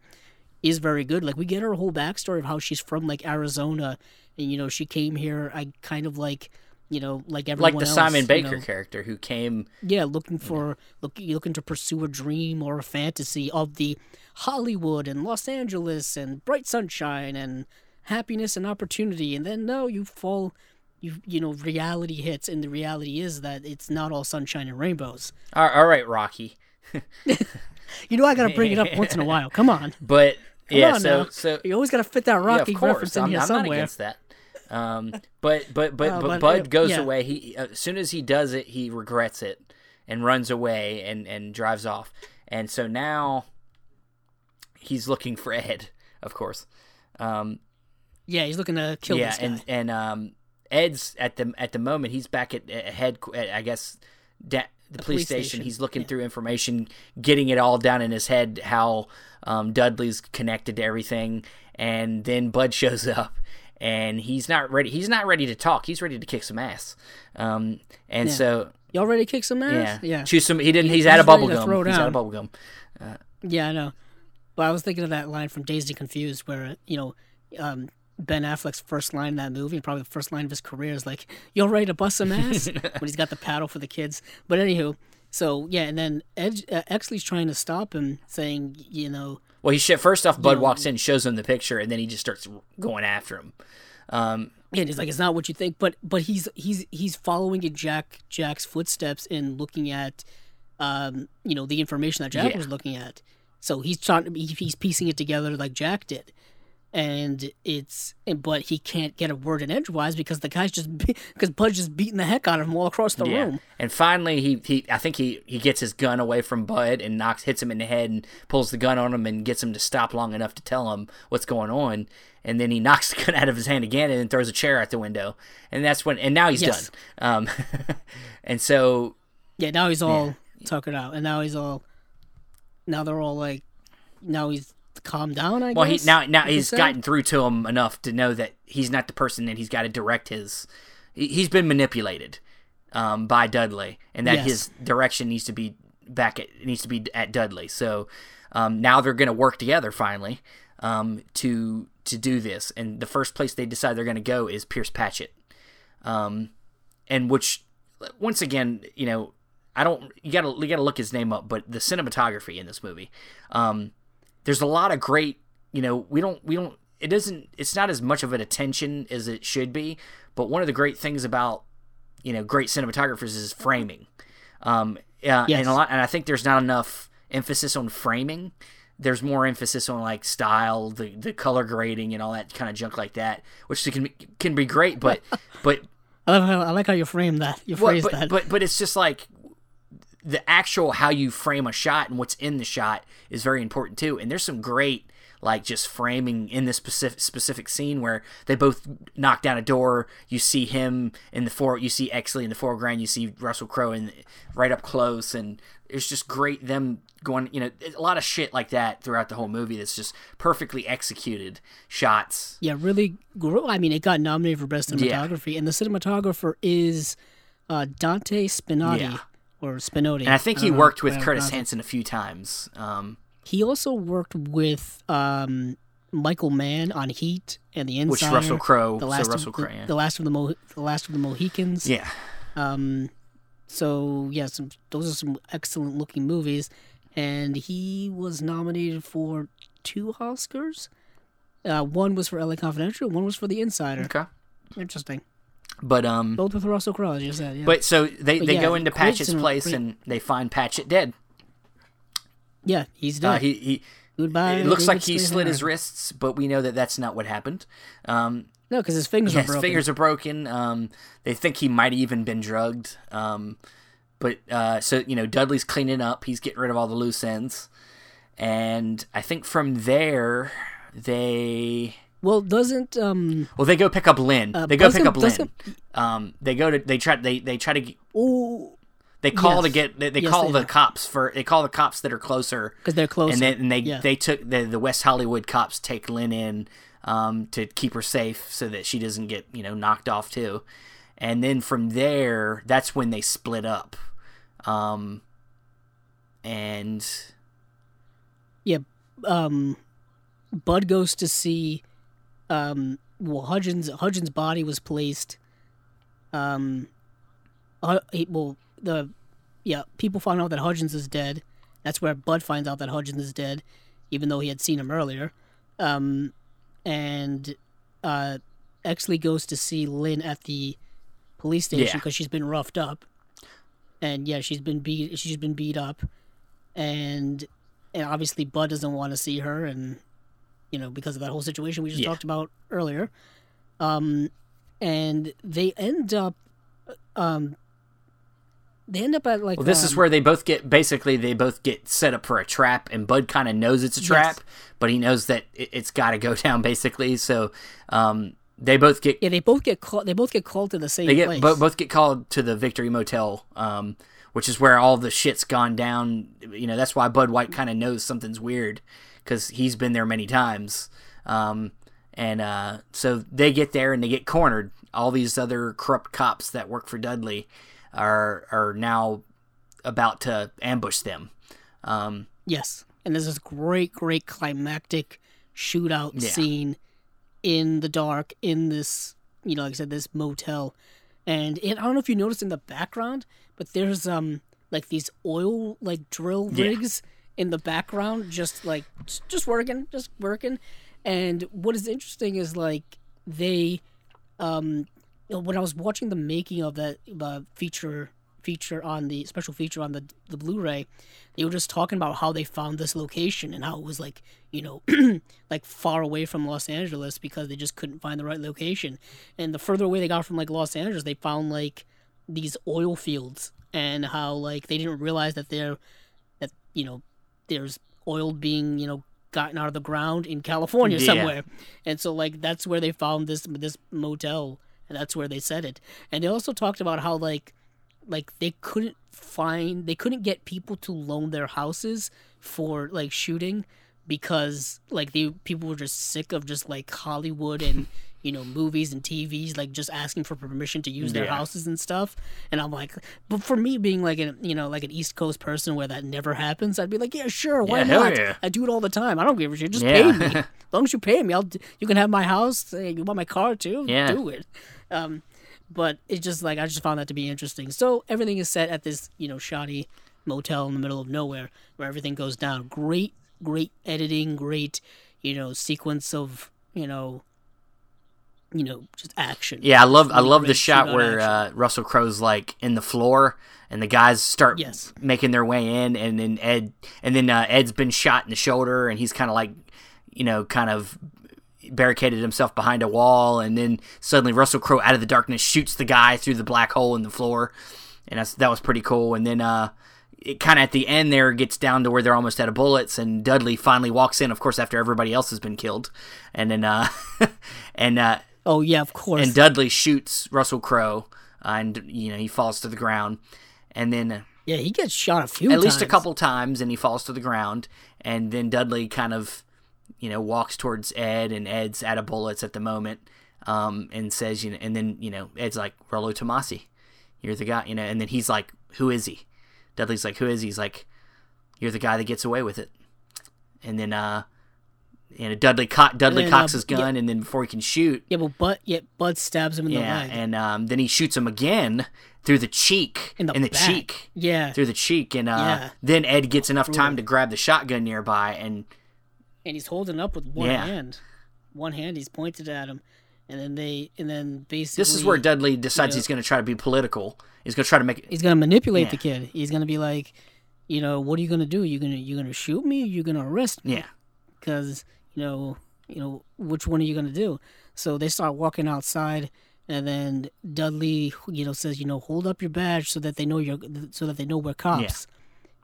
is very good. Like we get her whole backstory of how she's from like Arizona, and you know she came here. I kind of like, you know, like everyone like the else, Simon you Baker know, character who came. yeah, looking for look, looking to pursue a dream or a fantasy of the Hollywood and Los Angeles and bright sunshine and happiness and opportunity, and then no, you fall, you you know, reality hits, and the reality is that it's not all sunshine and rainbows. All all right, Rocky, You know, I gotta bring it up once in a while. Come on, but yeah, on so now. so you always gotta fit that yeah, Rocky course, reference in I'm, here I'm not against that. Um, but but but Uh, but but, Bud goes yeah. away. He uh, as soon as he does it, he regrets it and runs away and and drives off. And so now he's looking for Ed, of course. Um, Yeah, he's looking to kill yeah, this guy. and and um, Ed's at the at the moment he's back at, at head at, I guess da- the, police, police station. station, He's looking yeah. through information, getting it all down in his head how um, Dudley's connected to everything, and then Bud shows up. And he's not ready. He's not ready to talk. He's ready to kick some ass. Um, and Yeah. so Y'all ready to kick some ass? yeah, Yeah. choose some. He didn't. He's, he's out of bubble gum. He's out of bubble gum. Yeah, I know. But I was thinking of that line from Dazed and Confused where, you know, um, Ben Affleck's first line in that movie, and probably the first line of his career, is like, "Y'all ready to bust some ass?" when he's got the paddle for the kids. But anywho, so yeah, and then Ed, uh, Exley's trying to stop him, saying, you know, Well, he shit. First off, Bud walks in, shows him the picture, and then he just starts going after him. Um, and he's like, "It's not what you think," but but he's he's he's following in Jack Jack's footsteps and looking at, um, you know, the information that Jack Yeah. was looking at. So he's trying, he- he's piecing it together like Jack did. And it's but he can't get a word in edgewise because the guy's just because Bud's just beating the heck out of him all across the room. And finally, he, he I think he, he gets his gun away from Bud and knocks hits him in the head and pulls the gun on him and gets him to stop long enough to tell him what's going on. And then he knocks the gun out of his hand again and then throws a chair out the window. And that's when and now he's Yes. done. Um, and so Yeah, now he's all tuckered out, and now he's all now they're all like now he's calmed down. I guess. well he now now he's say. gotten through to him enough to know that he's not the person and he's got to direct his. he- He's been manipulated um, by Dudley, and that Yes. his direction needs to be back at needs to be at Dudley. So um, now they're going to work together finally um, to to do this. And the first place they decide they're going to go is Pierce Patchett, um, and which once again, you know, I don't you got to you got to look his name up, but the cinematography in this movie, um, there's a lot of great. You know, we don't we don't. It doesn't. It's not as much of an attention as it should be. But one of the great things about you know great cinematographers is framing. Um, yeah, Yes. and a lot, and I think there's not enough emphasis on framing. There's more emphasis on like style, the the color grading, and all that kind of junk like that, which can be, can be great. But but I, love how, I like how you frame that. You well, phrase but, that. but but it's just like the actual how you frame a shot and what's in the shot is very important too. And there's some great like just framing in this specific specific scene where they both knock down a door. You see him in the fore, you see Exley in the foreground, you see Russell Crowe in right up close, and it's just great them going. You know, a lot of shit like that throughout the whole movie. That's just perfectly executed shots. yeah, really. Grew, I mean, it got nominated for best Yeah. cinematography, and the cinematographer is uh, Dante Spinotti Yeah. Or Spinotti. And I think he know worked with Curtis. Hanson a few times. Um, He also worked with um, Michael Mann on Heat and The Insider. which Russell Crowe, the so Russell Crowe, the, yeah. the last of the Mo- the last of the Mohicans. yeah. Um, so yeah, some those are some excellent looking movies, and he was nominated for two Oscars. Uh, one was for LA Confidential, one was for The Insider. Okay. Interesting. But um, Both with Russell Crowe, as you said. Yeah. but so they, But they yeah, go into Patchett's place great- and they find Patchett dead. yeah, he's dead. Uh, he he. Goodbye. It looks like he slit his wrists, but we know that that's not what happened. Um, No, because his fingers yeah, his fingers are broken. Um, they think he might have even been drugged. Um, but uh, so you know, Dudley's cleaning up. He's getting rid of all the loose ends, and I think from there they Well, doesn't um well they go pick up Lynn. they go pick up Lynn. Um, they go to they try they they try to get- oh they call to get they, they Yes, call they the cops for they call the cops that are closer because they're close. and then and they Yeah. they took the the West Hollywood cops take Lynn in um, to keep her safe so that she doesn't get you know knocked off too, and then from there that's when they split up, um, and yeah, um, Bud goes to see, um, well, Hudgens Hudgens' body was placed, um, uh, he, well, the, yeah, people find out that Hudgens is dead. That's where Bud finds out that Hudgens is dead, even though he had seen him earlier. Um, and uh, Exley goes to see Lynn at the police station Yeah. because she's been roughed up, and yeah, she's been beat. She's been beat up, and and obviously Bud doesn't want to see her, and you know because of that whole situation we just Yeah. talked about earlier. Um, and they end up, um, they end up at like. Well, this is um, where they both get basically they both get set up for a trap, and Bud kind of knows it's a trap, but he knows that it, it's got to go down basically. So um, they both get Yeah, they both get called. They both get called to the same they get place. bo- both get called to the Victory Motel, um, which is where all the shit's gone down. You know, that's why Bud White kind of knows something's weird because he's been there many times. Um, and uh, so they get there and they get cornered. All these other corrupt cops that work for Dudley are are now about to ambush them. Um, Yes, and there's this great, great climactic shootout Yeah. scene in the dark in this, you know, like I said, this motel, and it, I don't know if you noticed in the background, but there's um like these oil like drill Yeah. In the background, just like just, working, just working, and what is interesting is like they, um, when I was watching the making of that uh, feature feature on the special feature on the the Blu-ray, they were just talking about how they found this location and how it was like you know like far away from Los Angeles because they just couldn't find the right location. And the further away they got from like Los Angeles, they found like these oil fields and how like they didn't realize that they're that you know there's oil being you know gotten out of the ground in California Yeah. somewhere. And so like that's where they found this this motel and that's where they said it. And they also talked about how like like they couldn't find they couldn't get people to loan their houses for like shooting because like they people were just sick of just like Hollywood and you know movies and TVs like just asking for permission to use their Yeah. houses and stuff and I'm like but for me being like an you know like an East Coast person where that never happens I'd be like yeah sure why Yeah, not yeah. I do it all the time I don't give a shit just pay me as long as you pay me I'll you can have my house you want my car too Yeah. do it um but it's just like I just found that to be interesting. So everything is set at this, you know, shoddy motel in the middle of nowhere where everything goes down. Great, great editing, great, you know, sequence of, you know, you know, just action. Yeah, I love I love the shot where uh, Russell Crowe's like in the floor and the guys start Yes. making their way in and then Ed and then uh, Ed's been shot in the shoulder and he's kind of like you know kind of barricaded himself behind a wall and then suddenly Russell Crowe out of the darkness shoots the guy through the black hole in the floor and that's that was pretty cool and then uh it kind of at the end there gets down to where they're almost out of bullets and Dudley finally walks in of course after everybody else has been killed and then uh and uh Oh yeah, of course. and Dudley shoots Russell Crowe, uh, and you know he falls to the ground, and then uh, yeah, he gets shot a few at least a couple times, and he falls to the ground, and then Dudley kind of, you know, walks towards Ed, and Ed's out of bullets at the moment, um, and says, you know, and then you know Ed's like Rollo Tomasi, you're the guy, you know, and then he's like, who is he? Dudley's like, who is he? He's like, you're the guy that gets away with it, and then uh. You know, Dudley co- Dudley And then, cocks uh, his gun, and then before he can shoot, Yeah, but Bud, yeah, Bud stabs him in yeah, the leg. and um, then he shoots him again through the cheek, in the, back. cheek, Yeah, through the cheek, and uh, Yeah. then Ed gets enough time to grab the shotgun nearby, and and he's holding up with one Yeah. hand. One hand, he's pointed at him, and then they, and then basically, this is where Dudley decides Yeah. he's going to try to be political. He's going to try to make it. he's gonna manipulate Yeah. the kid. He's gonna be like, you know, what are you gonna do? You gonna you gonna shoot me? Or you gonna arrest me? Yeah, Because you know, you know, which one are you gonna do? So they start walking outside, and then Dudley, you know, says, you know, hold up your badge so that they know you're, so that they know we're cops. Yeah.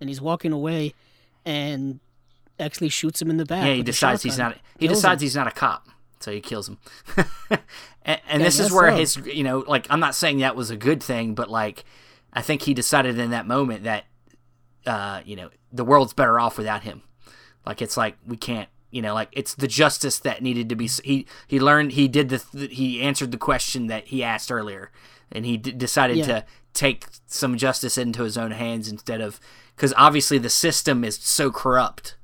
And he's walking away, and actually shoots him in the back. yeah. He decides he's not. He Kills decides him. he's not a cop, so he kills him. and and Yeah, this is where so. his, you know, like I'm not saying that was a good thing, but like I think he decided in that moment that, uh, you know, the world's better off without him. Like it's like we can't, you know, like it's the justice that needed to be. He he learned he did the th- he answered the question that he asked earlier, and he d- decided Yeah. to take some justice into his own hands instead of because obviously the system is so corrupt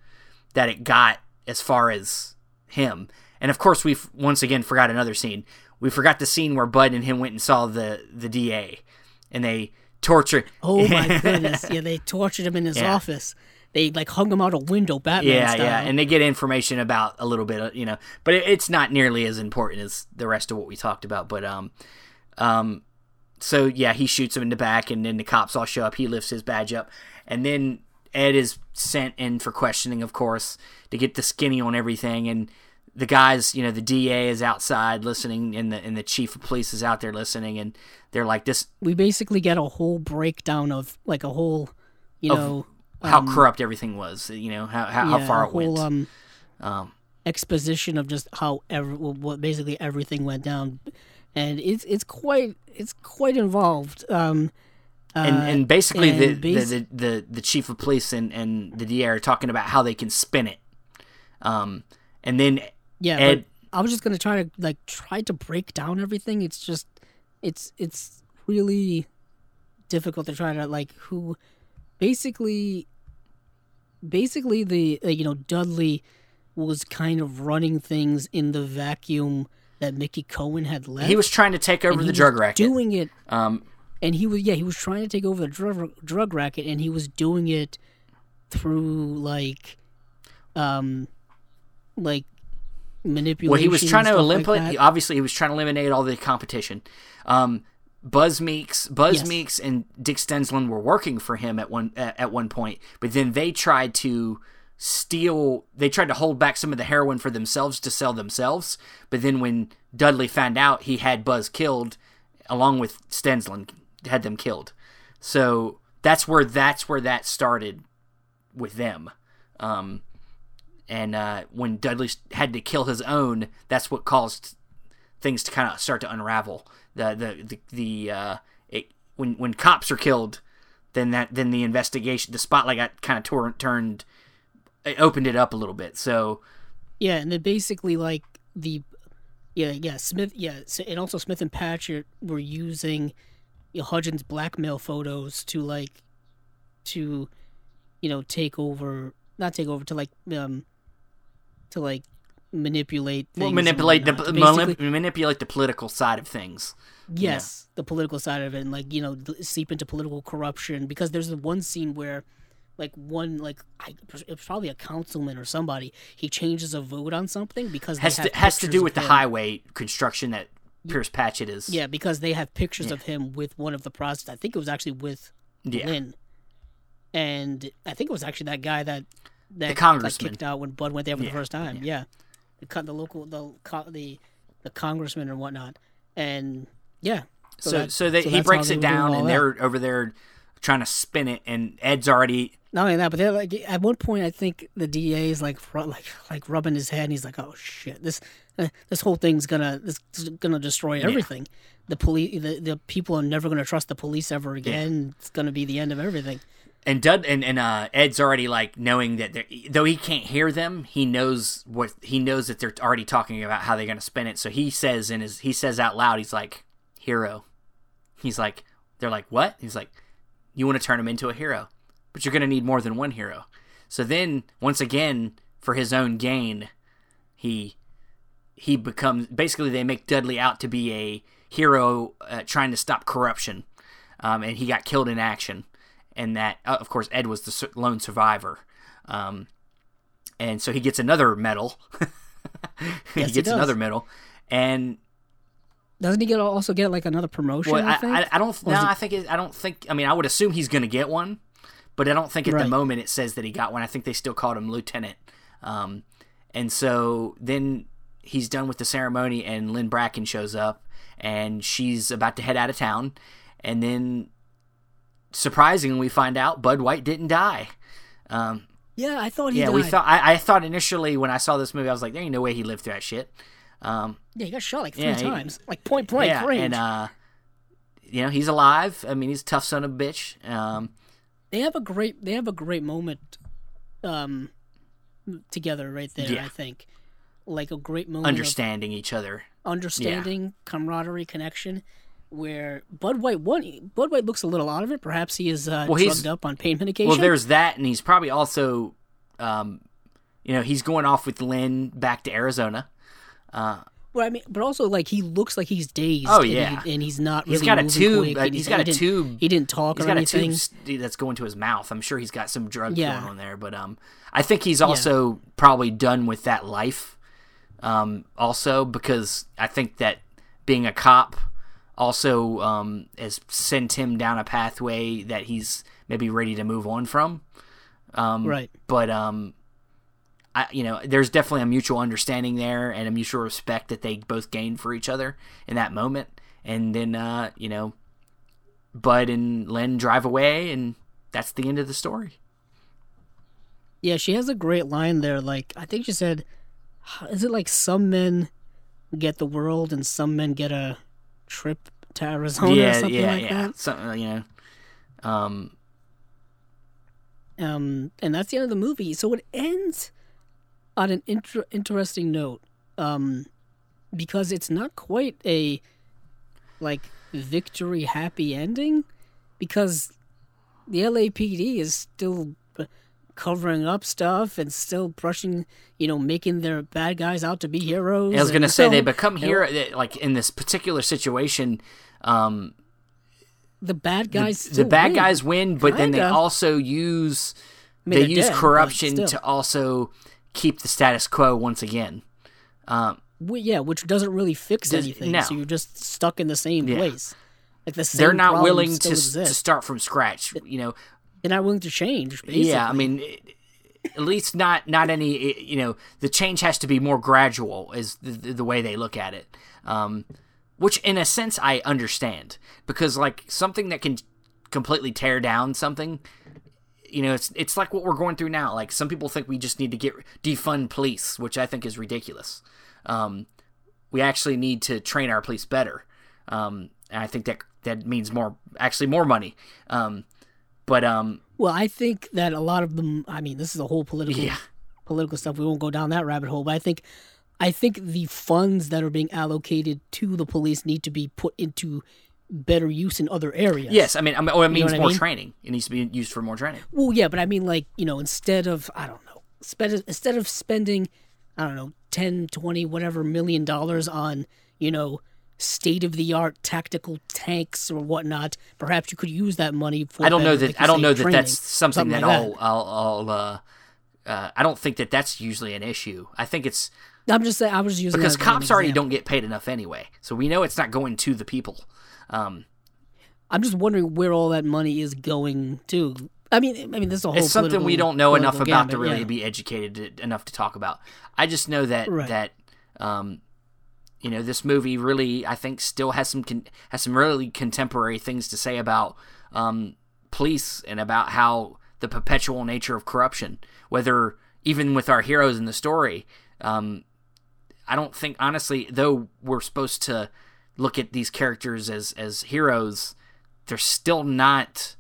that it got as far as him. And of course, we once again forgot another scene. We forgot the scene where Bud and him went and saw the the DA, and they tortured. Oh my goodness! Yeah, they tortured him in his Yeah. office. They like hung him out a window, Batman yeah, style. yeah, and they get information about a little bit, of, you know, but it, it's not nearly as important as the rest of what we talked about. But um, um, so yeah, he shoots him in the back, and then the cops all show up. He lifts his badge up, and then Ed is sent in for questioning, of course, to get the skinny on everything, and the guys, you know, the DA is outside listening, and the and the chief of police is out there listening, and they're like, "This we basically get a whole breakdown of like a whole, you know, how um, corrupt everything was, you know, how how, how far a it went." whole, um, um, exposition of just how every, well, basically everything went down, and it's it's quite it's quite involved. Um, and uh, and basically the, and the, bas- the the the chief of police and and the DA are talking about how they can spin it, um, and then yeah, but I was just gonna try to like try to break down everything. It's just it's it's really difficult to try to like who basically basically the uh, you know Dudley was kind of running things in the vacuum that Mickey Cohen had left. he was trying to take over and the he drug was racket. doing it um, and he was yeah he was trying to take over the drug drug racket and he was doing it through like um like manipulation well, he was trying to eliminate. like obviously, he was trying to eliminate all the competition. Um, Buzz Meeks, Buzz Yes. Meeks, and Dick Stensland were working for him at one at at one point, but then they tried to steal. They tried to hold back some of the heroin for themselves to sell themselves. But then when Dudley found out he had Buzz killed, along with Stensland, had them killed. So that's where that's where that started with them. Um, and uh, when Dudley had to kill his own, that's what caused things to kind of start to unravel. The the the, the uh, it, when when cops are killed, then that then the investigation, the spotlight got kind of tor- turned, it opened it up a little bit. So yeah and then basically like the yeah yeah smith yeah and also smith and patchett were using you know, hudgens blackmail photos to like to you know take over not take over to like um to like manipulate things well, manipulate the manip- manipulate the political side of things. yes the political side of it and like you know seep into political corruption because there's the one scene where like one like I, it's probably a councilman or somebody he changes a vote on something because Has to has to do with the highway construction that Pierce Patchett is. yeah because they have pictures of him with one of the prostitutes i think it was actually with yeah. lynn and i think it was actually that guy that that got congressman. kicked out when bud went there for Yeah, the first time yeah, The, the local the the the congressman and whatnot and yeah So that- so, they, so he breaks it they were doing down, and that. they're over there trying to spin it, and Ed's already Not only that, but they're like at one point I think the DA is like like like rubbing his head and he's like, "Oh shit, this uh, this whole thing's gonna this is gonna destroy everything. The police, the, the people are never gonna trust the police ever again. It's gonna be the end of everything." And Dud and, and uh, Ed's already like knowing that though he can't hear them, he knows what he knows that they're already talking about how they're gonna spin it. So he says in his he says out loud, he's like, "Hero." He's like, they're like, "What?" He's like, "You want to turn him into a hero, but you're gonna need more than one hero." So then once again, for his own gain, he he becomes basically they make Dudley out to be a hero uh, trying to stop corruption, um, and he got killed in action. And that, uh, of course, Ed was the lone survivor, um, and so he gets another medal. he Yes, he gets does. another medal, and Doesn't he get also get like another promotion? well, I, I, think. I, I don't. Or No, it- I think it, I don't think. I mean, I would assume he's going to get one, but I don't think at the moment it says that he got one. I think they still called him lieutenant. Um, and so then he's done with the ceremony, and Lynn Bracken shows up, and she's about to head out of town, and then surprisingly, we find out Bud White didn't die. Um, yeah, I thought he yeah, died. we thought. I, I thought initially when I saw this movie, I was like, "There ain't no way he lived through that shit." Um, yeah, he got shot like three Yeah, he- times, like point blank yeah, range. and uh, you know he's alive. I mean, he's a tough son of a bitch. Um, they have a great they have a great moment um together right there Yeah. i think like a great moment of understanding each other. understanding camaraderie connection where bud white one bud white looks a little out of it perhaps he is uh Well, drugged up on pain medication Well, there's that, and he's probably also, um, you know, he's going off with Lynn back to Arizona. Uh, Well, I mean, but also like he looks like he's dazed. Oh, and yeah. he- and he's not. He's really got a tube, uh, and he's got he a tube- He didn't talk he's got anything. a tube that's going to his mouth. I'm sure he's got some drug Yeah. going on there, but um, I think he's also probably done with that life. Um, also because I think that being a cop also um has sent him down a pathway that he's maybe ready to move on from. Um, Right. But um, I, you know, there's definitely a mutual understanding there and a mutual respect that they both gained for each other in that moment. And then, uh, you know, Bud and Lynn drive away, and that's the end of the story. Yeah, she has a great line there. Like, I think she said, is it like some men get the world and some men get a trip to Arizona yeah, or something yeah, like yeah. that? Something, you know. Um, Um, and that's the end of the movie. So it ends on an inter- interesting note, um, because it's not quite a like victory happy ending, because the LAPD is still covering up stuff and still brushing, you know, making their bad guys out to be heroes. I was gonna say so- they become here like in this particular situation. Um, The bad guys. the still bad win. guys win, but then they also use I mean, they use dead, corruption to also keep the status quo once again. Um, Well, yeah, which doesn't really fix Does- anything. no. So you're just stuck in the same Yeah. place. Like the same they're not willing to to start from scratch. You know, They're not willing to change. Basically. yeah. I mean, at least not not any. You know, the change has to be more gradual. Is the, the, the way they look at it. Um, which, in a sense, I understand because like something that can completely tear down something. You know, it's it's like what we're going through now. Like some people think we just need to get defund police, which I think is ridiculous. Um, we actually need to train our police better. Um, and I think that that means more, actually more money. Um, but um, Well, I think that a lot of them. I mean, this is a whole political Yeah. political stuff. We won't go down that rabbit hole. But I think, I think the funds that are being allocated to the police need to be put into better use in other areas. yes, I mean, I mean, oh, it means what I more mean? training. It needs to be used for more training. Well, yeah, but I mean, like you know, instead of I don't know, spend instead of spending, I don't know, 10, 20, whatever million dollars on you know state of the art tactical tanks or whatnot, perhaps you could use that money for. I don't know that. like I don't say, know that training, that's something, that like I'll, I'll, I'll uh, uh, I don't think that that's usually an issue. I think it's I'm just saying. I was using because that as an cops already don't get paid enough anyway, so we know it's not going to the people. Um, I'm just wondering where all that money is going to. I mean, I mean, this is a whole. it's something we don't know enough political about to really yeah. be educated to- enough to talk about. I just know that Right. that um, you know this movie really I think still has some con- has some really contemporary things to say about um, police and about how the perpetual nature of corruption, whether even with our heroes in the story. Um, I don't think honestly, though we're supposed to look at these characters as as heroes, they're still not.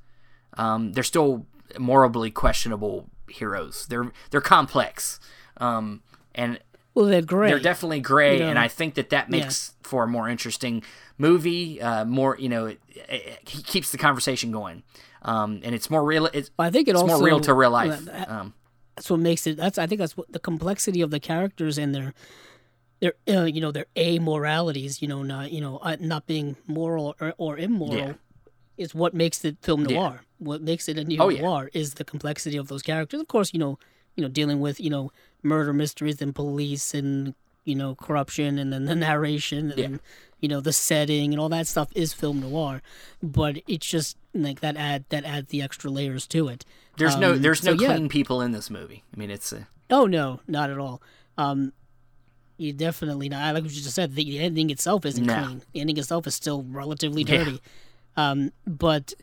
Um, they're still morally questionable heroes. They're they're complex, um, and Well, they're great. they're definitely gray. You know, and I think that that makes for a more interesting movie. Uh, more, you know, it, it, it keeps the conversation going, um, and it's more real. It's, I think it it's also more real to real life. that- Um, That's what makes it. That's I think that's what the complexity of the characters and their their uh, you know their amoralities. You know, not you know uh, not being moral or, or immoral. Yeah. Is what makes it film Yeah. noir. What makes it a neo Oh, yeah. noir is the complexity of those characters. Of course, you know, you know, dealing with you know murder mysteries and police and you know corruption and then the narration and Yeah. then, you know the setting and all that stuff is film noir. But it's just like that add that adds the extra layers to it. there's no Um, there's no so, yeah. clean people in this movie. I mean, it's a... Oh no, not at all. Um, you definitely not. Like you just said, the ending itself isn't No. clean. The ending itself is still relatively Yeah. dirty. Um, but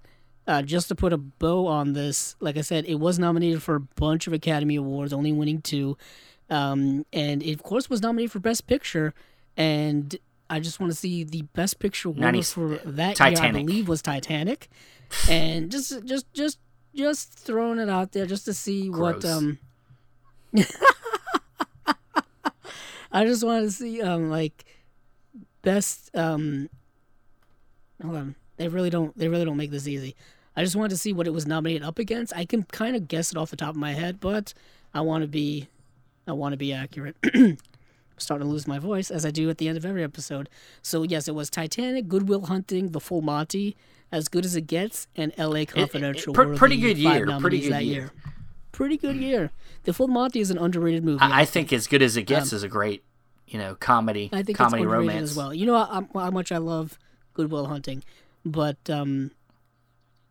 uh, just to put a bow on this, like I said, it was nominated for a bunch of Academy Awards, only winning two, um, and it, of course was nominated for Best Picture. And I just want to see the Best Picture winner 90 for that year. I believe was Titanic, and just just just just throwing it out there just to see what um. I just wanted to see um like best um hold on. They really don't they really don't make this easy. I just wanted to see what it was nominated up against. I can kind of guess it off the top of my head, but I want to be I want to be accurate. I'm starting to lose my voice as I do at the end of every episode. So yes, it was Titanic, Good Will Hunting, The Full Monty, As Good as It Gets, and L.A. Confidential. pre- were pretty good year, pretty good that year. Pretty good year. The Full Monty is an underrated movie. I, I think as good as it gets is a great you know comedy Um, I think comedy romance as well. You know how, how much I love Good Will Hunting, but um,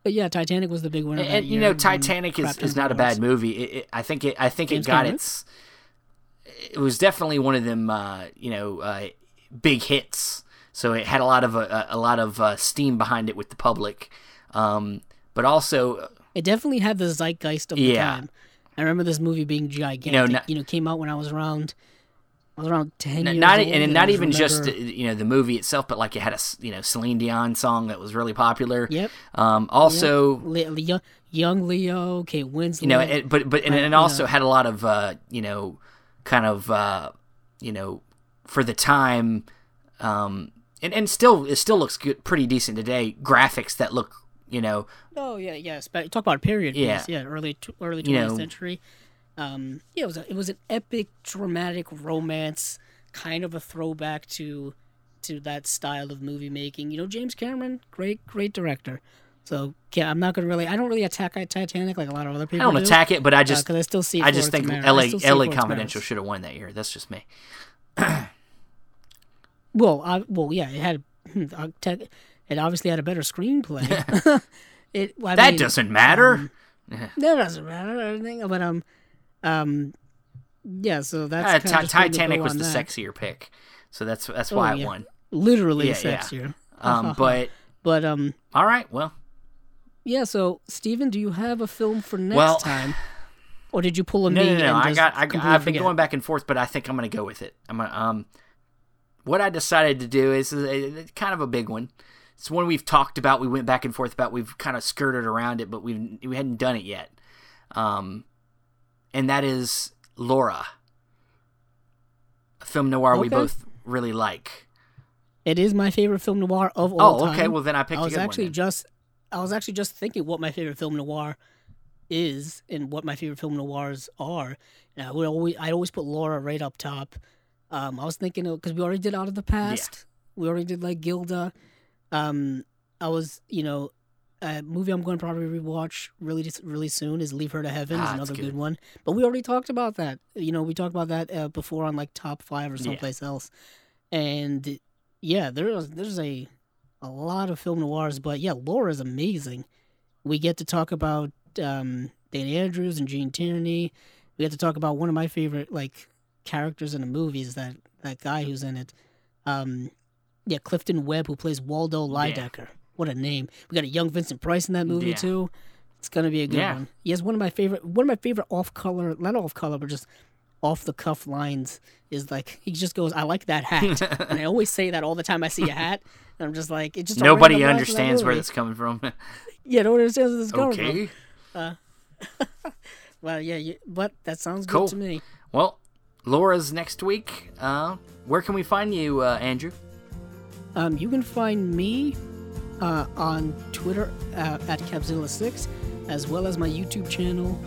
but yeah, Titanic was the big winner. And, and, you know, Titanic is, is not a bad movie. It, it, I think it I think James it got Cameron? its it was definitely one of them, uh, you know, uh, big hits. So it had a lot of uh, a lot of uh, steam behind it with the public, um, but also It definitely had the zeitgeist of the Yeah. time. I remember this movie being gigantic. You not- know, came out when I was around. I was around ten years not and not even just you know the movie itself, but like it had a you know Celine Dion song that was really popular. Yep. Um, also, Le- Le- young, Leo, Kate Winslet. you know, it, but but and it also know. had a lot of uh, you know, kind of uh, you know, for the time, um, and and still it still looks good, pretty decent today. Graphics that look, you know, Oh yeah, yes. But Talk about period Yeah. piece. Yeah, early early You twentieth know- century. Um, yeah, it was a, it was an epic, dramatic romance, kind of a throwback to to that style of movie making. You know, James Cameron, great great director. So yeah, I'm not gonna really. I don't really attack Titanic like a lot of other people. I don't do, attack it, but I just because I still see. It I just think. LA I still see it LA Confidential should have won that year. That's just me. Well, I, well, yeah, it had. hmm, uh, It obviously had a better screenplay. it I That mean, doesn't matter. That doesn't matter. But um, um, yeah. So that's Uh, just Titanic was the that. sexier pick, so that's that's Oh, why yeah. I won. Literally Yeah, yeah. sexier. Um, but But um, all right, well, yeah. So Steven, do you have a film for next Well- time, or did you pull a no, me no, no. and I just got, I I've been going back and forth, but I think I'm gonna go with it. I'm gonna, um, what I decided to do is uh, kind of a big one. It's one we've talked about. We went back and forth about. We've kind of skirted around it, but we we hadn't done it yet. Um, and that is Laura, a film noir we both really like. It is my favorite film noir of all Oh, time. okay. Well, then I picked I was actually just I was actually just thinking what my favorite film noir is and what my favorite film noirs are. And I would always I always put Laura right up top. Um, I was thinking because we already did Out of the Past. We already did like Gilda. Um, I was you know a movie I'm going to probably rewatch really just really soon is Leave Her to Heaven. Ah, is another good. good. one. But we already talked about that. You know, we talked about that uh, before on like top five or Yeah. someplace else. And yeah, there's there's a a lot of film noirs, but yeah, Laura is amazing. We get to talk about um, Dana Andrews and Gene Tierney. We get to talk about one of my favorite like characters in the movies that that guy who's in it. Um, yeah, Clifton Webb who plays Waldo Lydecker. What a name! We got a young Vincent Price in that movie Yeah. too. It's gonna be a good Yeah. one. He has one of my favorite one of my favorite off color not off color but just off the cuff lines is like he just goes, I like that hat. and I always say that all the time I see a hat. And I'm just like it just Nobody random line from that understands where that's coming from. Yeah, no one understands where this is going from. okay. Well, yeah, you, but that sounds Cool. good to me. Well, Laura's next week. Uh, where can we find you, uh, Andrew? Um, you can find me uh, on Twitter uh, at Capzilla6, as well as my YouTube channel,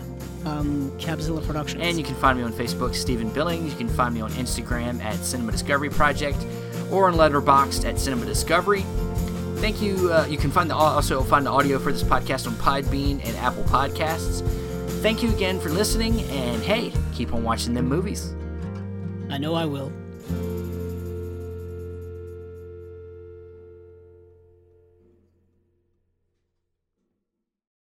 um, Capzilla Productions. And you can find me on Facebook, Steven Billings. You can find me on Instagram at Cinema Discovery Project, or on Letterboxd at Cinema Discovery. Thank you. Uh, you can find the also find the audio for this podcast on Podbean and Apple Podcasts. Thank you again for listening, and hey, keep on watching them movies. I know I will.